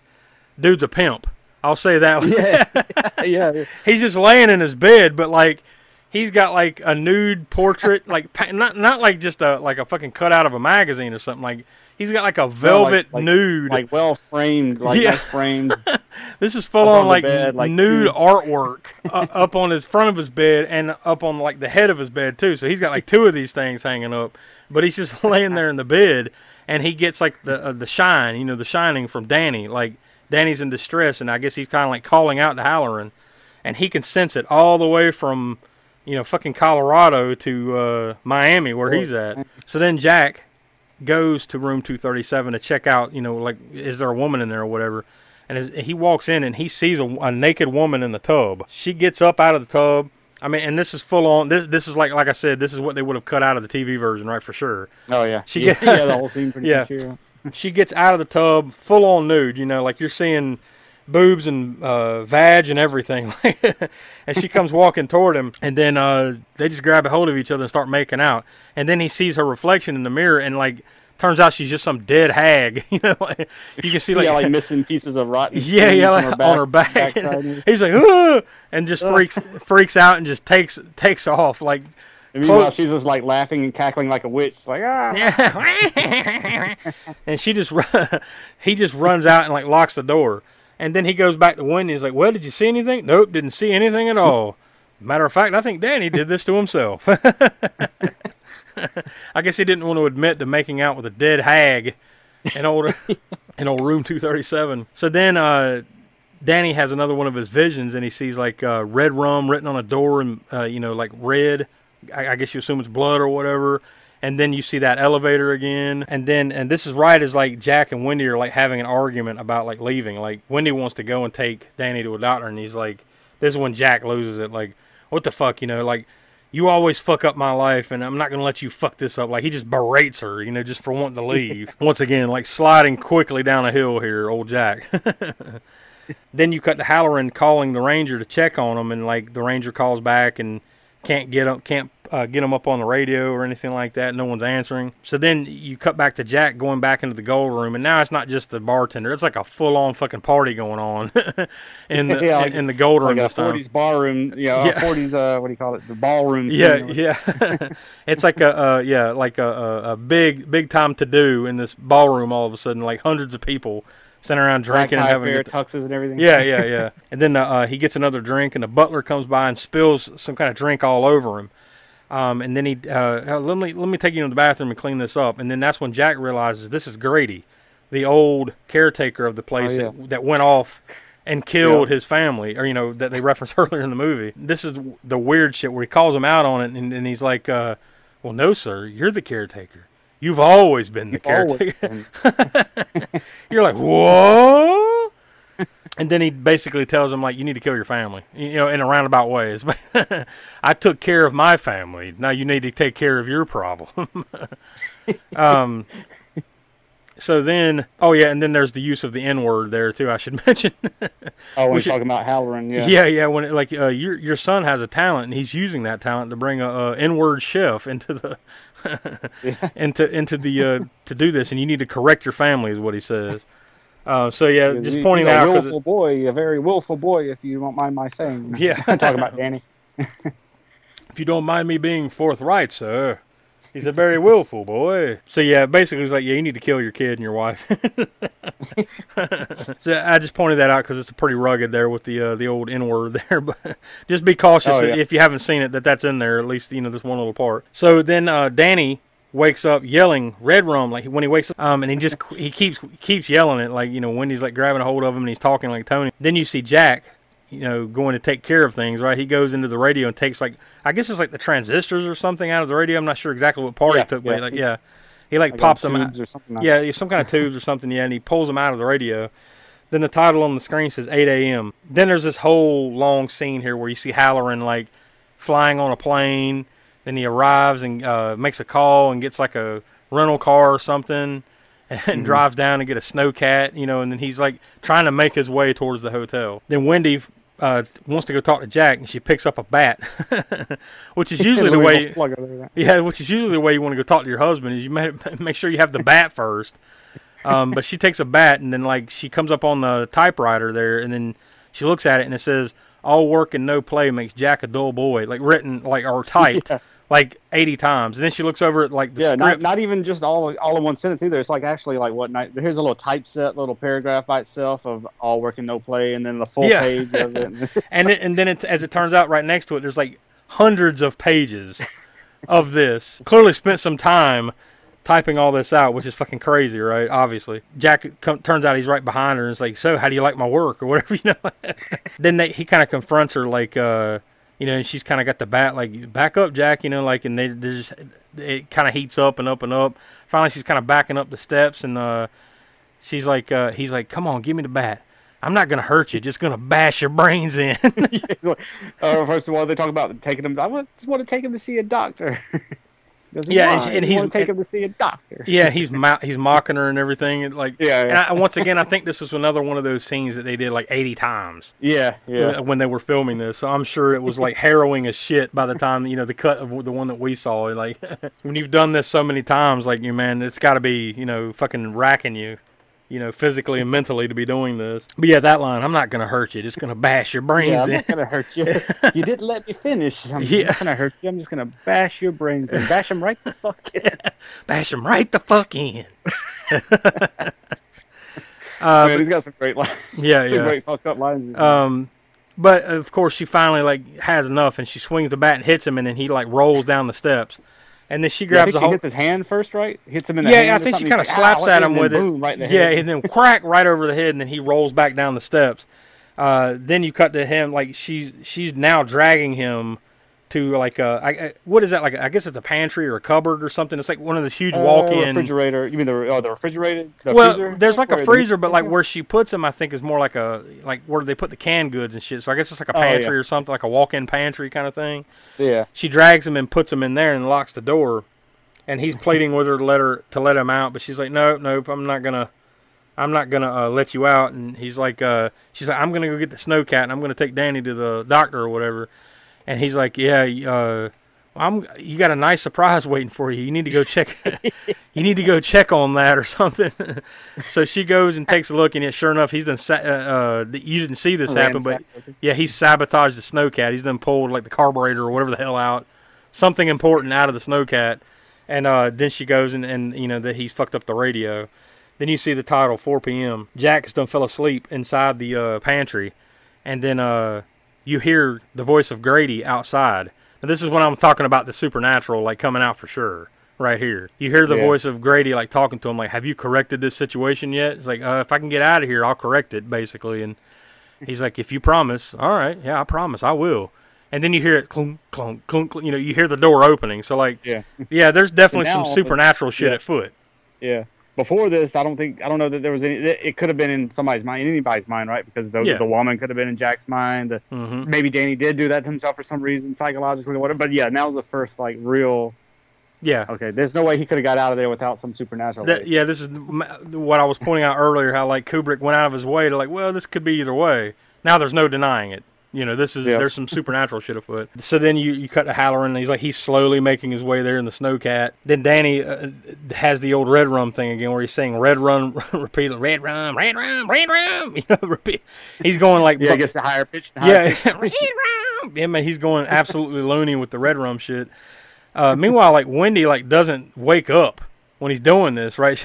dude's a pimp. I'll say that. yeah, yeah. he's just laying in his bed, but like he's got like a nude portrait, like not not like just a like a fucking cutout of a magazine or something. Like he's got like a velvet like- nude. like well framed, like Yeah. nice framed. this is full on, on like, bed, like nude huge. artwork uh, up on his front of his bed and up on like the head of his bed too. So he's got like two of these things hanging up, but he's just laying there in the bed, and he gets like the uh, the shine, you know, the shining from Danny. Like Danny's in distress, and I guess he's kind of like calling out to Hallorann, and he can sense it all the way from you know fucking Colorado to uh, Miami where he's at. So then Jack goes to room 237 to check out, you know, like is there a woman in there or whatever. And as he walks in and he sees a, a naked woman in the tub. She gets up out of the tub. I mean, and this is full on. This this is like like I said, this is what they would have cut out of the TV version, right? For sure. Oh yeah, She yeah, yeah, the whole scene pretty Yeah. much. Yeah. She gets out of the tub, full on nude. You know, like you're seeing boobs and uh, vag and everything. and she comes walking toward him, and then uh, they just grab a hold of each other and start making out. And then he sees her reflection in the mirror, and like turns out she's just some dead hag. You know, like, you can see like, yeah, like missing pieces of rotten. yeah, yeah, like, on her back. He's like, "Ugh," and just freaks freaks out and just takes takes off. Like, And meanwhile, Close- she's just like laughing and cackling like a witch. Like ah, yeah. and she just he just runs out and like locks the door. And then he goes back to Wendy. He's like, "Well, did you see anything?" Nope, didn't see anything at all. Matter of fact, I think Danny did this to himself. I guess he didn't want to admit to making out with a dead hag in old in old room two thirty seven. So then uh, Danny has another one of his visions, and he sees like uh, red rum written on a door, and uh, you know, like red. I, I guess you assume it's blood or whatever. And then you see that elevator again, and then and this is right as like Jack and Wendy are like having an argument about like leaving. Like Wendy wants to go and take Danny to a doctor, and he's like, "This is when Jack loses it. Like, what the fuck, you know? Like, you always fuck up my life, and I'm not gonna let you fuck this up." Like he just berates her, you know, just for wanting to leave. Once again, like sliding quickly down a hill here, old Jack. then you cut to Hallorann calling the ranger to check on him, and like the ranger calls back and can't get him, can't uh, get them up on the radio or anything like that. No one's answering. So then you cut back to Jack going back into the gold room, and now it's not just the bartender; it's like a full-on fucking party going on in the Yeah, like- in the gold room like a '40s bar room. You know, Yeah. '40s. Uh, what do you call it? The ballroom. Yeah, scene. yeah. it's like a uh, yeah, like a, a, big big time to do in this ballroom. All of a sudden, like hundreds of people sitting around drinking and having fair, tuxes and everything. yeah, yeah, yeah. And then uh, uh, he gets another drink, and the butler comes by and spills some kind of drink all over him. Um, and then he uh, uh, let me let me take you to the bathroom and clean this up. And then that's when Jack realizes this is Grady, the old caretaker of the place Oh, yeah. that, that went off and killed his family, or you know that they referenced earlier in the movie. This is the weird shit where he calls him out on it, and, and he's like, uh, "Well, no, sir, you're the caretaker. You've always been the Always caretaker." you're like, "What?" And then he basically tells him like, "You need to kill your family," you know, in a roundabout way. I took care of my family. Now you need to take care of your problem. um. So then, oh yeah, and then there's the use of the N word there too. I should mention. Oh, when he's talking about Hallorann, yeah. Yeah, yeah. When it, like uh, your your son has a talent, and he's using that talent to bring a, a N-word chef into the into into the uh, to do this, and you need to correct your family, is what he says. Uh, so yeah, He's- just he's pointing a out 'cause willful boy, a very willful boy, if you don't mind my saying. Yeah. talking about Danny. if you don't mind me being forthright, sir. He's a very willful boy. So yeah, basically, he's like, yeah, you need to kill your kid and your wife. so I just pointed that out because it's pretty rugged there with the uh, the old N word there. But just be cautious Oh, yeah. if you haven't seen it that that's in there. At least you know this one little part. So then uh, Danny wakes up yelling red rum like when he wakes up um and he just he keeps keeps yelling it like you know Wendy's like grabbing a hold of him and he's talking like Tony then you see Jack you know going to take care of things right he goes into the radio and takes like I guess it's like the transistors or something out of the radio I'm not sure exactly what part Yeah, he took but yeah. like yeah he like, Like pops them out or something like yeah, some kind of tubes or something. Yeah, and he pulls them out of the radio. Then the title on the screen says 8 a.m. Then there's this whole long scene here where you see Hallorann like flying on a plane. Then he arrives and uh, makes a call and gets like a rental car or something, and drives down to get a snowcat. You know, and then he's like trying to make his way towards the hotel. Then Wendy. Uh, wants to go talk to Jack, and she picks up a bat, which is usually the way. Yeah, which is usually the way you want to go talk to your husband is you make sure you have the bat first. Um, but she takes a bat and then like she comes up on the typewriter there and then she looks at it and it says all work and no play makes Jack a dull boy like written like or typed Yeah. like 80 times and then she looks over at like the Yeah, not, script not even just all all in one sentence either. It's like actually like what night? Here's a little typeset, little paragraph by itself of all work and no play, and then the full Yeah. page of it. and it, and then it, as it turns out right next to it there's like hundreds of pages of this clearly spent some time typing all this out which is fucking crazy right? Obviously. Jack turns out he's right behind her and is like so how do you like my work? or whatever you know? Then they, he kind of confronts her like uh you know and she's kind of got the bat like back up jack you know like and they just it kind of heats up and up and up. Finally she's kind of backing up the steps and uh she's like uh he's like come on give me the bat. I'm not gonna hurt you just gonna bash your brains in. Uh, first of all, they talk about taking him. I just want to take him to see a doctor. Yeah, and "Why? she- and he's- take him to see a doctor. yeah, he's mo- he's mocking her and everything. And like, Yeah, And yeah. I, once again, I think this was another one of those scenes that they did like 80 times Yeah, yeah. uh, when they were filming this. So I'm sure it was like harrowing as shit by the time you know the cut of the one that we saw. Like when you've done this so many times, like you man, it's got to be you know fucking racking you. You know, physically and mentally to be doing this. But yeah, that line, I'm not going to hurt you, just going to bash your brains Yeah, I'm in. not gonna hurt you. you didn't let me finish. I'm Yeah. not gonna hurt you. I'm just gonna bash your brains and bash them right the fuck in. bash them right the fuck in. uh, Man, but- he's got some great lines. yeah, yeah. some yeah. great fucked up lines. Um, but of course, she finally like has enough, and she swings the bat and hits him, and then he like rolls down the steps, and then she grabs. yeah, I think she hits his hand first, right? Hits him in the Yeah, hand. I think she kind of He's slaps at him with it. boom, right in the yeah, head. and then crack right over the head, and then he rolls back down the steps. Uh, then you cut to him like she's she's now dragging him to like a I, I, what is that like? I guess it's a pantry or a cupboard or something. It's like one of those huge Uh, walk-in refrigerator. You mean the oh, the refrigerated? The well, freezer there's like where a freezer, but like where she puts them, I think is more like a like where they put the canned goods and shit. So I guess it's like a Oh, yeah. pantry or something, like a walk-in pantry kind of thing. yeah. She drags him and puts him in there and locks the door. And he's pleading with her to let her to let him out, but she's like, "Nope, nope, I'm not gonna, I'm not gonna uh, let you out." And he's like, uh, "She's like, I'm gonna go get the snowcat and I'm gonna take Danny to the doctor or whatever." And he's like, "Yeah, uh, I'm. You got a nice surprise waiting for you. You need to go check. you need to go check on that or something." so she goes and takes a look, and it, sure enough, he's done. Sa- uh, uh, you didn't see this happen, but yeah, he's sabotaged the snowcat. He's done pulled like the carburetor or whatever the hell out, something important out of the snowcat. And uh, then she goes and, and you know that he's fucked up the radio. Then you see the title 4 p.m. Jack's done fell asleep inside the uh, pantry, and then uh, you hear the voice of Grady outside. Now this is when I'm talking about the supernatural like coming out for sure. Right here, you hear the Yeah. voice of Grady like talking to him like, "Have you corrected this situation yet?" It's like, uh, "If I can get out of here, I'll correct it." Basically, and He's like, if you promise, all right, yeah, I promise, I will. And then you hear it clunk, clunk, clunk, clunk. You know, you hear the door opening. So like, Yeah. yeah, there's definitely now- some supernatural shit yeah. at foot. Yeah. Before this, I don't think I don't know that there was any. It could have been in somebody's mind, anybody's mind, right? Because the, Yeah. the woman could have been in Jack's mind. The, hmm maybe Danny did do that to himself for some reason, psychologically, or whatever. But yeah, that was the first like real. Yeah. Okay, there's no way he could have got out of there without some supernatural. That, yeah, this is what I was pointing out earlier. How like Kubrick went out of his way to like, well, this could be either way. Now there's no denying it. You know, this is Yeah. there's some supernatural shit afoot. So then you you cut to Hallorann, and he's like he's slowly making his way there in the snowcat. Then Danny uh, has the old red rum thing again, where he's saying red rum repeatedly, red rum, red rum, red rum. You know, repeat. He's going like Yeah, I guess the higher pitch. The higher yeah, pitch. red rum. Yeah, man, he's going absolutely loony with the red rum shit. Uh, meanwhile, like Wendy, like doesn't wake up when he's doing this, right?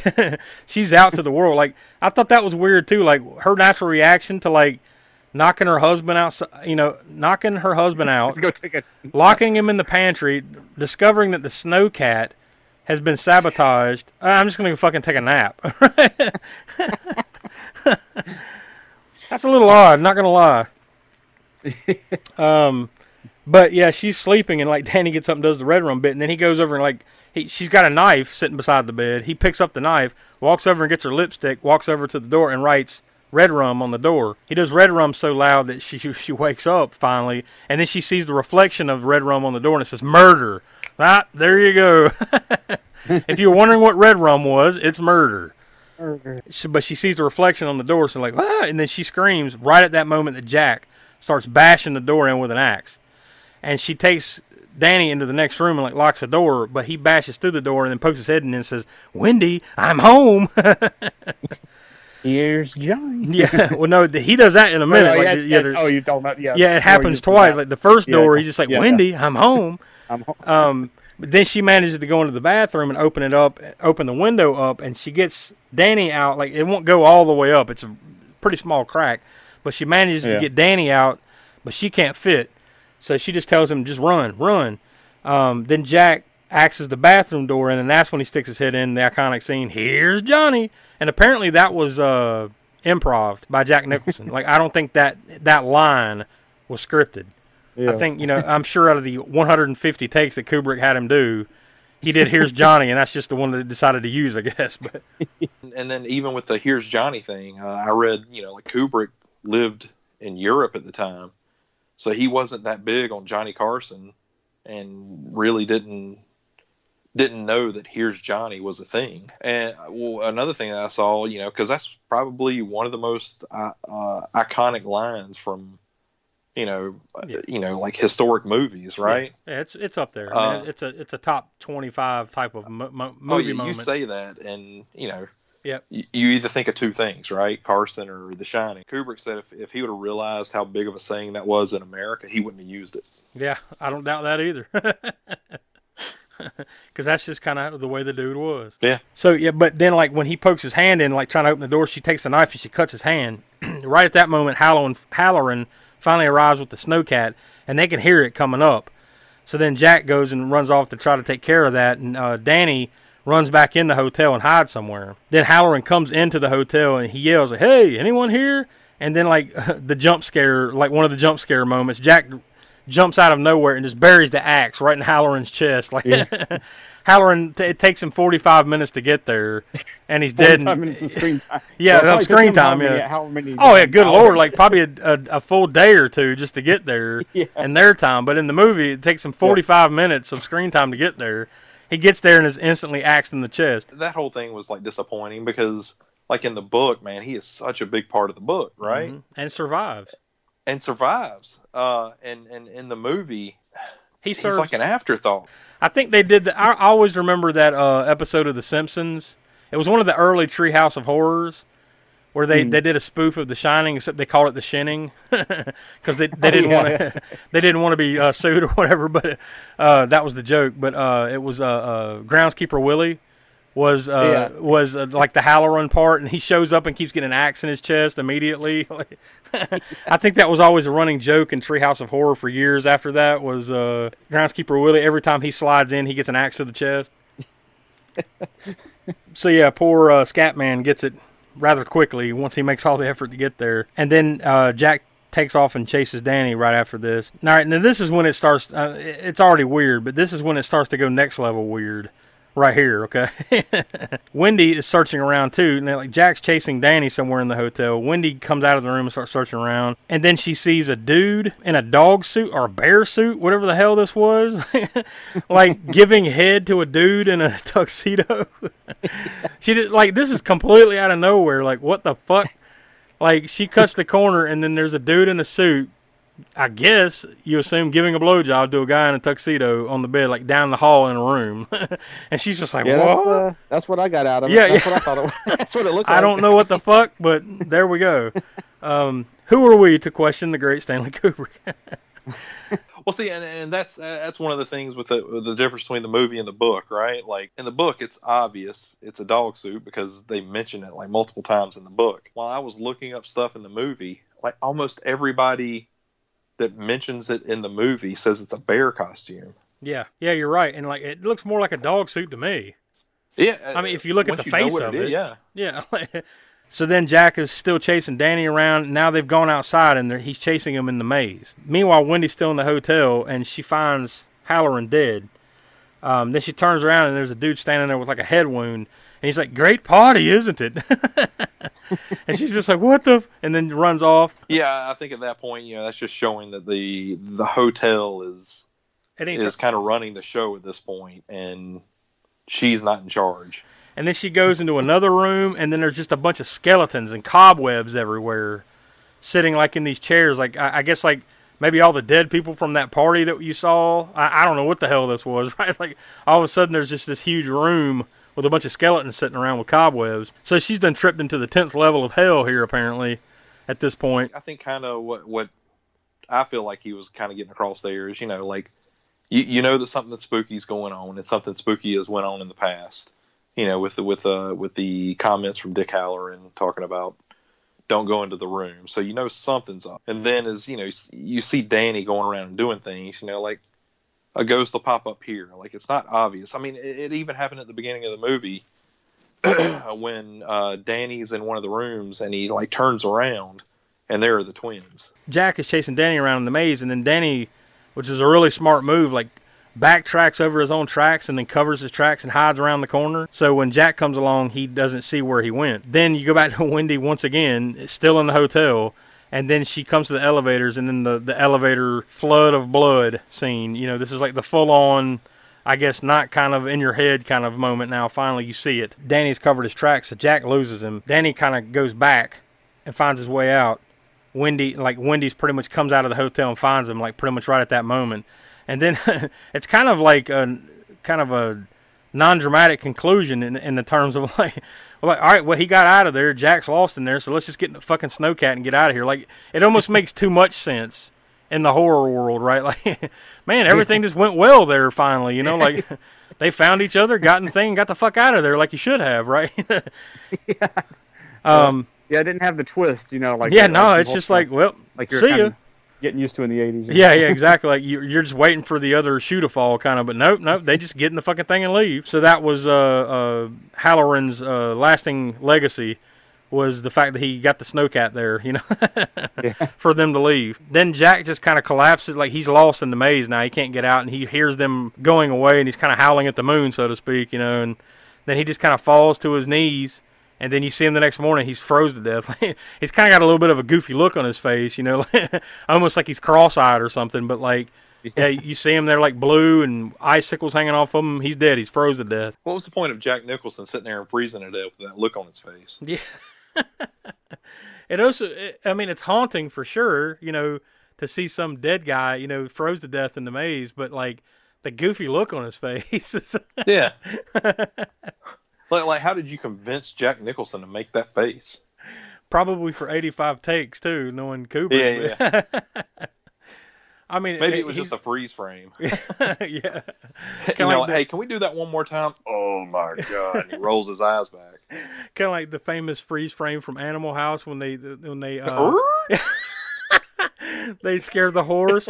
She's out to the world. Like I thought that was weird too. Like her natural reaction to like knocking her husband out, you know, knocking her husband out, Let's go take a. locking him in the pantry, discovering that the snow cat has been sabotaged. Uh, I'm just gonna fucking take a nap. That's a little odd, not gonna lie. Um, but yeah, she's sleeping, and like Danny gets up and does the red rum bit, and then he goes over and like he, she's got a knife sitting beside the bed. He picks up the knife, walks over and gets her lipstick, walks over to the door and writes red rum on the door. He does red rum so loud that she she wakes up finally, and then she sees the reflection of red rum on the door, and it says murder. Ah, there you go. if you're wondering what red rum was, it's murder. So, but she sees the reflection on the door, so like, ah, and then she screams right at that moment that Jack starts bashing the door in with an axe, and she takes Danny into the next room and like locks the door, but he bashes through the door and then pokes his head in and says, "Wendy, I'm home." Here's Johnny. yeah, well, no, he does that in a Oh, minute. yeah, like, yeah, yeah, oh, you're talking about yeah. yeah, it happens twice. Like the first Yeah, door, he's just like, yeah, yeah. "Wendy, I'm home." I'm ho- Um, but then she manages to go into the bathroom and open it up, open the window up, and she gets Danny out. Like it won't go all the way up; it's a pretty small crack, but she manages Yeah. to get Danny out, but she can't fit. So she just tells him, "Just run, run." Um, then Jack axes the bathroom door in, and that's when he sticks his head in the iconic scene. Here's Johnny, and apparently that was uh, improv by Jack Nicholson. like I don't think that that line was scripted. yeah. I think you know. I'm sure out of the 150 takes that Kubrick had him do, he did "Here's Johnny," and that's just the one that he decided to use, I guess. But and then even with the here's Johnny thing, uh, I read you know like Kubrick lived in Europe at the time, so he wasn't that big on Johnny Carson, and really didn't didn't know that here's Johnny was a thing. And well, another thing that I saw, you know, because that's probably one of the most uh, uh, iconic lines from, you know, uh, Yeah. you know, like historic movies, right? yeah, it's it's up there. I mean, Uh, it's a it's a top 25 type of mo- mo- Oh, movie you, you moment. say that, and you know, Yep. y- you either think of two things, right? Carson or The Shining. Kubrick said if, if he would have realized how big of a saying that was in America, he wouldn't have used it. yeah, I don't doubt that either. Because that's just kind of the way the dude was. Yeah. So yeah, but then like when he pokes his hand in, like trying to open the door, she takes the knife and she cuts his hand. right at that moment, Hallorann, Hallorann finally arrives with the snowcat, and they can hear it coming up. So then Jack goes and runs off to try to take care of that, and uh, Danny runs back in the hotel and hides somewhere. Then Hallorann comes into the hotel and he yells, "Hey, anyone here?" And then like the jump scare, like one of the jump scare moments, Jack jumps out of nowhere and just buries the axe right in Hallorann's chest. Like Hallorann, t- it takes him 45 minutes to get there, and he's dead. 45 in- minutes of screen time. Yeah, Well, it no, probably screen him how time, many- yeah. How many? Oh yeah, good hours? lord! Like probably a, a, a full day or two just to get there Yeah. in their time. But in the movie, it takes him 45 minutes of screen time to get there. He gets there and is instantly axed in the chest. That whole thing was like disappointing because, like in the book, man, he is such a big part of the book, right? Mhm. And survives. And survives. Uh, and and in the movie, He he's serves. like an afterthought. I think they did. The, I, I always remember that uh, episode of The Simpsons. It was one of the early Treehouse of Horrors, where they, Hmm. they did a spoof of The Shining, except they called it The Shinning, because they, they Oh, didn't yeah. want to they didn't want to be uh, sued or whatever. But uh, that was the joke. But uh, it was uh, uh, Groundskeeper Willie was uh, Yeah. was uh, like the Hallorann part, and he shows up and keeps getting an axe in his chest immediately. I think that was always a running joke in Treehouse of Horror for years. After that was uh, Groundskeeper Willie. Every time he slides in, he gets an axe to the chest. so yeah, poor uh, Scatman gets it rather quickly once he makes all the effort to get there. And then uh, Jack takes off and chases Danny right after this. All right, now this is when it starts. Uh, it's already weird, but this is when it starts to go next level weird. Right here, okay. Wendy is searching around too. And like Jack's chasing Danny somewhere in the hotel. Wendy comes out of the room and starts searching around, and then she sees a dude in a dog suit or a bear suit, whatever the hell this was, like giving head to a dude in a tuxedo. she did like this is completely out of nowhere. Like what the fuck? Like she cuts the corner, and then there's a dude in a suit. I guess you assume giving a blowjob to a guy in a tuxedo on the bed, like down the hall in a room, and she's just like, Yeah, "What?" that's uh, that's what I got out of it. Yeah, that's yeah. what I thought it was. that's what it looks like. I don't know what the fuck, but there we go. Um, who are we to question the great Stanley Kubrick? Well, see, and, and that's that's one of the things with the with the difference between the movie and the book, right? Like in the book, it's obvious it's a dog suit because they mention it like multiple times in the book. While I was looking up stuff in the movie, like almost everybody that mentions it in the movie says it's a bear costume. yeah, yeah, you're right. And like, it looks more like a dog suit to me. Yeah, I mean, if you look at the face of it yeah. Yeah. so then Jack is still chasing Danny around. Now they've gone outside and he's chasing him in the maze. Meanwhile, Wendy's still in the hotel and she finds Hallorann dead. Um, then she turns around and there's a dude standing there with like a head wound. He's like, "Great party, isn't it?" and she's just like, "What the?" F-? And then runs off. Yeah, I think at that point, you know, that's just showing that the the hotel is It ain't is kind of running the show at this point, and she's not in charge. And then she goes into another room, and then there's just a bunch of skeletons and cobwebs everywhere, sitting like in these chairs. Like I, I guess like maybe all the dead people from that party that you saw. I, I don't know what the hell this was, right? Like all of a sudden there's just this huge room with a bunch of skeletons sitting around with cobwebs. So she's done tripped into the tenth level of hell here apparently. At this point, I think kind of what what I feel like he was kind of getting across there is, you know, like you you know that something spooky is going on, and something spooky has went on in the past. You know, with the with uh with the comments from Dick Hallorann talking about don't go into the room, so you know something's up. And then as you know, you see Danny going around and doing things, you know, like a ghost will pop up here. Like it's not obvious. I mean, it, it even happened at the beginning of the movie when uh, Danny's in one of the rooms and he like turns around and there are the twins. Jack is chasing Danny around in the maze, and then Danny, which is a really smart move, like backtracks over his own tracks and then covers his tracks and hides around the corner. So when Jack comes along, he doesn't see where he went. Then you go back to Wendy once again, still in the hotel, and then she comes to the elevators, and then the the elevator flood of blood scene. You know, this is like the full on. I guess not kind of in your head kind of moment now. Finally, you see it. Danny's covered his tracks, so Jack loses him. Danny kind of goes back and finds his way out. Wendy, like Wendy's pretty much comes out of the hotel and finds him, like pretty much right at that moment. And then it's kind of like a kind of a non-dramatic conclusion in in the terms of like, like, all right, well he got out of there, Jack's lost in there, so let's just get in the fucking snowcat and get out of here. Like it almost makes too much sense in the horror world, right? Like, man, everything just went well there finally. You know, like they found each other, got in the thing, and got the fuck out of there, like you should have, right? Um. Yeah, I didn't have the twist, you know, like yeah, like no, some it's just whole- like, well, like you're see kinda ya. Getting used to in the '80s. Yeah, yeah, exactly. Like you, you're just waiting for the other shoe to fall, kind of. But nope, nope. They just get in the fucking thing and leave. So that was uh, uh, Hallorann's uh, lasting legacy was the fact that he got the snowcat there, you know, for them to leave. Then Jack just kind of collapses, like he's lost in the maze now. He can't get out, and he hears them going away, and he's kind of howling at the moon, so to speak, you know. And then he just kind of falls to his knees. And then you see him the next morning, he's froze to death. he's kind of got a little bit of a goofy look on his face, you know, almost like he's cross-eyed or something. But like, yeah, you see him there like blue and icicles hanging off of him. He's dead. He's froze to death. What was the point of Jack Nicholson sitting there and freezing to death with that look on his face? Yeah. it also, it, I mean, it's haunting for sure, you know, to see some dead guy, you know, froze to death in the maze. But like the goofy look on his face. is- Yeah. Like, like, how did you convince Jack Nicholson to make that face? Probably for 85 takes too, knowing Kubrick. Yeah, yeah. I mean, Maybe it was he's- just a freeze frame. yeah. you know, like the- hey, can we do that one more time? Oh my god! He rolls his eyes back. kind of like the famous freeze frame from Animal House when they when they uh, they scare the horse.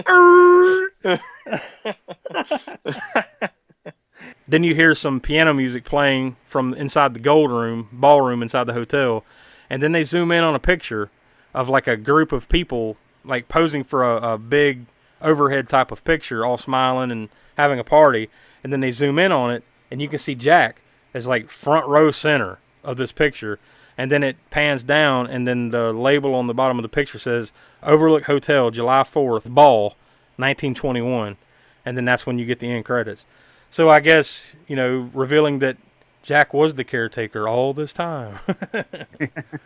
Then you hear some piano music playing from inside the gold room, ballroom inside the hotel, and then they zoom in on a picture of like a group of people like posing for a, a big overhead type of picture, all smiling and having a party, and then they zoom in on it, and you can see Jack as like front row center of this picture, and then it pans down, and then the label on the bottom of the picture says Overlook Hotel, July 4th, Ball, 1921, and then that's when you get the end credits. So I guess you know, revealing that Jack was the caretaker all this time.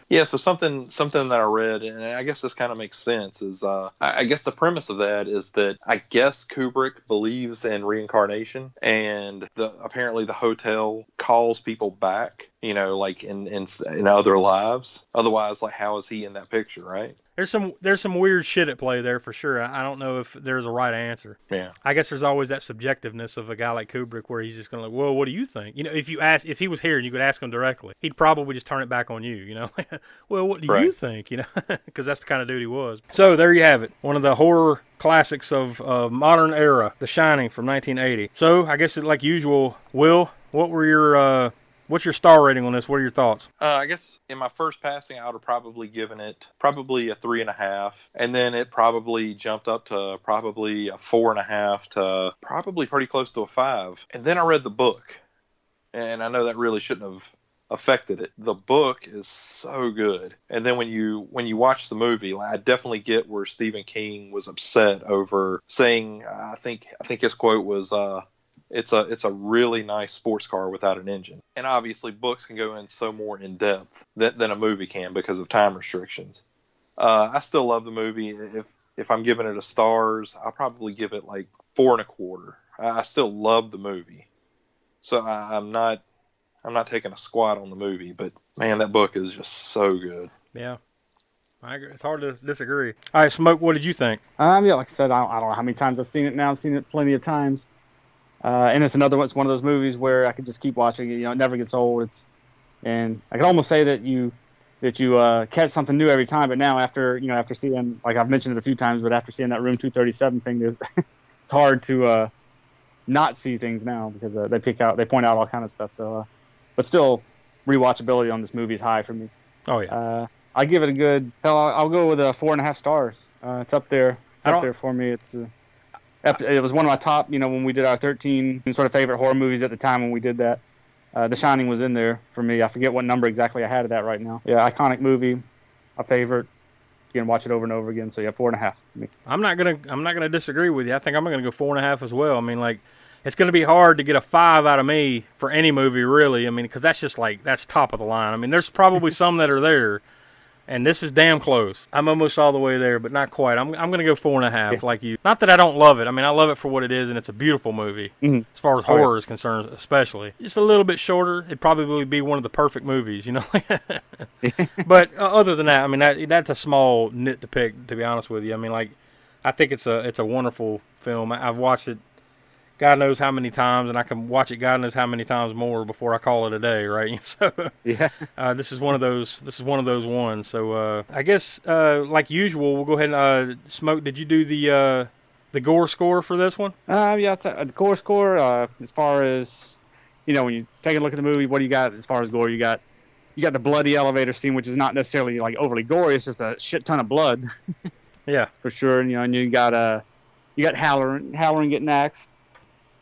Yeah, so something something that I read, and I guess this kind of makes sense, is uh, I guess the premise of that is that I guess Kubrick believes in reincarnation, and the apparently the hotel calls people back, you know, like in in in other lives. Otherwise, like how is he in that picture, right? there's some there's some weird shit at play there for sure. I I don't know if there's a right answer. Yeah. I guess there's always that subjectiveness of a guy like Kubrick where he's just gonna like, well, what do you think? You know, if you ask, if he was here and you could ask him directly, he'd probably just turn it back on you. You know, well, what do you think? You know, because that's the kind of dude he was. So there you have it, one of the horror classics of uh, modern era, The Shining from 1980. So I guess it, like usual, Will, what were your uh, what's your star rating on this? What are your thoughts? Uh, I guess in my first passing, I would have probably given it probably a three and a half, and then it probably jumped up to probably a four and a half to probably pretty close to a five. And then I read the book, and I know that really shouldn't have affected it. The book is so good, and then when you when you watch the movie, I definitely get where Stephen King was upset over saying. I think I think his quote was. Uh, it's a it's a really nice sports car without an engine. And obviously, books can go in so more in depth than, than a movie can because of time restrictions. Uh, I still love the movie. If if I'm giving it a stars, I'll probably give it like four and a quarter. I I still love the movie, so I, I'm not I'm not taking a squat on the movie. But man, that book is just so good. Yeah. I agree. It's hard to disagree. All right, Smoke, what did you think? Um, yeah, like I said, I don't, I don't know how many times I've seen it now. I've seen it plenty of times. Uh, and it's another one. It's one of those movies where I could just keep watching it. You know, it never gets old. It's, and I could almost say that you, that you uh, catch something new every time. But now, after you know, after seeing, like I've mentioned it a few times, but after seeing that Room 237 thing, there's, it's hard to uh, not see things now because uh, they pick out, they point out all kind of stuff. So, uh, but still, rewatchability on this movie is high for me. Oh yeah. Uh, I give it a good. Hell, I'll, I'll go with a four and a half stars. Uh, it's up there. It's up there for me. It's. It was one of my top. You know, when we did our 13 sort of favorite horror movies at the time when we did that. Uh, the Shining was in there for me. I forget what number exactly I had of that right now. Yeah, iconic movie, a favorite. You can watch it over and over again. So yeah, four and a half for me. I'm not gonna I'm not gonna disagree with you. I think I'm gonna go four and a half as well. I mean, like, it's gonna be hard to get a five out of me for any movie, really. I mean, because that's just like that's top of the line. I mean, there's probably some that are there, and this is damn close. I'm almost all the way there, but not quite. I'm I'm gonna go four and a half, like you. Not that I don't love it. I mean, I love it for what it is, and it's a beautiful movie Mhm. as far as Oh, yeah. horror is concerned, especially. Just a little bit shorter. It'd probably be one of the perfect movies, you know. but uh, other than that, I mean, that, that's a small nit to pick, to be honest with you. I mean, like, I think it's a it's a wonderful film. I- I've watched it, God knows how many times, and I can watch it God knows how many times more before I call it a day, right? So, Yeah. uh, this is one of those. This is one of those ones. So, uh, I guess, uh, like usual, we'll go ahead and uh, smoke. Did you do the uh, the gore score for this one? Uh, yeah, it's a, the gore score. Uh, as far as you know, when you take a look at the movie, what do you got as far as gore? You got you got the bloody elevator scene, which is not necessarily like overly gory. It's just a shit ton of blood. Yeah. for sure. And, you know, and you got uh, you got Hallorann, Hallorann getting axed,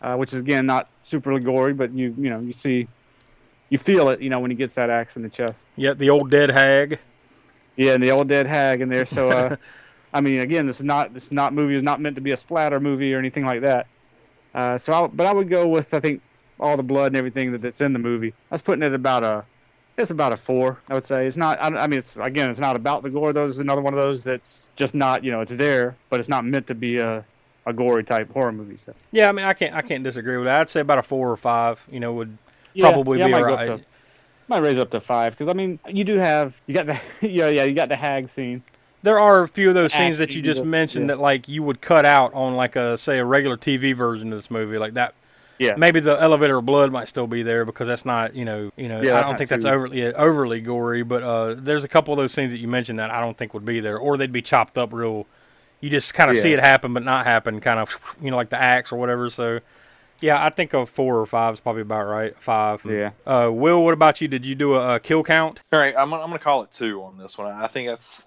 uh, which is again not super gory, but you you know you see, you feel it, you know, when he gets that axe in the chest. Yeah, the old dead hag. Yeah, and the old dead hag in there. So, uh, I mean, again, this is not this is not movie is not meant to be a splatter movie or anything like that. Uh, so, I, but I would go with I think all the blood and everything that, that's in the movie. I was putting it about a. It's about a four, I would say. It's not. I, I mean, it's again, it's not about the gore. Those is another one of those that's just not. You know, it's there, but it's not meant to be a, a gory type horror movie. So Yeah, I mean, I can't I can't disagree with that. I'd say about a four or five. You know, would Yeah, probably yeah, be might go alright. up to- might raise up to five because I mean, you do have you got the yeah yeah you got the hag scene. There are a few of those Axe scenes that you scene, just yeah. mentioned that like you would cut out on like a say a regular TV version of this movie, like that. Yeah. Maybe the elevator of blood might still be there because that's not you know you know Yeah, I don't not think that's too- overly overly gory, but uh, there's a couple of those scenes that you mentioned that I don't think would be there, or they'd be chopped up real. You just kind of see it happen, but not happen, kind of you know like the axe or whatever. So Yeah, I think a four or five is probably about right. Five. Yeah. Uh, Will, what about you? Did you do a, a kill count? All right, I'm, I'm going to call it two on this one. I think that's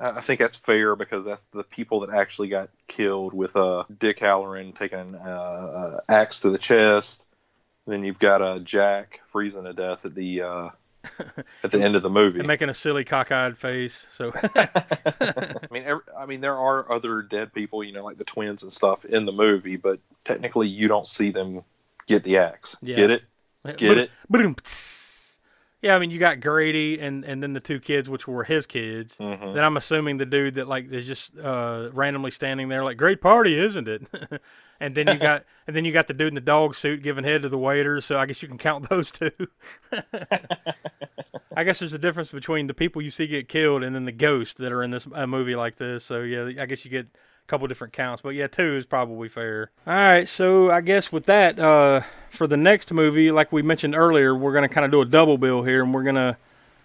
I I think that's fair because that's the people that actually got killed with uh, Dick Hallorann taking an uh, uh, axe to the chest. Then you've got uh, Jack freezing to death at the uh, at the end of the movie. And making a silly cockeyed face. So I mean, every, I mean, there are other dead people, you know, like the twins and stuff in the movie, but technically, you don't see them get the axe. Yeah. Get it? Get it? Boom. Yeah, I mean, you got Grady and and then the two kids, which were his kids. Mhm. Then I'm assuming the dude that like is just uh, randomly standing there, like, "Great party, isn't it?" and then you got and then you got the dude in the dog suit giving head to the waiters. So I guess you can count those two. I guess there's a difference between the people you see get killed and then the ghosts that are in this a movie like this. So yeah, I guess you get couple different counts, but yeah, two is probably fair. All right, so I guess with that, uh, for the next movie, like we mentioned earlier, we're gonna kind of do a double bill here, and we're gonna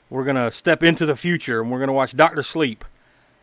we're gonna step into the future, and we're gonna watch Doctor Sleep.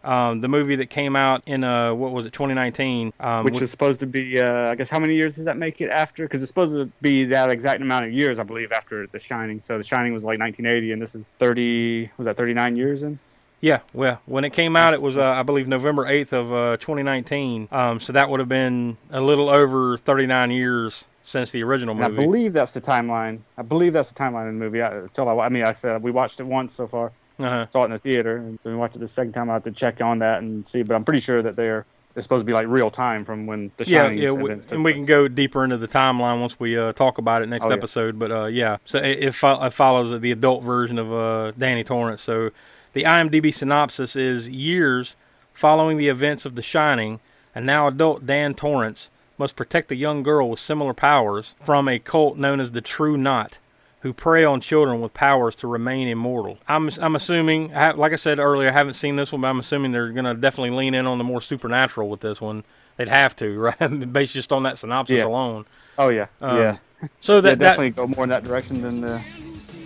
Um, the movie that came out in uh, what was it, 2019? Um, Which with- is supposed to be, uh, I guess, how many years does that make it after? Because it's supposed to be that exact amount of years, I believe, after The Shining. So The Shining was like 1980, and this is 30. Was that 39 years in? Yeah, well, when it came out, it was uh, I believe November 8th of uh, 2019. Um, so that would have been a little over 39 years since the original And I believe that's the timeline. I believe that's the timeline in the movie. I, until I, I mean, like I said we watched it once so far. Uh-huh. Saw it in the theater, and so we watched it the second time. I have to check on that and see. But I'm pretty sure that they're it's supposed to be like real time from when the yeah, Shining yeah, we, took and we can go deeper into the timeline once we uh, talk about it next Oh, yeah. episode. But uh, yeah, so it, it, fo- it follows the adult version of uh, Danny Torrance. So the IMDb synopsis is years following the events of The Shining, and now adult Dan Torrance must protect a young girl with similar powers from a cult known as the True Knot. Who prey on children with powers to remain immortal? I'm I'm assuming, like I said earlier, I haven't seen this one, but I'm assuming they're gonna definitely lean in on the more supernatural with this one. They'd have to, right? Based just on that synopsis Yeah. alone. Oh yeah, Um, yeah. So yeah, that, that definitely go more in that direction than the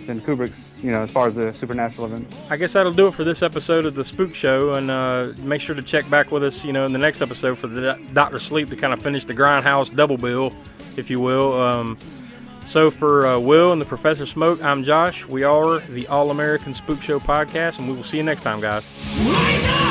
than Kubrick's. You know, as far as the supernatural events. I guess that'll do it for this episode of the Spook Show, and uh, make sure to check back with us, you know, in the next episode for the Doctor Sleep to kind of finish the Grindhouse double bill, if you will. Um, so for uh, Will and the Professor Smoke, I'm Josh. We are the All American Spook Show podcast, and we will see you next time, guys.